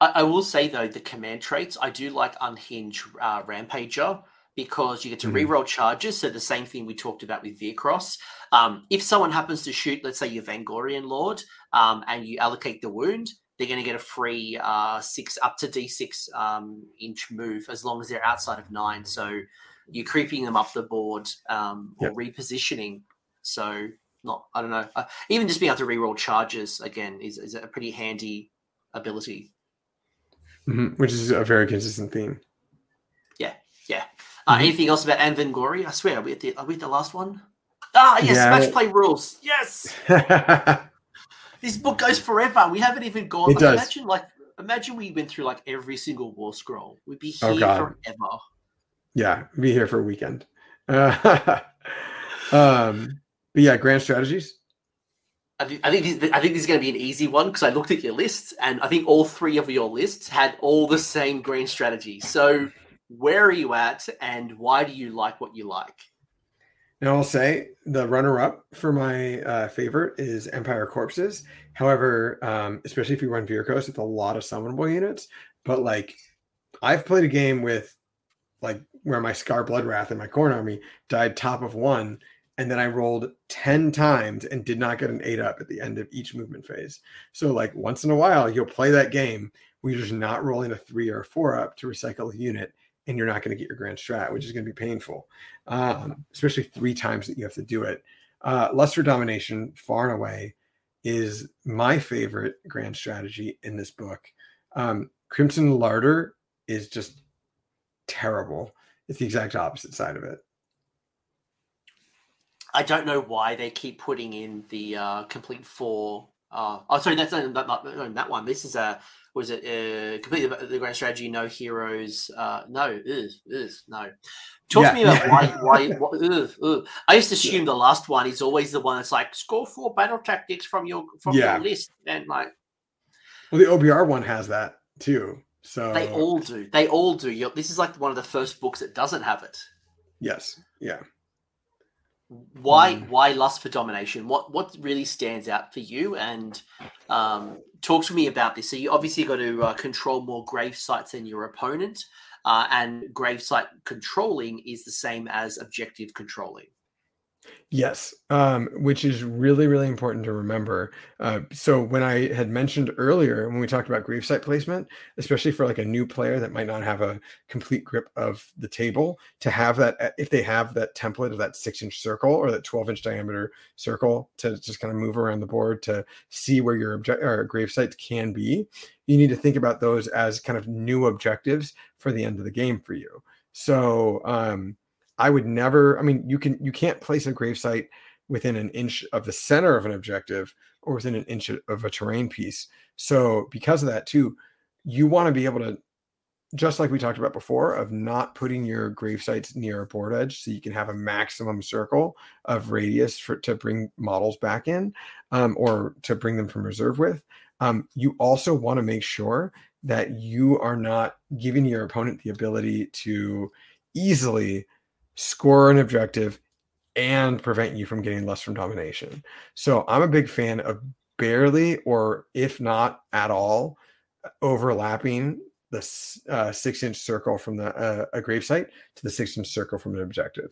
I, I will say though, the command traits, I do like Unhinge uh, Rampager because you get to mm-hmm. reroll charges. So the same thing we talked about with Vyrkos. Um, if someone happens to shoot, let's say your Vengorian Lord, um, and you allocate the wound, they're going to get a free uh, six up to D6 um, inch move as long as they're outside of nine. So you're creeping them up the board um, or yep. repositioning. So not, I don't know. Uh, even just being able to reroll charges again is, is a pretty handy ability.
Mm-hmm. Which is a very consistent theme.
Uh. Anything else about Avengorii? I swear, are we at the, are we at the last one? Ah, yes, yeah. match play rules. Yes. this book goes forever. We haven't even gone.
It does.
Imagine like imagine we went through like every single war scroll. We'd be oh, here oh, forever.
Yeah, be here for a weekend. Uh, um, but yeah, grand strategies.
I think I think this, I think this is going to be an easy one because I looked at your lists and I think all three of your lists had all the same grand strategies. So where are you at and why do you like what you like?
Now I'll say the runner-up for my uh, favorite is Empire Corpses. However, um, especially if you run Vyrkos, it's a lot of summonable units. But like, I've played a game with like where my Skarr Bloodwrath and my Khorne army died top of one, and then I rolled ten times and did not get an eight up at the end of each movement phase. So like once in a while, you'll play that game where you're just not rolling a three or a four up to recycle a unit, and you're not going to get your grand strat, which is going to be painful, um, especially three times that you have to do it. Uh, Luster Domination, far and away, is my favorite grand strategy in this book. Um, Crimson Larder is just terrible. It's the exact opposite side of it.
I don't know why they keep putting in the uh, complete four. Uh, oh, sorry, that's not, not, not, that one. This is a was it uh, completely the grand strategy? No heroes. Uh, no, is is no. Talk yeah. to me about why why. What, ugh, ugh. I used to assume the last one is always the one that's like score four battle tactics from your from yeah. your list, and like.
Well, the OBR one has that too. So
they all do. They all do. This is like one of the first books that doesn't have it.
Yes. Yeah.
Why mm. why lust for domination? What what really stands out for you? And um, talk to me about this. So you obviously got to uh, control more grave sites than your opponent, uh, and grave site controlling is the same as objective controlling.
Yes, um, which is really, really important to remember. Uh, so when I had mentioned earlier, when we talked about gravesite placement, especially for like a new player that might not have a complete grip of the table, to have that uh, if they have that template of that six inch circle or that 12 inch diameter circle to just kind of move around the board to see where your object or grave sites can be, you need to think about those as kind of new objectives for the end of the game for you. So um, I would never. I mean, you can you can't place a gravesite within an inch of the center of an objective or within an inch of a terrain piece. So because of that too, you want to be able to just like we talked about before, of not putting your grave sites near a board edge so you can have a maximum circle of radius for to bring models back in um, or to bring them from reserve with. Um, you also want to make sure that you are not giving your opponent the ability to easily score an objective and prevent you from getting less from domination. So I'm a big fan of barely or if not at all overlapping the uh, six inch circle from the uh, a gravesite to the six inch circle from an objective.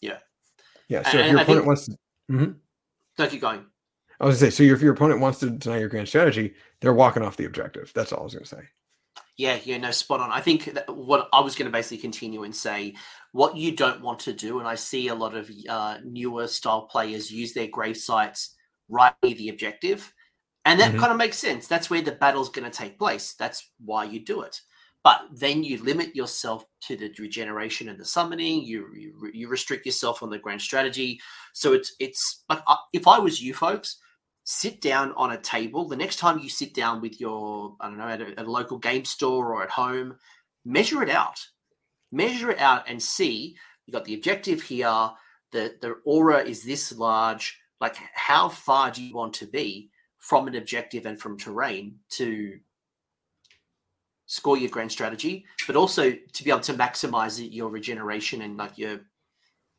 Yeah.
Yeah. So and, if your opponent think, wants to. Mm-hmm.
No, keep going.
I was going to say, so if your opponent wants to deny your grand strategy, they're walking off the objective. That's all I was going to say.
Yeah, yeah, no, spot on. I think what I was going to basically continue and say, what you don't want to do, and I see a lot of uh, newer style players use their grave sites right near the objective and that mm-hmm. kind of makes sense. That's where the battle's going to take place. That's why you do it. But then you limit yourself to the regeneration and the summoning. You you, you restrict yourself on the grand strategy. So it's it's. But if I was you folks, sit down on a table. The next time you sit down with your I don't know at a, at a local game store or at home, measure it out. Measure it out and see. You got the objective here. The the aura is this large. Like how far do you want to be? from an objective and from terrain to score your grand strategy, but also to be able to maximize your regeneration and like your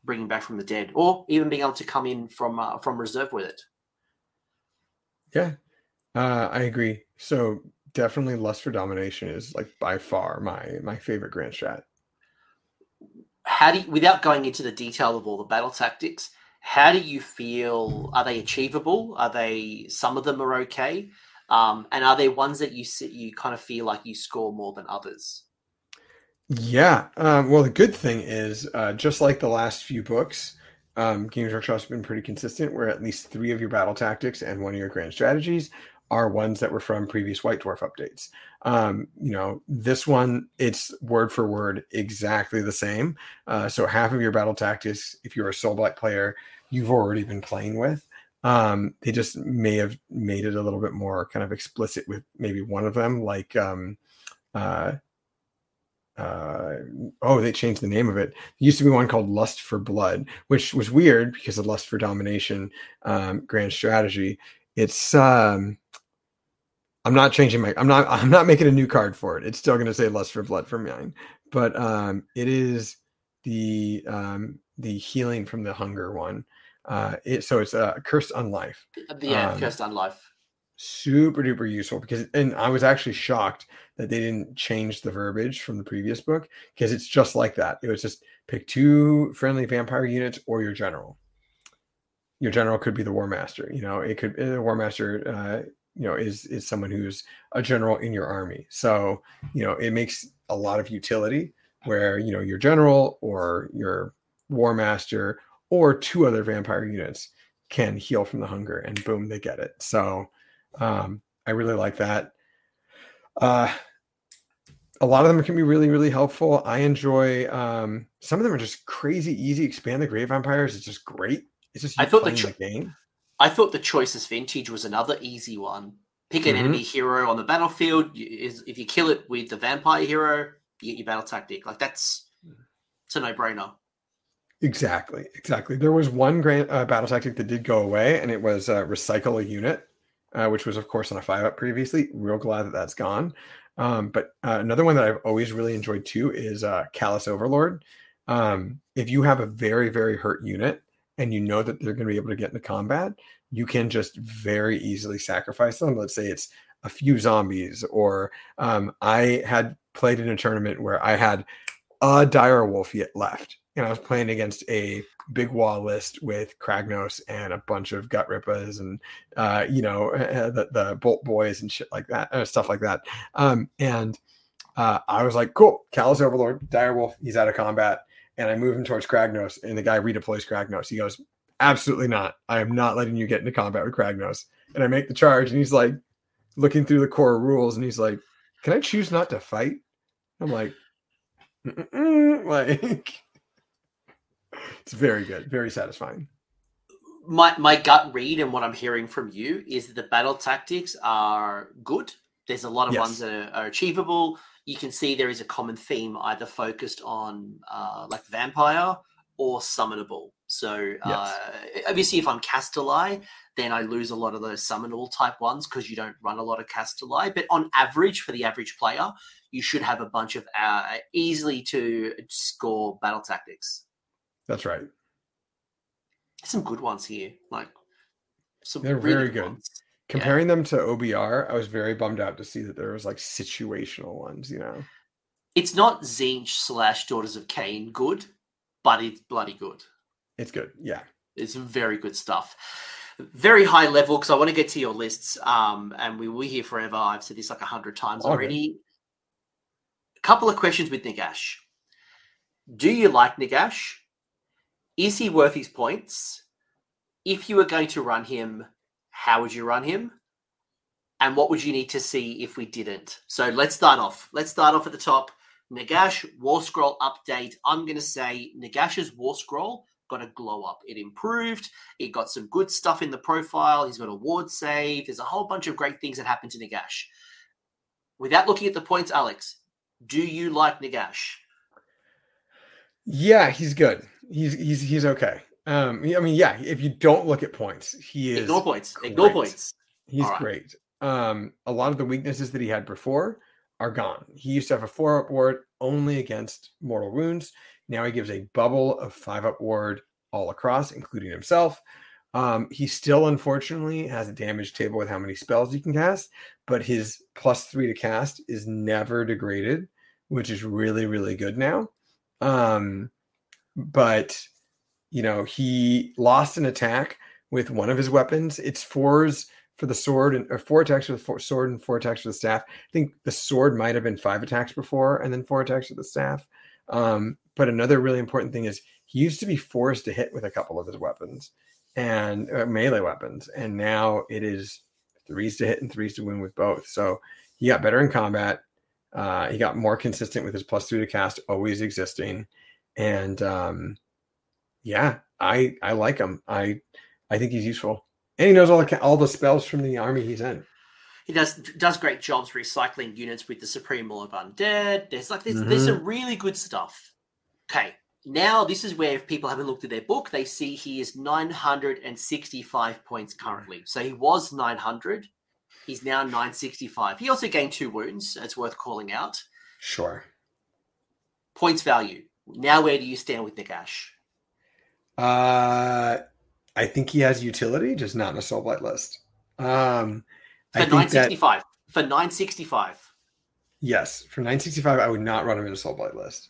bringing back from the dead, or even being able to come in from uh, from reserve with it.
Yeah, uh, I agree. So definitely, lust for domination is like by far my my favorite grand strat.
How do you, without going into the detail of all the battle tactics? How do you feel? Are they achievable? Are they some of them are okay? Um, and are there ones that you sit, you kind of feel like you score more than others?
Yeah. Um, well, the good thing is, uh, just like the last few books, um, Games Workshop's been pretty consistent. Where at least three of your battle tactics and one of your grand strategies are ones that were from previous White Dwarf updates. Um, you know, this one, it's word for word exactly the same. Uh, so half of your battle tactics, if you're a Soul Blight player, you've already been playing with. Um, they just may have made it a little bit more kind of explicit with maybe one of them, like um, uh, uh, oh, they changed the name of it. There used to be one called Lust for Blood, which was weird because of Lust for Domination um, grand strategy. It's um, I'm not changing my I'm not I'm not making a new card for it. It's still going to say Lust for Blood for mine, but um, it is the um, the healing from the hunger one. Uh, it, so it's a uh, cursed on life.
Yeah, um, cursed on life.
Super duper useful because, and I was actually shocked that they didn't change the verbiage from the previous book because it's just like that. It was just pick two friendly vampire units or your general. Your general could be the war master. You know, it could the war master. Uh, you know, is is someone who's a general in your army. So you know, it makes a lot of utility where you know your general or your war master or two other vampire units can heal from the hunger and boom they get it so um, i really like that. Uh, a lot of them can be really really helpful. I enjoy um, some of them are just crazy easy expand the grave vampires it's just great. It's just
i thought the, cho- the, game. I thought the choices vintage was another easy one. Pick an mm-hmm. enemy hero on the battlefield if you kill it with the vampire hero you get your battle tactic. Like that's it's a no-brainer.
Exactly, exactly. There was one grand uh, battle tactic that did go away, and it was uh, recycle a unit, uh, which was of course on a five up previously. Real glad that that's gone. Um, but uh, another one that I've always really enjoyed too is uh, Callous Overlord. Um, if you have a very very hurt unit and you know that they're going to be able to get into combat, you can just very easily sacrifice them. Let's say it's a few zombies, or um, I had played in a tournament where I had a dire wolf yet left and I was playing against a big wall list with Kragnos and a bunch of gut rippas and uh, you know the, the bolt boys and shit like that, uh, stuff like that. Um, and uh, I was like, cool, Callous Overlord, Direwolf, he's out of combat, and I move him towards Kragnos, and the guy redeploys Kragnos. He goes, absolutely not. I am not letting you get into combat with Kragnos. And I make the charge, and he's like looking through the core rules, and he's like, can I choose not to fight? I'm like, like it's very good, very satisfying.
My my gut read and what I'm hearing from you is that the battle tactics are good. There's a lot of yes. ones that are, are, achievable. You can see there is a common theme, either focused on uh, like vampire or summonable. So uh, obviously, if I'm Kastelai, then I lose a lot of those summonable type ones because you don't run a lot of Kastelai. But on average, for the average player, you should have a bunch of uh, easily to score battle tactics.
That's right.
some good ones here, like
some. They're really very good. Ones. Comparing yeah. them to OBR, I was very bummed out to see that there was like situational ones. You know,
it's not Tzeentch slash Daughters of Khaine good, but it's bloody good.
It's good. Yeah,
it's very good stuff very high level because I want to get to your lists. Um, and we will be here forever. I've said this like a hundred times okay. already A couple of questions with Nagash. Do you like Nagash? Is he worth his points? If you were going to run him, how would you run him? And what would you need to see if we didn't? So let's start off. Let's start off at the top. Nagash War Scroll update. I'm going to say Nagash's War Scroll got a glow up. It improved. It got some good stuff in the profile. He's got a ward save. There's a whole bunch of great things that happened to Nagash. Without looking at the points, Alex, do you like Nagash?
Yeah, he's good. He's he's he's okay. Um, I mean, yeah. If you don't look at points, he is
ignore points. Great. Ignore points.
He's right. great. Um, a lot of the weaknesses that he had before are gone. He used to have a four up ward only against mortal wounds. Now he gives a bubble of five up ward all across, including himself. Um, he still, unfortunately, has a damage table with how many spells he can cast, but his plus three to cast is never degraded, which is really, really good now. Um, but you know, he lost an attack with one of his weapons. It's fours for the sword and or four attacks with the sword and four attacks with the staff. I think the sword might have been five attacks before and then four attacks with the staff. Um, but another really important thing is he used to be forced to hit with a couple of his weapons and uh, melee weapons, and now it is threes to hit and threes to win with both. So he got better in combat. Uh, he got more consistent with his plus three to cast always existing, and um, yeah, I I like him. I I think he's useful, and he knows all the all the spells from the army he's in.
He does does great jobs recycling units with the Supreme Law of Undead. There's like there's, mm-hmm. there's some really good stuff. Okay, now this is where if people haven't looked at their book, they see he is 965 points currently. So he was 900. He's now 965. He also gained two wounds. It's worth calling out.
Sure.
Points value. Now where do you stand with Nagash?
Uh I think he has utility, just not in a Soulblight list. Um
for 965. That, for 965.
Yes, for 965, I would not run him in a Soulblight list.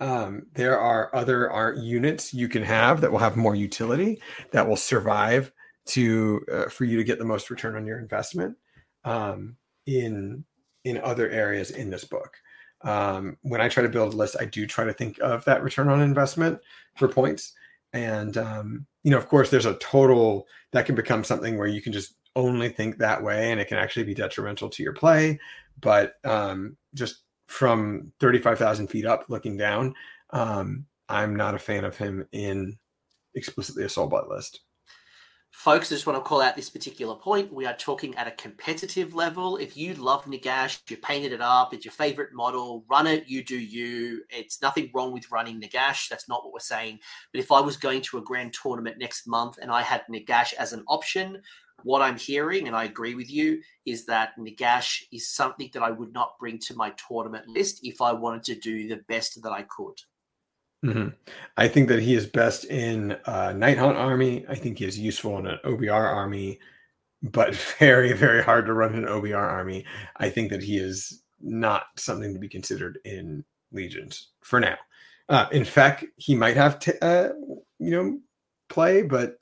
Um, there are other art units you can have that will have more utility that will survive to uh, for you to get the most return on your investment um, in in other areas in this book. Um, when I try to build a list, I do try to think of that return on investment for points. And um, you know, of course, there's a total that can become something where you can just only think that way, and it can actually be detrimental to your play. But um, just from 35,000 feet up looking down, um, I'm not a fan of him in explicitly a Soulblight list.
Folks, I just want to call out this particular point. We are talking at a competitive level. If you love Nagash, you painted it up, it's your favorite model, run it, you do you. It's nothing wrong with running Nagash. That's not what we're saying. But if I was going to a grand tournament next month and I had Nagash as an option, what I'm hearing, and I agree with you, is that Nagash is something that I would not bring to my tournament list if I wanted to do the best that I could.
Mm-hmm. I think that he is best in a Nighthaunt army. I think he is useful in an OBR army, but very, very hard to run an OBR army. I think that he is not something to be considered in Legions for now. Uh, in fact, he might have, to, uh, you know, play, but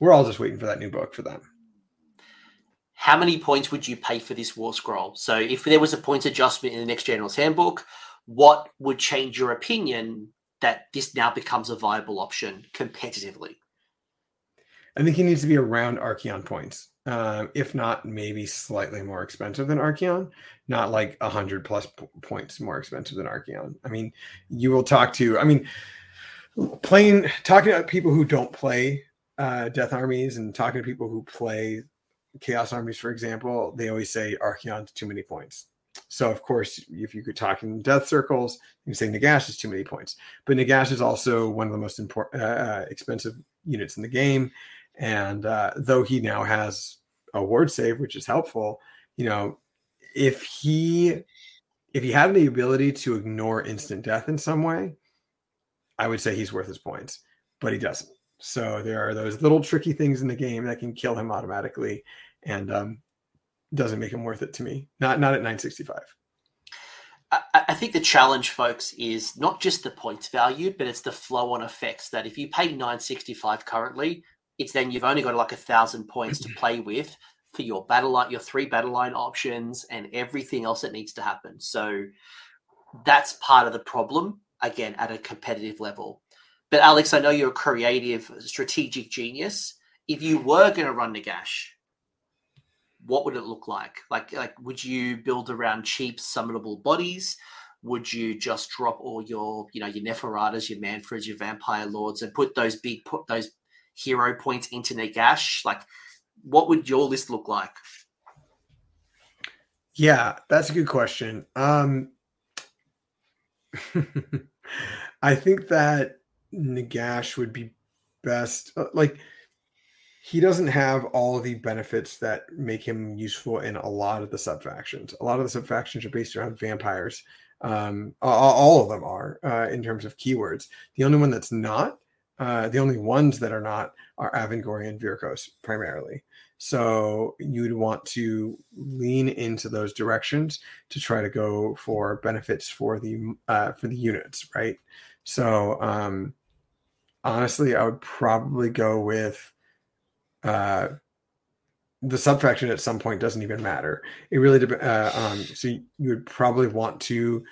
we're all just waiting for that new book for them
how many points would you pay for this war scroll? So if there was a points adjustment in the next general's handbook, what would change your opinion that this now becomes a viable option competitively?
I think he needs to be around Archaon points. Um, if not, maybe slightly more expensive than Archaon, not like a hundred plus p- points more expensive than Archaon. I mean, you will talk to, I mean, playing, talking about people who don't play uh, Death Armies and talking to people who play Chaos Armies, for example, they always say Archaon's too many points. So, of course, if you could talk in death circles, you can say Nagash is too many points. But Nagash is also one of the most important, uh, uh, expensive units in the game. And uh, though he now has a ward save, which is helpful, you know, if he if he had the ability to ignore instant death in some way, I would say he's worth his points, but he doesn't. So there are those little tricky things in the game that can kill him automatically, and um, doesn't make him worth it to me. Not not at 965.
I, I think the challenge, folks, is not just the points value, but it's the flow on effects. That if you pay 965 currently, it's then you've only got like a thousand points to play with for your battle line, your three battle line options, and everything else that needs to happen. So that's part of the problem again at a competitive level. But Alex, I know you're a creative, strategic genius. If you were going to run Nagash, what would it look like? Like, like would you build around cheap summonable bodies? Would you just drop all your, you know, your Neferatas, your Mannfreds, your Vampire Lords, and put those big, put those hero points into Nagash? Like, what would your list look like?
Yeah, that's a good question. Um, I think that Nagash would be best. Uh, like, he doesn't have all the benefits that make him useful in a lot of the sub factions. A lot of the sub factions are based around vampires. Um, all of them are uh, in terms of keywords. The only one that's not, uh, the only ones that are not, are Avengorii and primarily. So you'd want to lean into those directions to try to go for benefits for the uh, for the units, right? So um, honestly, I would probably go with uh, the subfaction at some point doesn't even matter. It really depends. Uh, um, so you, would probably want to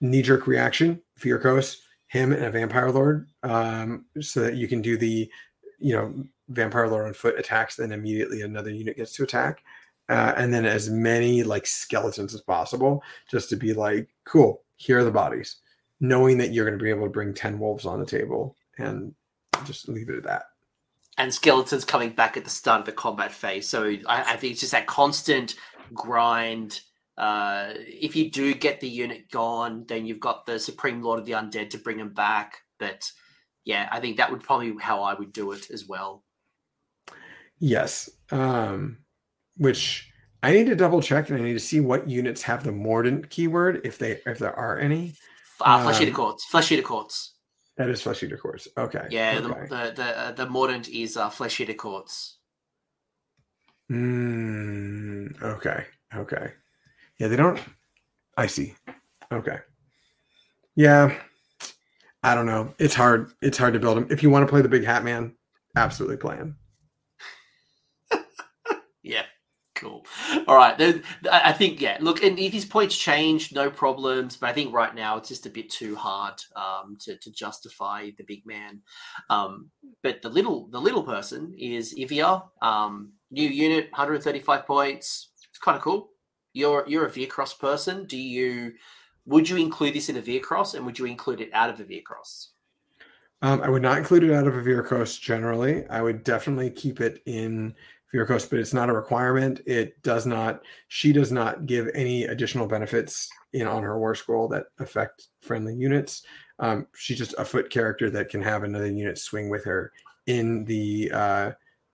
knee jerk reaction, Vyrkos, him and a vampire lord, um, so that you can do the, you know, vampire lord on foot attacks, then immediately another unit gets to attack. Uh, and then as many like skeletons as possible, just to be like, cool, here are the bodies, knowing that you're going to be able to bring 10 wolves on the table and just leave it at that
and skeletons coming back at the start of the combat phase. So I, I think it's just that constant grind. Uh, if you do get the unit gone, then you've got the Supreme Lord of the Undead to bring them back. But yeah, I think that would probably how I would do it as well.
Yes. Um, which I need to double check and I need to see what units have the Mordant keyword, if they if there are any.
Uh, Flesh Eater um, Courts. Flesh Eater Courts.
That is Flesh Eater Courts. Okay.
Yeah,
okay.
the the the, uh, the Mordant is uh, Flesh Eater Courts.
Mm, okay. Okay. Yeah, they don't. I see. Okay. Yeah. I don't know. It's hard. It's hard to build them. If you want to play the big hat man, absolutely play him.
yeah. Cool. All right. I think yeah. Look, and if his points change, no problems. But I think right now it's just a bit too hard um, to to justify the big man. Um, but the little the little person is Ivya. Um, new unit, 135 points. It's kind of cool. You're you're a Vyrkos person. Do you would you include this in a Vyrkos, and would you include it out of a Vyrkos?
Um, I would not include it out of a Vyrkos generally. I would definitely keep it in Vyrkos, but it's not a requirement. It does not, she does not give any additional benefits in on her war scroll that affect friendly units. Um, she's just a foot character that can have another unit swing with her in the uh,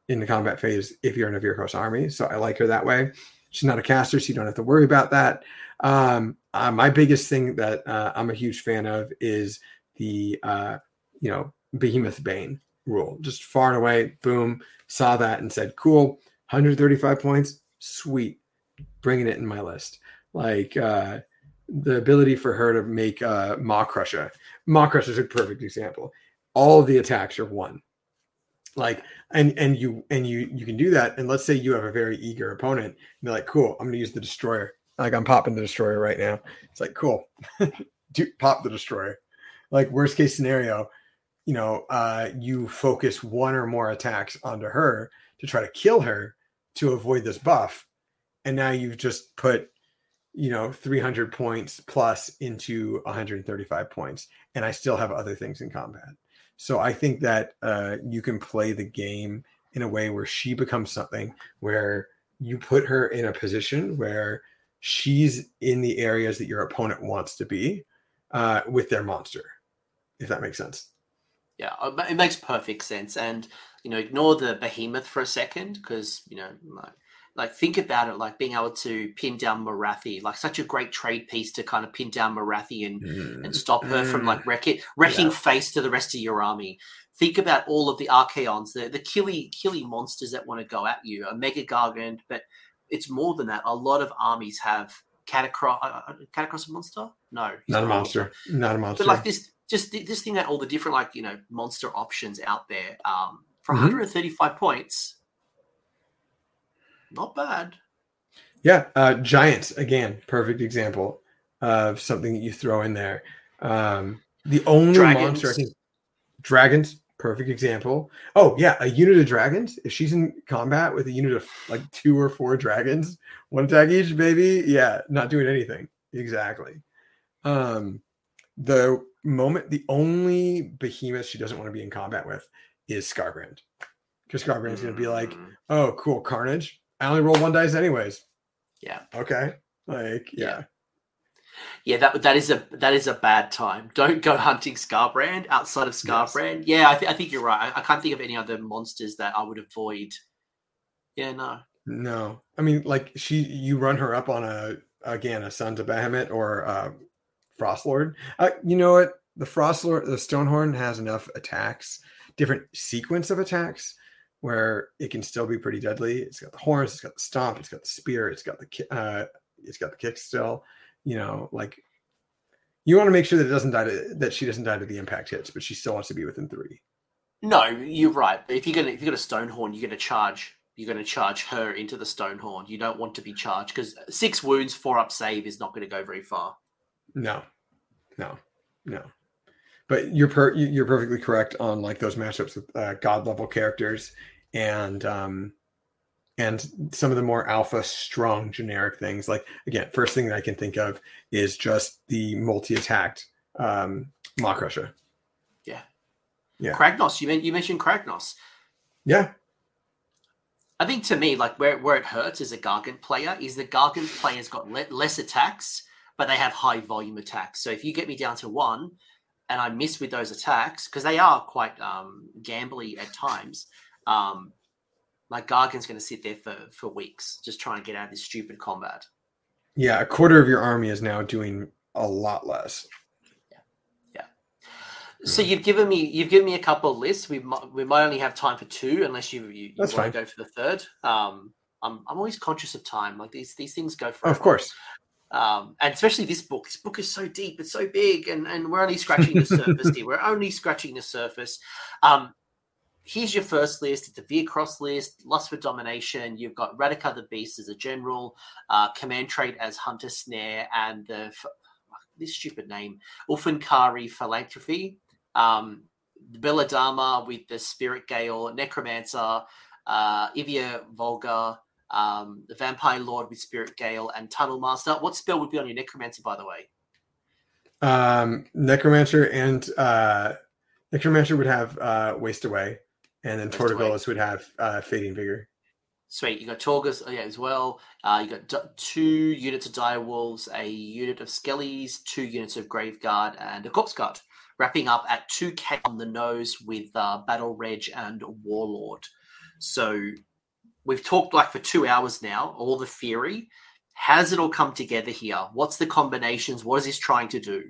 in the combat phase if you're in a Vyrkos army. So I like her that way. She's not a caster, so you don't have to worry about that. Um, uh, my biggest thing that uh, I'm a huge fan of is the uh, you know Behemoth Bane rule. Just far and away, boom, saw that and said, cool, 135 points, sweet, bringing it in my list. Like uh, the ability for her to make uh, Maw-Krusha. Maw Crusher is a perfect example. All the attacks are one. Like and and you and you you can do that. And let's say you have a very eager opponent. And they're like, cool, I'm gonna use the destroyer. Like I'm popping the destroyer right now. It's like cool. do pop the destroyer. Like worst case scenario, you know, uh, you focus one or more attacks onto her to try to kill her to avoid this buff. And now you've just put, you know, 300 points plus into 135 points. And I still have other things in combat. So I think that uh, you can play the game in a way where she becomes something where you put her in a position where she's in the areas that your opponent wants to be uh, with their monster, if that makes sense.
Yeah, uh, it makes perfect sense. And, you know, ignore the behemoth for a second because, you know, like, like, think about it like being able to pin down Morathi, like such a great trade piece to kind of pin down Morathi and, mm. and stop her mm. from like wrecking, wrecking yeah. face to the rest of your army. Think about all of the Archaons, the, the killy, killy monsters that want to go at you, a Mega Gargant, but it's more than that. A lot of armies have Katakros, uh, uh Katakros a monster? No.
Not a monster. Not a monster.
But like this, just this thing that all the different like you know monster options out there um, for mm-hmm. 135 points not bad.
Yeah uh, giants again perfect example of something that you throw in there. Um, the only dragons. monster i think dragons perfect example. Oh yeah a unit of dragons. If she's in combat with a unit of like two or four dragons one attack each baby. Yeah not doing anything. Exactly. Um the moment, the only behemoth she doesn't want to be in combat with is Skarbrand. Because Skarbrand's mm. going to be like, mm. oh, cool, Carnage. I only roll one dice anyways.
Yeah.
Okay. Like, yeah.
yeah. That that is a that is a bad time. Don't go hunting Skarbrand outside of Skarbrand. Yes. Yeah, I, th- I think you're right. I, I, can't think of any other monsters that I would avoid. Yeah, no.
No, I mean, like she, you run her up on a again a Sons of Behemat or uh, Frostlord. Uh, you know what? The Frostlord, the Stonehorn has enough attacks, different sequence of attacks, where it can still be pretty deadly. It's got the horns, it's got the stomp, it's got the spear, it's got the uh, it's got the kick still. You know, like you want to make sure that it doesn't die to, that she doesn't die to the impact hits, but she still wants to be within three.
No, you're right. If you're gonna if you got a Stonehorn, you're gonna charge. You're going to charge her into the Stonehorn. You don't want to be charged because six wounds, four up save is not going to go very far.
No, no, no. But you're per- you're perfectly correct on like those matchups with uh, god level characters and um and some of the more alpha strong generic things. Like again, first thing that I can think of is just the multi attacked um Maw-Krusha.
Yeah. Yeah. Kragnos. You meant you mentioned Kragnos.
Yeah.
I think to me, like where, where it hurts as a Gargant player is the Gargant player's got le- less attacks but they have high volume attacks. So if you get me down to one and I miss with those attacks, because they are quite um, gambly at times, um, my Gargant's going to sit there for, for weeks just trying to get out of this stupid combat.
Yeah, a quarter of your army is now doing a lot less.
Yeah, yeah. So you've given me you've given me a couple of lists. We might, we might only have time for two, unless you you, you want fine. to go for the third. Um, I'm I'm always conscious of time. Like these these things go for.
of course.
Um, and especially this book. This book is so deep, it's so big, and, and we're only scratching the surface here. We're only scratching the surface. Um, here's your first list. It's a Vyrkos list. Lust for Domination. You've got Radukar the Beast as a general, uh, Command Trait as Hunter Snare, and the this stupid name, Ulfenkarni Philanthropy. Um, Belladamma with the Spirit Gale, Necromancer, uh, Ivya Volga, um, the Vampire Lord with Spirit Gale, and Tunnel Master. What spell would be on your Necromancer, by the way?
Um, Necromancer and uh, Necromancer would have uh, Waste Away, and then Torgillius would have uh, Fading Vigor.
Sweet. You got Torgus yeah, as well. Uh, you got d- two units of Dire Wolves, a unit of Skellies, two units of Graveguard, and a Corpse Cart. Wrapping up at 2k on the nose with uh, Battle Reg and Warlord. So we've talked like for two hours now, all the theory. Does it all come together here? What's the combinations? What is this trying to do?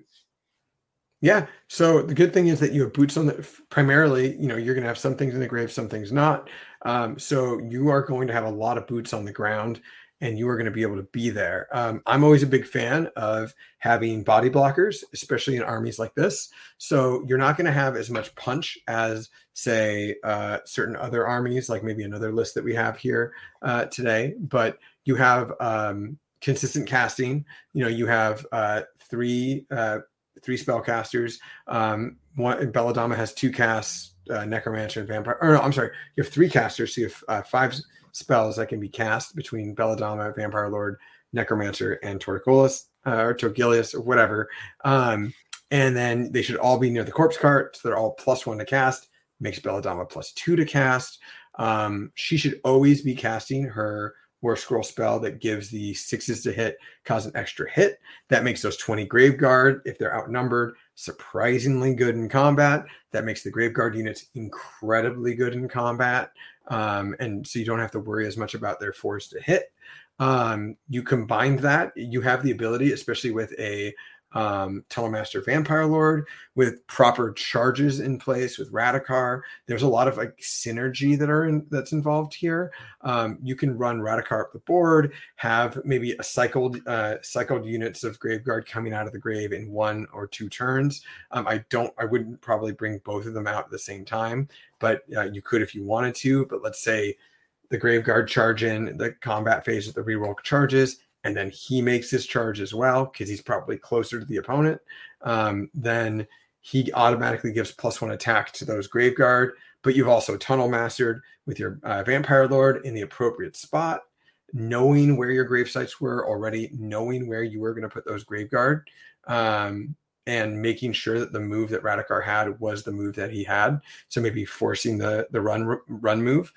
Yeah. So the good thing is that you have boots on the primarily, you know, you're going to have some things in the grave, some things not. Um, so you are going to have a lot of boots on the ground and you are going to be able to be there. Um, I'm always a big fan of having body blockers, especially in armies like this. So you're not going to have as much punch as, say, uh, certain other armies, like maybe another list that we have here uh, today. But you have um, consistent casting. You know, you have uh, three uh, three spellcasters. Um, one Belladamma has two casts, uh, Necromancer and Vampire. Or no, I'm sorry, you have three casters, so you have uh, five spells that can be cast between Belladamma, Vampire Lord, Necromancer, and Torgillius uh, or Torgillius or whatever. Um, and then they should all be near the corpse cart, so they're all plus one to cast. Makes Belladamma plus two to cast. Um, she should always be casting her War Scroll spell that gives the sixes to hit, cause an extra hit. That makes those 20 grave guard, if they're outnumbered, surprisingly good in combat. That makes the grave guard units incredibly good in combat. Um, and so you don't have to worry as much about their force to hit. Um, you combine that, you have the ability, especially with a um, Tunnel Master Vampire Lord with proper charges in place with Radukar. There's a lot of like synergy that are in, that's involved here. Um, you can run Radukar up the board, have maybe a cycled uh, cycled units of Graveguard coming out of the grave in one or two turns. Um, I don't, I wouldn't probably bring both of them out at the same time, but uh, you could if you wanted to. But let's say the Graveguard charge in the combat phase with the reroll charges and then he makes his charge as well because he's probably closer to the opponent, um, then he automatically gives plus one attack to those Graveguard. But you've also tunnel mastered with your uh, Vampire Lord in the appropriate spot, knowing where your grave sites were already, knowing where you were going to put those Graveguard, um, and making sure that the move that Radukar had was the move that he had. So maybe forcing the the run run move.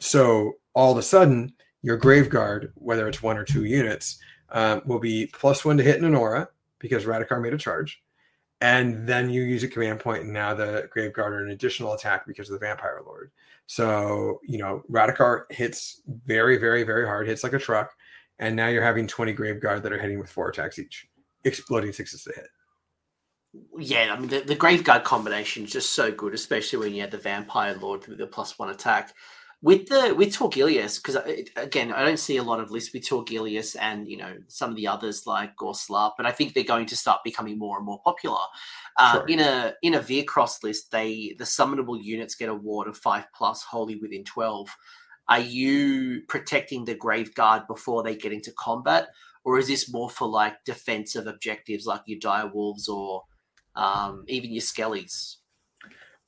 So all of a sudden, your grave guard, whether it's one or two units, um, will be plus one to hit in an aura because Radukar made a charge. And then you use a command point, and now the grave guard are an additional attack because of the vampire lord. So, you know, Radukar hits very, very, very hard, hits like a truck. And now you're having 20 grave guard that are hitting with four attacks each, exploding sixes to hit.
Yeah, I mean the, the grave guard combination is just so good, especially when you had the vampire lord with the plus one attack with the with Torgillius, because again, I don't see a lot of lists with Torgillius and you know some of the others like Gorslav, but I think they're going to start becoming more and more popular. Uh, sure. In a in a Vyrkos list, they the summonable units get a ward of five plus, wholly within twelve. Are you protecting the Grave Guard before they get into combat, or is this more for like defensive objectives like your dire wolves or um, even your skellies?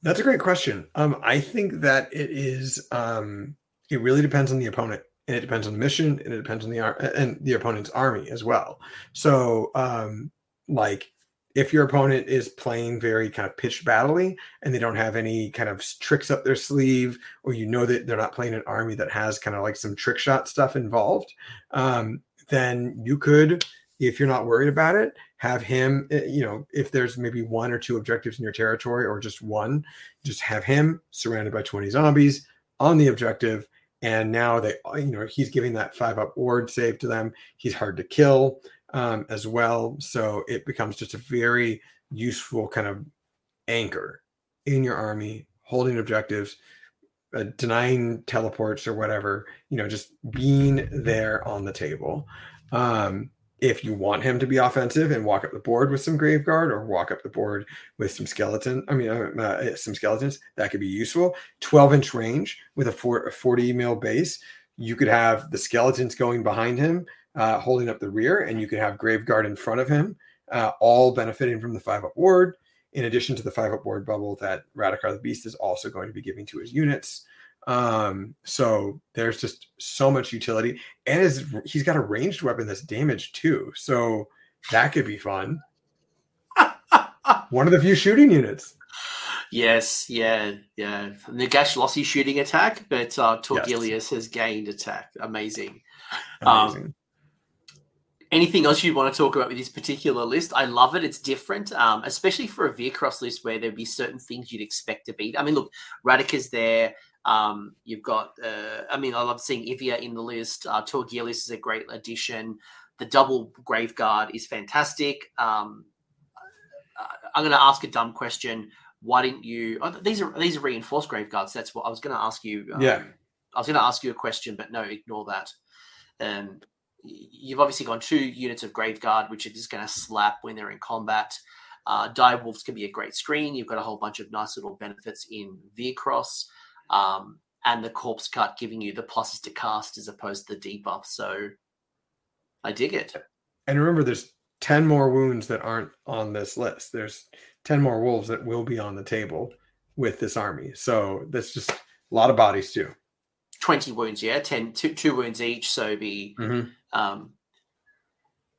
That's a great question. Um, I think that it is. Um, it really depends on the opponent, and it depends on the mission, and it depends on the ar- and the opponent's army as well. So, um, like, if your opponent is playing very kind of pitched battley, and they don't have any kind of tricks up their sleeve, or you know that they're not playing an army that has kind of like some trick shot stuff involved, um, then you could if you're not worried about it, have him, eh, you know, if there's maybe one or two objectives in your territory or just one, just have him surrounded by 20 zombies on the objective. And now they, you know, he's giving that five up ward save to them. He's hard to kill um, as well. So it becomes just a very useful kind of anchor in your army, holding objectives, uh, denying teleports or whatever, you know, just being there on the table. Um, if you want him to be offensive and walk up the board with some grave guard or walk up the board with some skeleton i mean uh, uh, some skeletons that could be useful. 12 inch range with a, four, a 40 mil base. You could have the skeletons going behind him uh, holding up the rear and you could have grave guard in front of him uh, all benefiting from the five up ward. In addition to the five up ward bubble that radukar the beast is also going to be giving to his units um, so there's just so much utility, and his, he's got a ranged weapon that's damaged too. So that could be fun. One of the few shooting units.
Yes, yeah, yeah. Nagash lost his shooting attack, but uh, Torgillius yes. has gained attack. Amazing. Amazing. Um, anything else you want to talk about with this particular list? I love it. It's different, um, especially for a Vyrkos list where there'd be certain things you'd expect to beat. I mean, look, Radukar's there. Um, you've got, uh, I mean, I love seeing Ivya in the list. Uh, Torgillius is a great addition. The double Grave Guard is fantastic. Um, uh, I'm going to ask a dumb question. Why didn't you? Oh, these are these are reinforced Grave Guards. That's what I was going to ask you.
Um, yeah,
I was going to ask you a question, but no, ignore that. Um, you've obviously got two units of Grave Guard, which are just going to slap when they're in combat. Uh, Dire Wolves can be a great screen. You've got a whole bunch of nice little benefits in Vyrkos um, and the corpse cart giving you the pluses to cast as opposed to the debuff. So I dig it.
And remember, there's 10 more wounds that aren't on this list. There's 10 more wolves that will be on the table with this army. So that's just a lot of bodies too.
20 wounds, yeah, 10, two, two wounds each. So be,
Mhm.
um,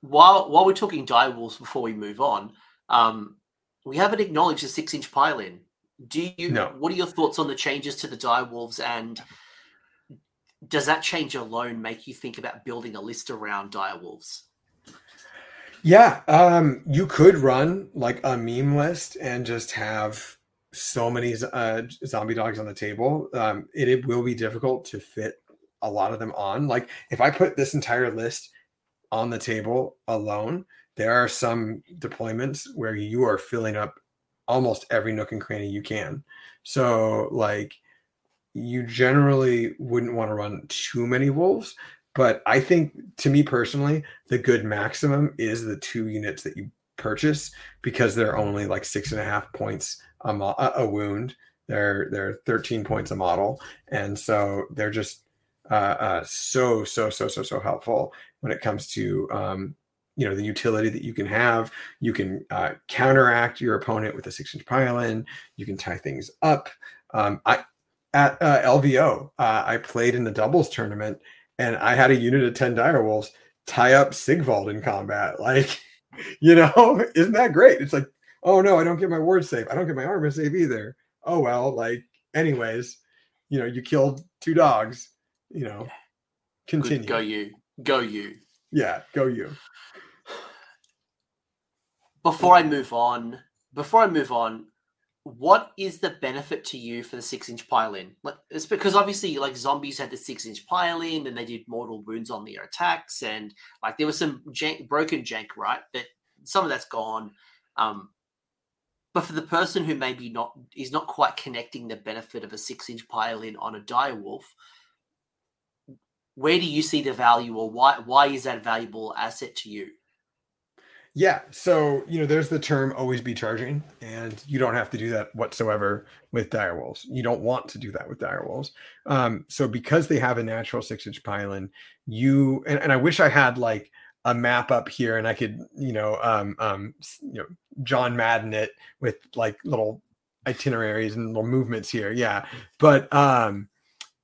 while, while we're talking dire wolves before we move on, um, we haven't acknowledged the six inch pile in. Do you,
No.
what are your thoughts on the changes to the dire wolves and does that change alone make you think about building a list around dire wolves?
Yeah, um, you could run like a meme list and just have so many uh, zombie dogs on the table. Um, it, it will be difficult to fit a lot of them on. Like if I put this entire list on the table alone, there are some deployments where you are filling up almost every nook and cranny you can. So like you generally wouldn't want to run too many wolves but I think to me personally, the good maximum is the two units that you purchase because they're only like six and a half points a, mo- a wound. They're they're 13 points a model, and so they're just uh, uh, so so so so so helpful when it comes to um, you know the utility that you can have. You can uh, counteract your opponent with a six inch pile-in. You can tie things up. Um, I at uh, LVO, uh, I played in the doubles tournament and I had a unit of 10 dire wolves tie up Sigvald in combat. Like, you know, isn't that great? It's like, oh no, I don't get my ward save. I don't get my armor save either. Oh well, like, anyways, you know, you killed two dogs, you know.
Good,
Continue.
go you, go you.
Yeah, go you.
before I move on, before I move on, what is the benefit to you for the six inch pile in? Like, it's because obviously, like zombies had the six inch pile in, and they did mortal wounds on their attacks, and like there was some jank, broken jank, right? But some of that's gone. Um, but for the person who maybe not is not quite connecting the benefit of a six inch pile in on a dire wolf, where do you see the value, or why why is that valuable asset to you?
Yeah. So, you know, there's the term always be charging, and you don't have to do that whatsoever with direwolves. You don't want to do that with direwolves. Um, so because they have a natural six inch pylon, you and, and I wish I had like a map up here and I could, you know, um, um, you know, John Madden it with like little itineraries and little movements here. Yeah. But um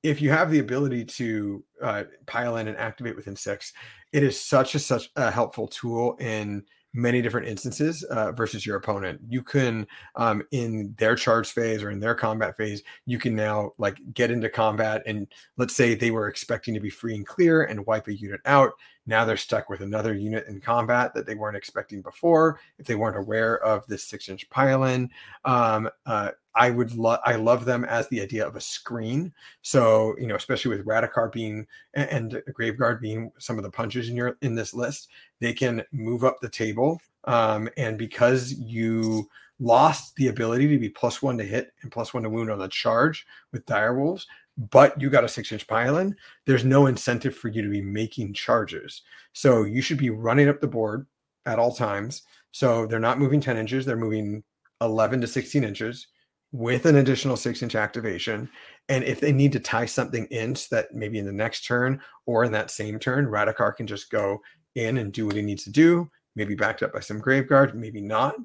if you have the ability to uh, pile in and activate within six, it is such a such a helpful tool in many different instances uh, versus your opponent. You can um, in their charge phase or in their combat phase, you can now like get into combat and let's say they were expecting to be free and clear and wipe a unit out. Now they're stuck with another unit in combat that they weren't expecting before if they weren't aware of this six inch pile-in. Um, uh, I would love I love them as the idea of a screen. So you know, especially with Radukar being and, and Graveguard being some of the punches in your in this list, they can move up the table. Um, and because you lost the ability to be plus one to hit and plus one to wound on the charge with dire wolves, but you got a six inch pile-in, there's no incentive for you to be making charges. So you should be running up the board at all times. So they're not moving 10 inches, they're moving 11 to 16 inches with an additional six inch activation. And if they need to tie something in so that maybe in the next turn or in that same turn, Radukar can just go in and do what he needs to do, maybe backed up by some Graveguard, maybe not,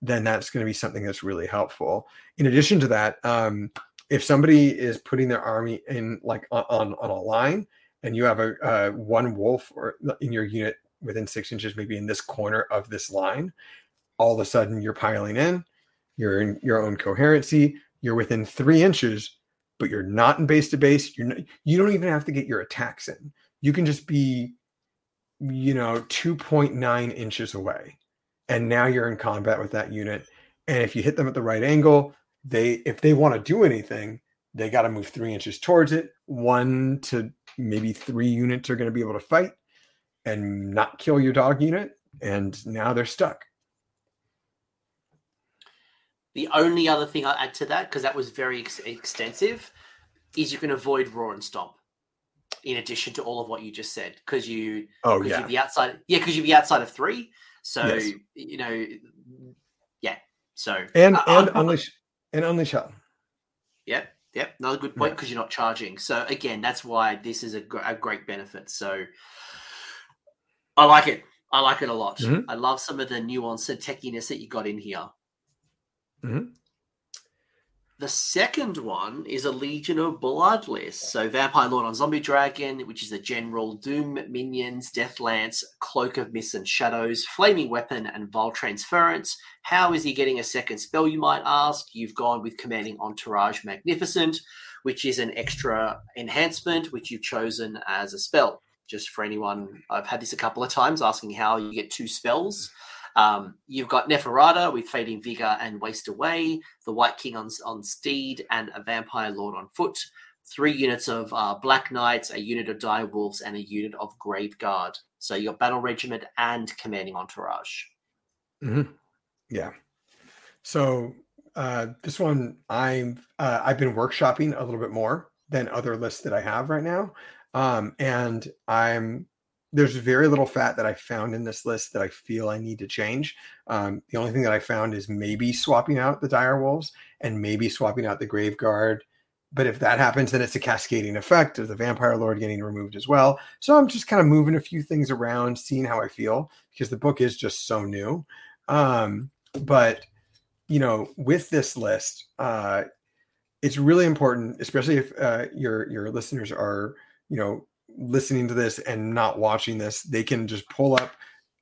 then that's going to be something that's really helpful. In addition to that, um, if somebody is putting their army in like on, on, a line and you have a uh, one wolf or in your unit within six inches, maybe in this corner of this line, all of a sudden you're piling in, you're in your own coherency, you're within three inches, but you're not in base to base. You're not, you don't even have to get your attacks in. You can just be, you know, 2.9 inches away. And now you're in combat with that unit. And if you hit them at the right angle, they if they want to do anything, they got to move three inches towards it. One to maybe three units are going to be able to fight and not kill your dog unit. And now they're stuck.
The only other thing I'll add to that, because that was very ex- extensive, is you can avoid roar and stomp. In addition to all of what you just said, because you,
Oh yeah.
you'd be outside, yeah, because you'd be outside of three. So
Yes.
you know, yeah. So
And
I-
and unleash and unleash hell.
Yep, yep. Another good point
Yeah.
because you're not charging. So again, that's why this is a, gr- a great benefit. So I like it. I like it a lot. Mm-hmm. I love some of the nuance and techiness that you got in here.
Mm-hmm.
The second one is a Legion of Bloodless. So Vampire Lord on Zombie Dragon, which is a general, Doom Minions, Death Lance, Cloak of Mist and Shadows, Flaming Weapon, and Vile Transference. How is he getting a second spell, you might ask? You've gone with Commanding Entourage Magnificent, which is an extra enhancement, which you've chosen as a spell. Just for anyone, I've had this a couple of times asking how you get two spells. Um, you've got Neferata with Fading Vigor and Waste Away, the Wight King on, on Steed, and a Vampire Lord on foot. Three units of uh, Black Knights, a unit of Dire Wolves, and a unit of Grave Guard. So you got Battle Regiment and Commanding Entourage.
Mm-hmm. Yeah. So uh, this one, I'm uh, I've been workshopping a little bit more than other lists that I have right now, um, and I'm there's very little fat that I found in this list that I feel I need to change. Um, the only thing that I found is maybe swapping out the dire wolves and maybe swapping out the grave guard. But if that happens, then it's a cascading effect of the vampire lord getting removed as well. So I'm just kind of moving a few things around, seeing how I feel because the book is just so new. Um, but you know, with this list, uh, it's really important, especially if uh, your your listeners are you know listening to this and not watching this, they can just pull up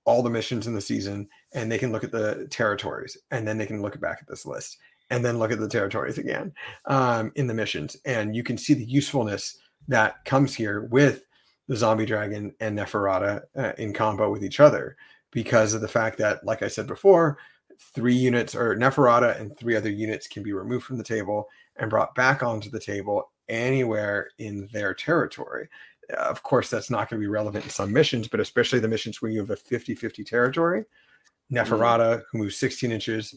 all the missions in the season and they can look at the territories and then they can look back at this list and then look at the territories again um, in the missions. And you can see the usefulness that comes here with the zombie dragon and Neferata uh, in combo with each other because of the fact that, like I said before, three units or Neferata and three other units can be removed from the table and brought back onto the table anywhere in their territory of course, that's not going to be relevant in some missions, but especially the missions where you have a 50 50 territory. Neferata, mm. who moves 16 inches,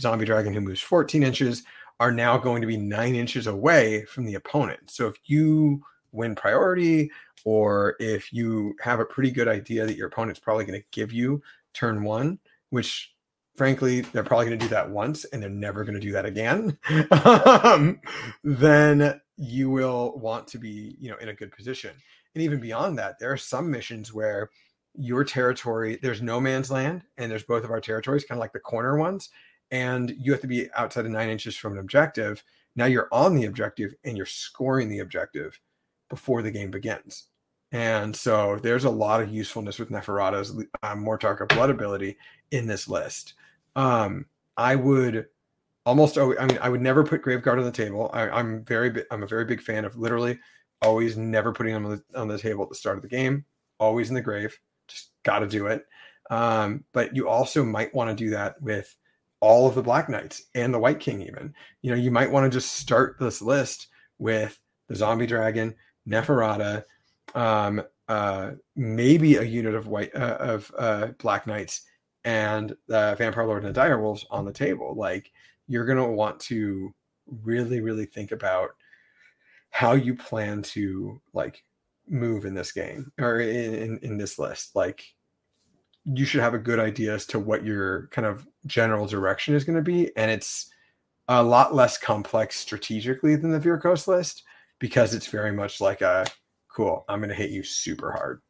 Zombie Dragon, who moves 14 inches, are now going to be nine inches away from the opponent. So if you win priority, or if you have a pretty good idea that your opponent's probably going to give you turn one, which frankly, they're probably going to do that once and they're never going to do that again, um, then you will want to be, you know, in a good position. And even beyond that, there are some missions where your territory, there's no man's land and there's both of our territories, kind of like the corner ones. And you have to be outside of nine inches from an objective. Now you're on the objective and you're scoring the objective before the game begins. And so there's a lot of usefulness with Neferata's uh, Mortarch Blood ability in this list. Um, I would almost I mean, I would never put Graveguard on the table. I, am very, I'm a very big fan of literally always never putting them on the, on the table at the start of the game, always in the grave. Just got to do it. Um, but you also might want to do that with all of the Black Knights and the Wight King, even. You know, you might want to just start this list with the Zombie Dragon, Neferata, um, uh, maybe a unit of white uh, of uh, Black Knights, and the Vampire Lord and the Dire Wolves on the table. Like you're gonna want to really, really think about how you plan to like move in this game or in, in, in this list. Like you should have a good idea as to what your kind of general direction is going to be, and it's a lot less complex strategically than the Vyrkos list because it's very much like a cool. I'm going to hit you super hard.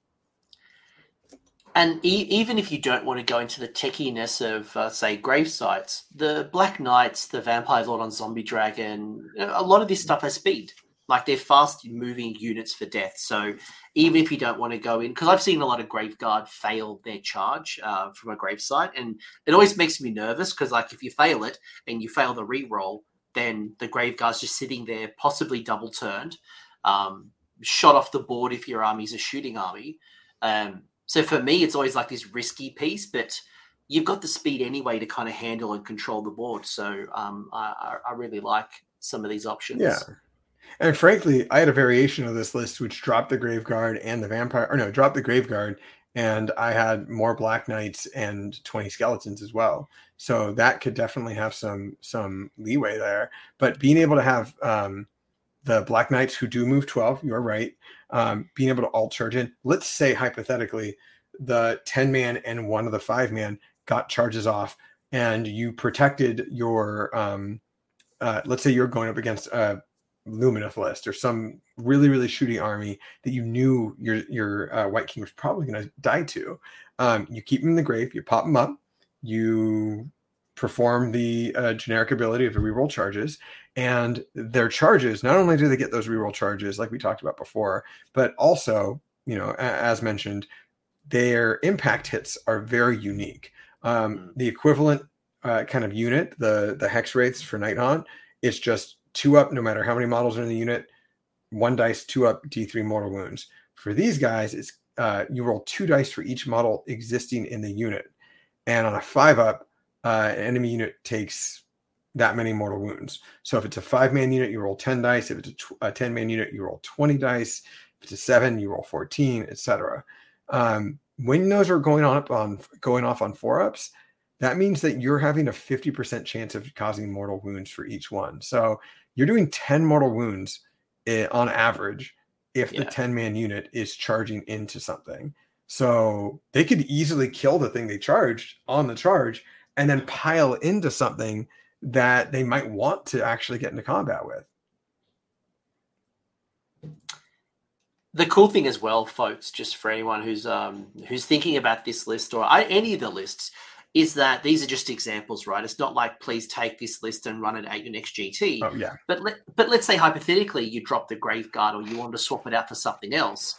And e- even if you don't want to go into the techiness of, uh, say, grave sites, the Black Knights, the Vampire Lord on Zombie Dragon, a lot of this stuff has speed. Like they're fast moving units for death. So even if you don't want to go in, because I've seen a lot of Grave Guard fail their charge uh, from a gravesite, and it always makes me nervous because, like, if you fail it and you fail the re-roll, then the Grave Guard's just sitting there, possibly double turned, um, shot off the board if your army's a shooting army. Um, so for me, it's always like this risky piece, but you've got the speed anyway to kind of handle and control the board. So um, I, I really like some of these options.
Yeah. And frankly, I had a variation of this list which dropped the Grave Guard and the Vampire, or no, dropped the Grave Guard, and I had more Black Knights and 20 skeletons as well. So that could definitely have some some leeway there. But being able to have um, the Black Knights who do move 12, you're right, um, being able to alt charge in. Let's say hypothetically, the 10 man and one of the five man got charges off, and you protected your. Um, uh, let's say you're going up against a, Lumineth list or some really really shooty army that you knew your your uh, White King was probably going to die to. Um, you keep them in the grave, you pop them up, you perform the uh, generic ability of the reroll charges, and their charges. Not only do they get those reroll charges, like we talked about before, but also, you know, as mentioned, their impact hits are very unique. Um, mm. the equivalent uh, kind of unit, the the hex wraiths for Nighthaunt, it's just two up no matter how many models are in the unit. One dice, two up, D3 mortal wounds. For these guys, it's uh, you roll two dice for each model existing in the unit, and on a five up, uh, an enemy unit takes that many mortal wounds. So if it's a five man unit, you roll 10 dice. If it's a, tw- a 10 man unit, you roll 20 dice. If it's a seven, you roll 14, etc. Um, when those are going on on going off on four ups, that means that you're having a 50% chance of causing mortal wounds for each one. So you're doing 10 mortal wounds eh, on average if yeah. the 10 man unit is charging into something. So they could easily kill the thing they charged on the charge and then pile into something that they might want to actually get into combat with.
The cool thing as well, folks, just for anyone who's um, who's thinking about this list or any of the lists, is that these are just examples, right? It's not like please take this list and run it at your next GT.
Oh, yeah.
But let, but let's say hypothetically you drop the grave guard or you want to swap it out for something else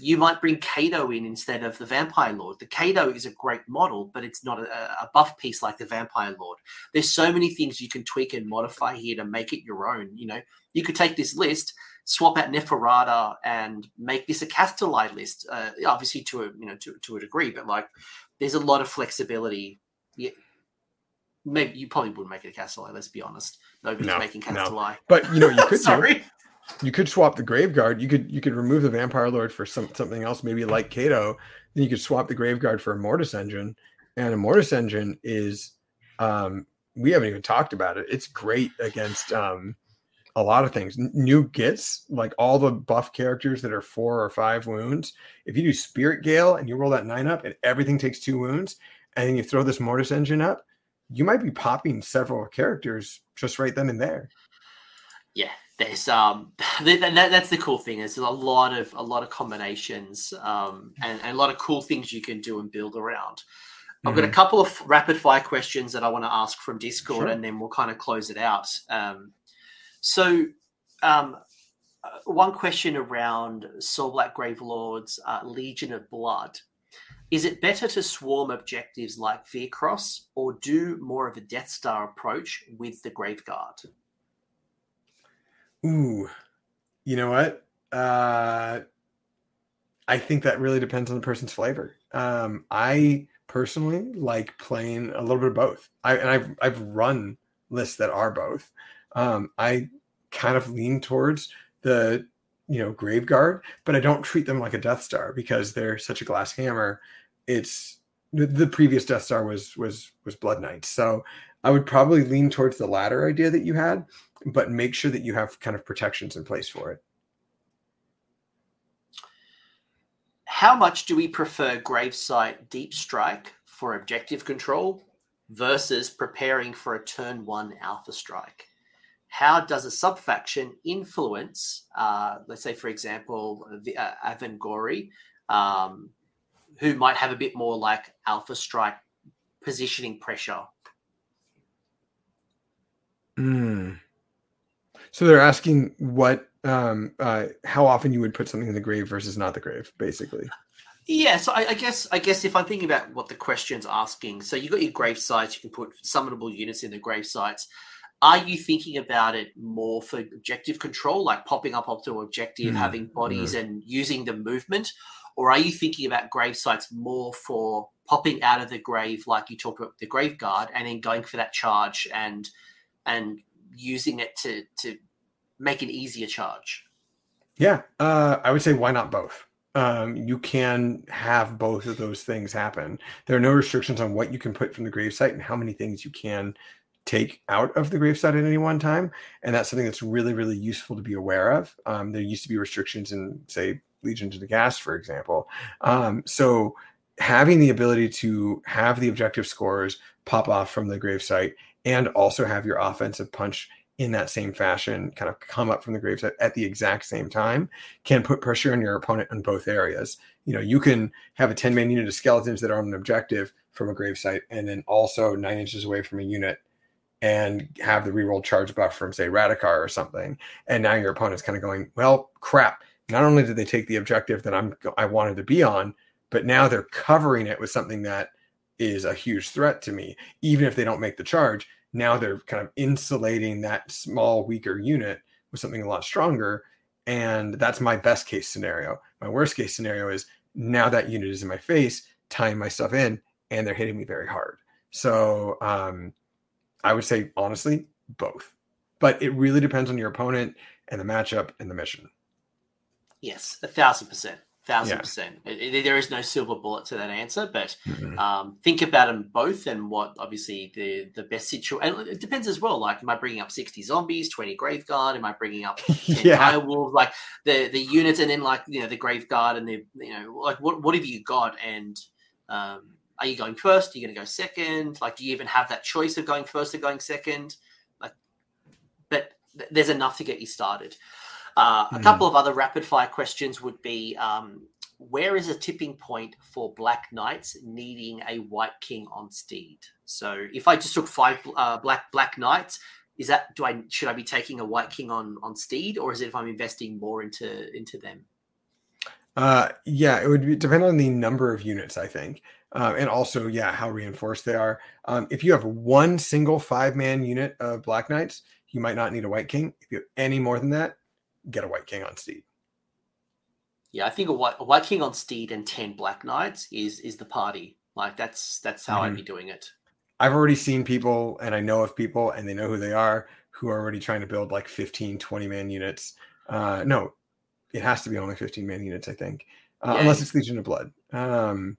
you might bring Kato in instead of the Vampire Lord. The Kato is a great model, but it's not a, a, buff piece like the Vampire Lord. There's so many things you can tweak and modify here to make it your own. You know, you could take this list, swap out Neferata, and make this a Kastelai list. Uh, obviously, to a you know to, to a degree, but like there's a lot of flexibility. Yeah, maybe you probably wouldn't make it a Kastelai. Let's be honest. Nobody's
no,
making Kastelai.
No. But you know, you could.
Sorry
you could swap the Graveguard. You could you could remove the Vampire Lord for some something else, maybe like Cato. Then you could swap the Graveguard for a Mortis engine, and a Mortis engine is um, we haven't even talked about it. It's great against um, a lot of things. New gets like all the buff characters that are four or five wounds. If you do Spirit Gale and you roll that nine up and everything takes two wounds, and then you throw this Mortis engine up, you might be popping several characters just right then and there.
Yeah, there's um that, that, that's the cool thing there's a lot of a lot of combinations um and, and a lot of cool things you can do and build around i've got a mm-hmm. couple of rapid fire questions that i want to ask from discord sure. and then we'll kind of close it out um so um uh, one question around Soulblight Gravelord's uh, Legion of Blood. Is it better to swarm objectives like Vyrkos or do more of a Death Star approach with the Graveguard?
Ooh, you know what? Uh, I think that really depends on the person's flavor. Um, I personally like playing a little bit of both. I and I've I've run lists that are both. Um, I kind of lean towards the you know Graveguard, but I don't treat them like a Death Star because they're such a glass hammer. It's the, the previous Death Star was was was Blood Knight, so I would probably lean towards the latter idea that you had but make sure that you have kind of protections in place for it.
How much do we prefer Gravesite Deep Strike for objective control versus preparing for a turn one Alpha Strike? How does a subfaction influence, uh, let's say, for example, the uh, Avengorii, um, who might have a bit more like Alpha Strike positioning pressure?
Hmm. So they're asking what, um, uh, how often you would put something in the grave versus not the grave, basically.
Yeah, so I, I, guess I guess if I'm thinking about what the question's asking, so you've got your grave sites, you can put summonable units in the grave sites. Are you thinking about it more for objective control, like popping up optimal objective, mm, having bodies mm. and using the movement? Or are you thinking about grave sites more for popping out of the grave, like you talked about the grave guard, and then going for that charge and and using it to to make an easier charge?
Yeah, uh, I would say why not both? Um, you can have both of those things happen. There are no restrictions on what you can put from the gravesite and how many things you can take out of the gravesite at any one time. And that's something that's really, really useful to be aware of. Um, there used to be restrictions in, say, Legion of Nagash, for example. Um, so having the ability to have the objective scores pop off from the gravesite and also have your offensive punch in that same fashion, kind of come up from the gravesite at, the exact same time, can put pressure on your opponent in both areas. You know, you can have a 10 man unit of skeletons that are on an objective from a gravesite and then also nine inches away from a unit and have the reroll charge buff from say Radukar or something. And now your opponent's kind of going, well, crap. Not only did they take the objective that I'm I wanted to be on, but now they're covering it with something that is a huge threat to me. Even if they don't make the charge, now they're kind of insulating that small, weaker unit with something a lot stronger. And that's my best case scenario. My worst case scenario is now that unit is in my face, tying my stuff in, and they're hitting me very hard. So um, I would say honestly, both. But it really depends on your opponent and the matchup and the mission.
Yes, a thousand percent, thousand yeah. percent. It, it, there is no silver bullet to that answer, but mm-hmm. um, think about them both and what obviously the the best situation. And it depends as well. Like, am I bringing up sixty zombies, twenty graveguard? Am I bringing up yeah. wolves? Like the the units, and then like you know the graveguard and the you know like what what have you got and um, are you going first? Are you going to go second? Like, do you even have that choice of going first or going second? Like, but th- there's enough to get you started. Uh, mm. A hmm. couple of other rapid fire questions would be um, where is a tipping point for Black Knights needing a Wight King on Steed? So if I just took five uh, Black Black Knights, is that do I should I be taking a Wight King on on Steed, or is it if I'm investing more into into them?
Uh, yeah, it would be, depend on the number of units, I think. Uh, and also, yeah, how reinforced they are. Um, if you have one single five man unit of Black Knights, you might not need a Wight King. If you have any more than that, get a Wight King on Steed.
Yeah, I think a Wight, a Wight King on Steed and 10 Black Knights is is the party. Like, that's that's how mm-hmm. I'd be doing it.
I've already seen people, and I know of people, and they know who they are, who are already trying to build like 15, 20 man units. Uh, no, it has to be only 15 man units, I think, uh, yeah. unless it's Legion of Blood. Um,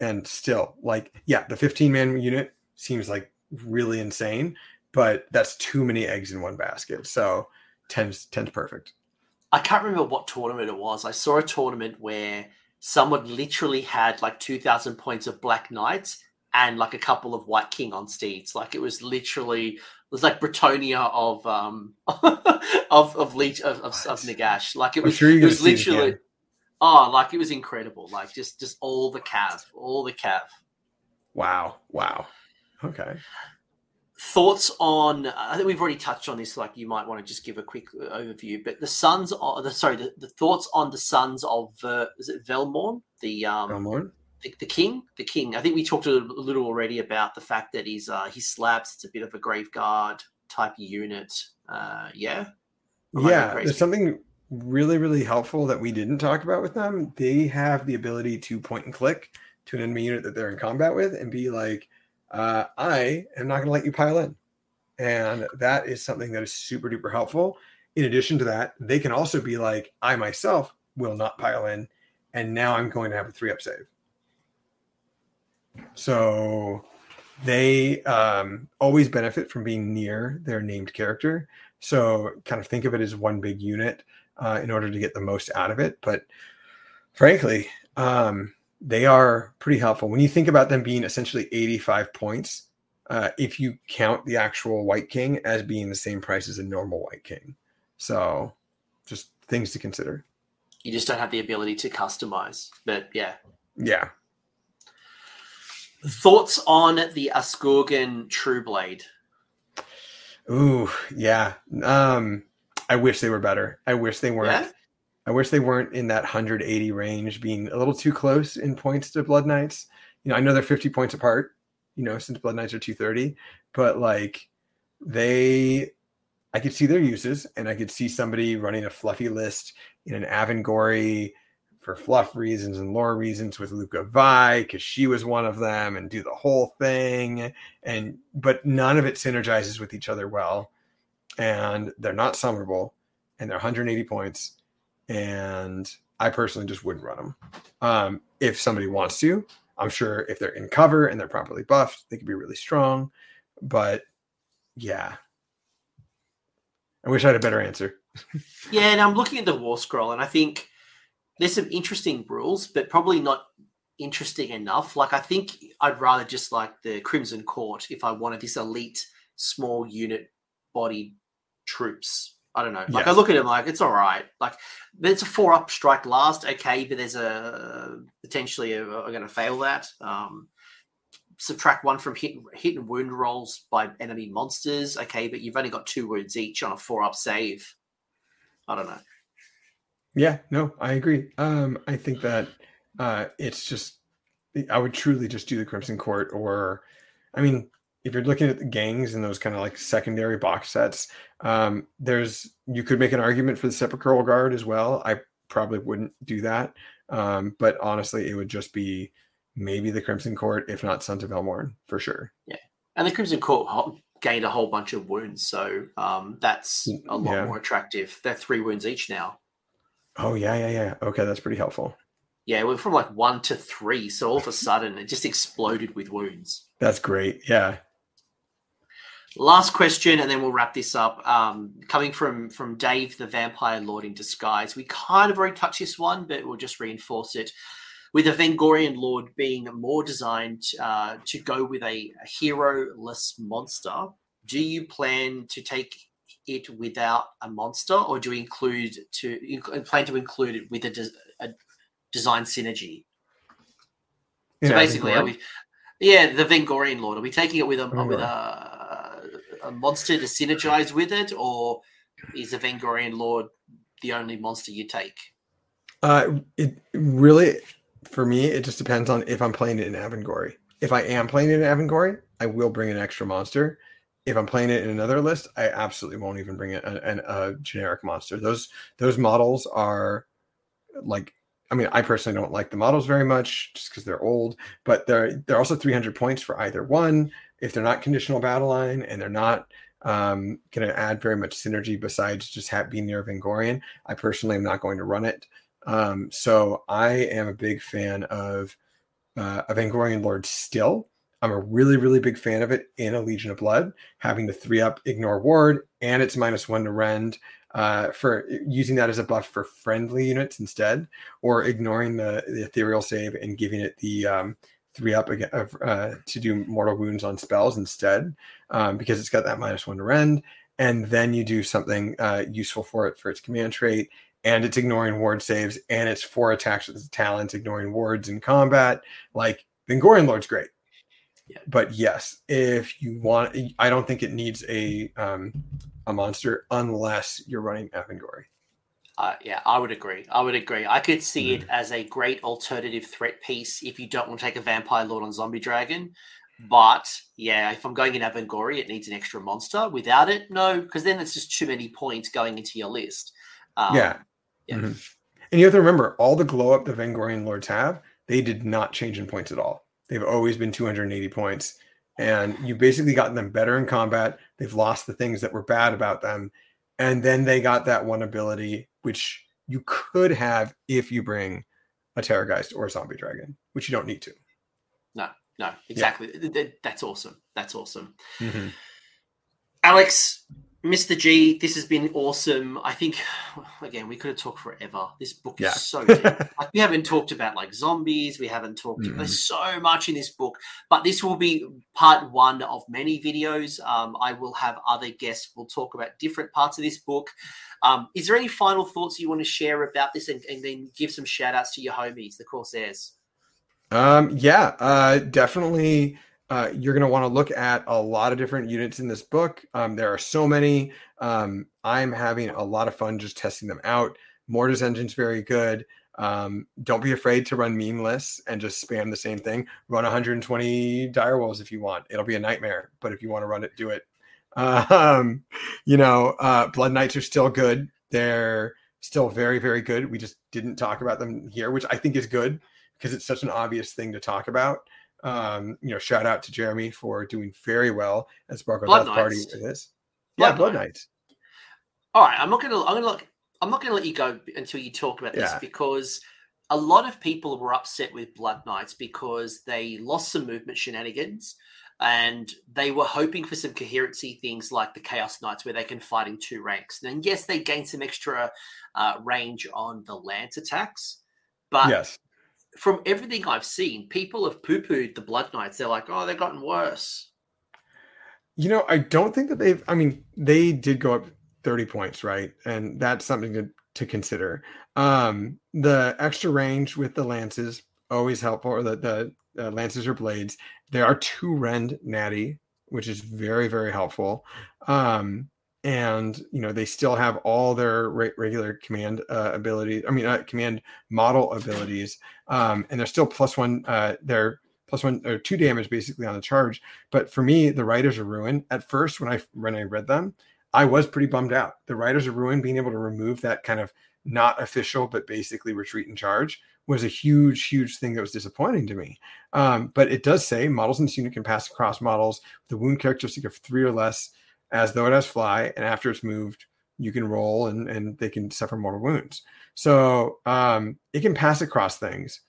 and still like yeah the 15 man unit seems like really insane but that's too many eggs in one basket so 10's 10's perfect.
I can't remember what tournament it was. I saw a tournament where someone literally had like 2000 points of black knights and like a couple of wight king on steeds. Like it was literally it was like Bretonnia of um of of Leech of, of, of Nagash. Like it was, sure it was literally Oh, like it was incredible. Like just just all the cav, all the cav.
Wow. Wow. Okay.
Thoughts on? I think we've already touched on this. Like you might want to just give a quick overview. But the sons, of the sorry, the, the thoughts on the sons of uh, is it Velmorn, the um,
Velmorn,
the, the, king, the king. I think we talked a little already about the fact that he's uh, he slabs. It's a bit of a grave guard type unit. Uh, yeah.
yeah, there's something really, really helpful that we didn't talk about with them. They have the ability to point and click to an enemy unit that they're in combat with and be like, uh, I am not going to let you pile in. And that is something that is super duper helpful. In addition to that, they can also be like, I myself will not pile in. And now I'm going to have a three up save. So they um, always benefit from being near their named character. So kind of think of it as one big unit uh, in order to get the most out of it. But frankly, um, they are pretty helpful when you think about them being essentially 85 points. Uh, if you count the actual Wight King as being the same price as a normal Wight King, so just things to consider.
You just don't have the ability to customize, but yeah,
yeah.
Thoughts on the Askurgan Trueblade?
Ooh, yeah. Um, I wish they were better. I wish they weren't. Yeah? I wish they weren't in that 180 range, being a little too close in points to Blood Knights. You know, I know they're 50 points apart. You know, since Blood Knights are 230, but like they, I could see their uses, and I could see somebody running a fluffy list in an Avengorii for fluff reasons and lore reasons with Lauka Vai because she was one of them, and do the whole thing, and but none of it synergizes with each other well and they're not summonable and they're 180 points. And I personally just wouldn't run them. Um, if somebody wants to, I'm sure if they're in cover and they're properly buffed, they could be really strong. But yeah, I wish I had a better answer.
yeah, and I'm looking at the war scroll, and I think there's some interesting rules, but probably not interesting enough. Like I think I'd rather just like the Crimson Court if I wanted this elite small unit bodied troops. I don't know. Like yes. I look at him like it's all right. Like there's a four up strike last, okay, but there's a potentially a, a going to fail that. Um, subtract one from hit, hit and wound rolls by enemy monsters, okay, but you've only got two wounds each on a four up save. I don't know.
Yeah, no, I agree. Um, I think that uh, it's just I would truly just do the Crimson Court, or I mean, if you're looking at the gangs and those kind of like secondary box sets, um, there's you could make an argument for the Sepulchral Guard as well. I probably wouldn't do that, um, but honestly, it would just be maybe the Crimson Court, if not Sons of Velmorn, for sure.
Yeah, and the Crimson Court gained a whole bunch of wounds, so um, that's a lot yeah. more attractive. They're three wounds each now.
Oh yeah, yeah, yeah. Okay, that's pretty helpful.
Yeah, it went from like one to three, so all of a sudden it just exploded with wounds.
That's great. Yeah.
Last question, and then we'll wrap this up. Um, coming from from Dave, the Vampire Lord in disguise. We kind of already touched this one, but we'll just reinforce it. With the Vengorian Lord being more designed uh, to go with a, a hero-less monster, do you plan to take it without a monster, or do you include to plan to include it with a, de- a design synergy? Yeah, so basically, are we, yeah, the Vengorian Lord. Are we taking it with a with a, a monster to synergize with it, or is the Vengorian Lord the only monster you take?
Uh, it really, for me, it just depends on if I'm playing it in Avengorii. If I am playing it in Avengorii, I will bring an extra monster if I'm playing it in another list, I absolutely won't even bring it a, a, a generic monster. Those those models are like I mean, I personally don't like the models very much just because they're old, but they're they're also 300 points for either one. If they're not conditional battle line and they're not um, going to add very much synergy besides just being near Vengorian, I personally am not going to run it. Um, so I am a big fan of uh, a Vengorian Lord still. I'm a really, really big fan of it in a Legion of Blood, having the three up ignore ward and it's minus one to rend uh, for using that as a buff for friendly units instead, or ignoring the, the ethereal save and giving it the um, three up again, uh, to do mortal wounds on spells instead, um, because it's got that minus one to rend. And then you do something uh, useful for it for its command trait, and it's ignoring ward saves, and it's four attacks with its talents, ignoring wards in combat. Like Vengorian Lord's great yeah. But yes, if you want, I don't think it needs a um, a monster unless you're running Avengorii.
Uh, yeah, I would agree. I would agree. I could see mm. it as a great alternative threat piece if you don't want to take a Vampire Lord on Zombie Dragon. But yeah, if I'm going in Avengorii, it needs an extra monster. Without it, no, because then it's just too many points going into your list.
Um, yeah. Yeah. Mm-hmm. And you have to remember, all the glow up the Vengorian Lords have, they did not change in points at all. They've always been 280 points. And you've basically gotten them better in combat. They've lost the things that were bad about them. And then they got that one ability, which you could have if you bring a Terrorgheist or a Zombie Dragon, which you don't need to.
No, no, exactly. Yeah. That's awesome. That's awesome. Mm-hmm. Alex, Mr. G, this has been awesome. I think again we could have talked forever. This book is yeah. so deep. like, we haven't talked about like zombies. We haven't talked. Mm. There's so much in this book, but this will be part one of many videos. Um, I will have other guests. We'll talk about different parts of this book. Um, is there any final thoughts you want to share about this, and, and then give some shout outs to your homies, the Corsairs?
Um, yeah, uh, definitely uh, you're going to want to look at a lot of different units in this book. Um, there are so many. Um, I'm having a lot of fun just testing them out. Mortis Engine's very good. Um, don't be afraid to run meme lists and just spam the same thing. Run 120 direwolves if you want. It'll be a nightmare, but if you want to run it, do it. Um, you know, uh, Blood Knights are still good. They're still very, very good. We just didn't talk about them here, which I think is good because it's such an obvious thing to talk about. Um, you know, shout out to Jeremy for doing very well at Sparkle Death Party with this. Yeah, Blood, Knights.
All right, I'm not gonna. I'm gonna look. I'm not gonna let you go until you talk about this yeah. because a lot of people were upset with Blood Knights because they lost some movement shenanigans and they were hoping for some coherency things like the Chaos Knights where they can fight in two ranks. And yes, they gain some extra uh, range on the lance attacks, but yes from everything I've seen, people have poo pooed the Blood Knights. They're like, oh, they've gotten worse.
You know, I don't think that they've. I mean, they did go up 30 points, right? And that's something to, to consider. Um, the extra range with the lances always helpful, or the, the uh, lances or blades. There are two rend natty, which is very very helpful. Um, and you know they still have all their re- regular command uh, abilities. I mean, uh, command model abilities, um, and they're still plus one. Uh, they're plus one or two damage basically on the charge. But for me, the Riders of Ruin at first when I when I read them, I was pretty bummed out. The Riders of Ruin being able to remove that kind of not official but basically retreat and charge was a huge, huge thing that was disappointing to me. Um, but it does say models in this unit can pass across models with the wound characteristic of three or less, as though it has fly, and after it's moved, you can roll and and they can suffer mortal wounds. So um, it can pass across things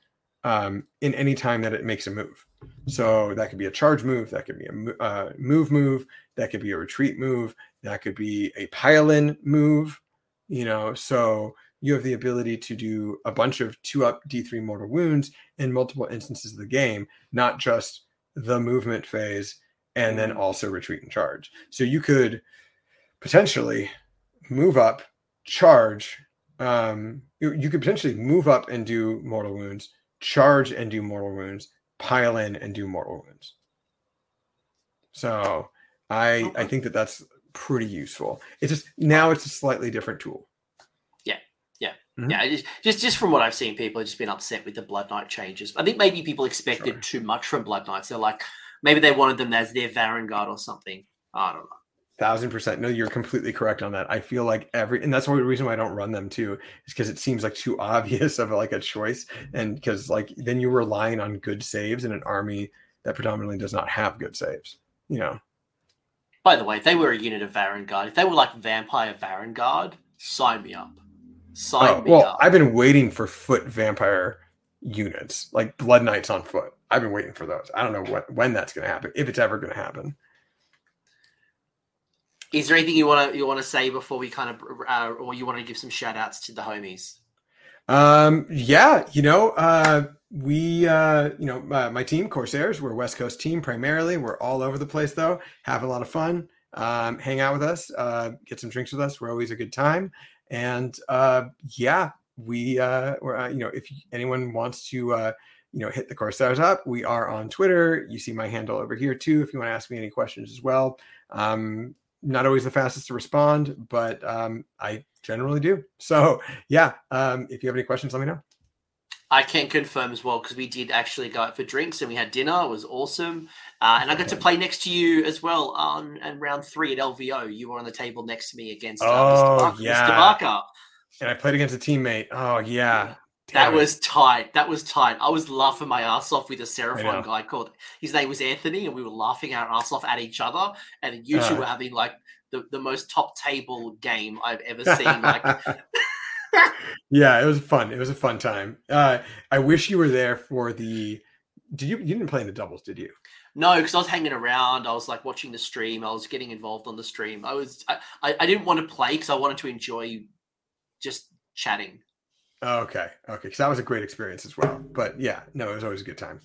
um, in any time that it makes a move. So that could be a charge move, that could be a uh, move move, that could be a retreat move, that could be a pile in move. You know, so you have the ability to do a bunch of two up D3 mortal wounds in multiple instances of the game, not just the movement phase and then also retreat and charge. So you could potentially move up, charge. Um, you, you could potentially move up and do mortal wounds, charge and do mortal wounds, pile in and do mortal wounds. So I okay. I think that that's pretty useful. It's just now it's a slightly different tool.
Yeah, yeah, mm-hmm. yeah. Just, just just from what I've seen, people have just been upset with the Blood Knight changes. I think maybe people expected sure. too much from Blood Knights. They're like, maybe they wanted them as their Vanguard or something. I don't know.
Thousand percent. No, you're completely correct on that. I feel like every, and that's one reason why I don't run them too, is because it seems like too obvious of like a choice, and because like then you're relying on good saves in an army that predominantly does not have good saves. You know.
By the way, if they were a unit of Varangard, if they were like Vampire Varangard, sign me up. Sign oh,
me well, up. I've been waiting for foot vampire units, like Blood Knights on foot. I've been waiting for those. I don't know what when that's going to happen, if it's ever going to happen.
Is there anything you want to you want to say before we kind of, uh, or you want to give some shout outs to the homies?
Um, yeah, you know, uh, we, uh, you know, uh, my team, Corsairs, we're a West Coast team primarily. We're all over the place though, have a lot of fun. Um, hang out with us, uh, get some drinks with us. We're always a good time. And uh, yeah, we, uh, we're, uh, you know, if anyone wants to, uh, you know, hit the Corsairs up, we are on Twitter. You see my handle over here too. If you want to ask me any questions as well. Um, not always the fastest to respond, but um, I generally do. So yeah, um, if you have any questions, let me know.
I can confirm as well because we did actually go out for drinks and we had dinner. It was awesome, uh, and I got to play next to you as well on and round three at LVO. You were on the table next to me against uh, oh, Mr. Barker, yeah. Mr. Barker.
And I played against a teammate. Oh yeah.
That it. was tight. That was tight. I was laughing my ass off with a Seraphon guy called his name was Anthony, and we were laughing our ass off at each other. And you two uh. were having like the, the most top table game I've ever seen. Like
yeah, it was fun. It was a fun time. Uh, I wish you were there for the. Did you? You didn't play in the doubles, did you?
No, because I was hanging around. I was like watching the stream. I was getting involved on the stream. I was. I, I, I didn't want to play because I wanted to enjoy just chatting.
Okay, okay, because that was a great experience as well. But yeah, no, it was always a good time.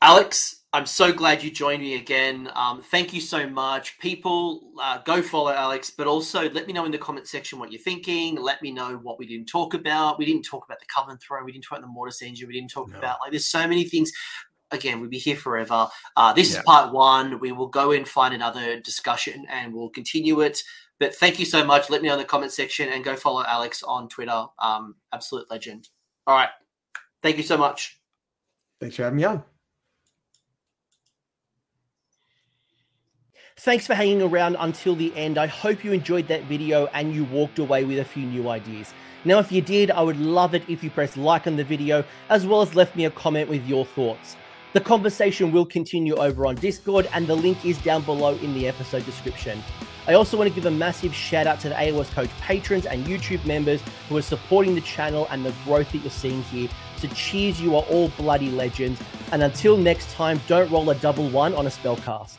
Alex, I'm so glad you joined me again. Um, thank you so much. People, uh, go follow Alex, but also let me know in the comment section what you're thinking. Let me know what we didn't talk about. We didn't talk about the Covenant Throne. We didn't talk about the Mortis Engine. We didn't talk no. about, like, there's so many things. Again, we'll be here forever. Uh, this yeah. is part one. We will go and find another discussion and we'll continue it. But thank you so much. Let me know in the comment section and go follow Alex on Twitter. Um, absolute legend. All right. Thank you so much.
Thanks for having me on.
Thanks for hanging around until the end. I hope you enjoyed that video and you walked away with a few new ideas. Now, if you did, I would love it if you pressed like on the video, as well as left me a comment with your thoughts. The conversation will continue over on Discord, and the link is down below in the episode description. I also want to give a massive shout out to the AOS Coach patrons and YouTube members who are supporting the channel and the growth that you're seeing here. So, cheers, you are all bloody legends. And until next time, don't roll a double one on a spellcast.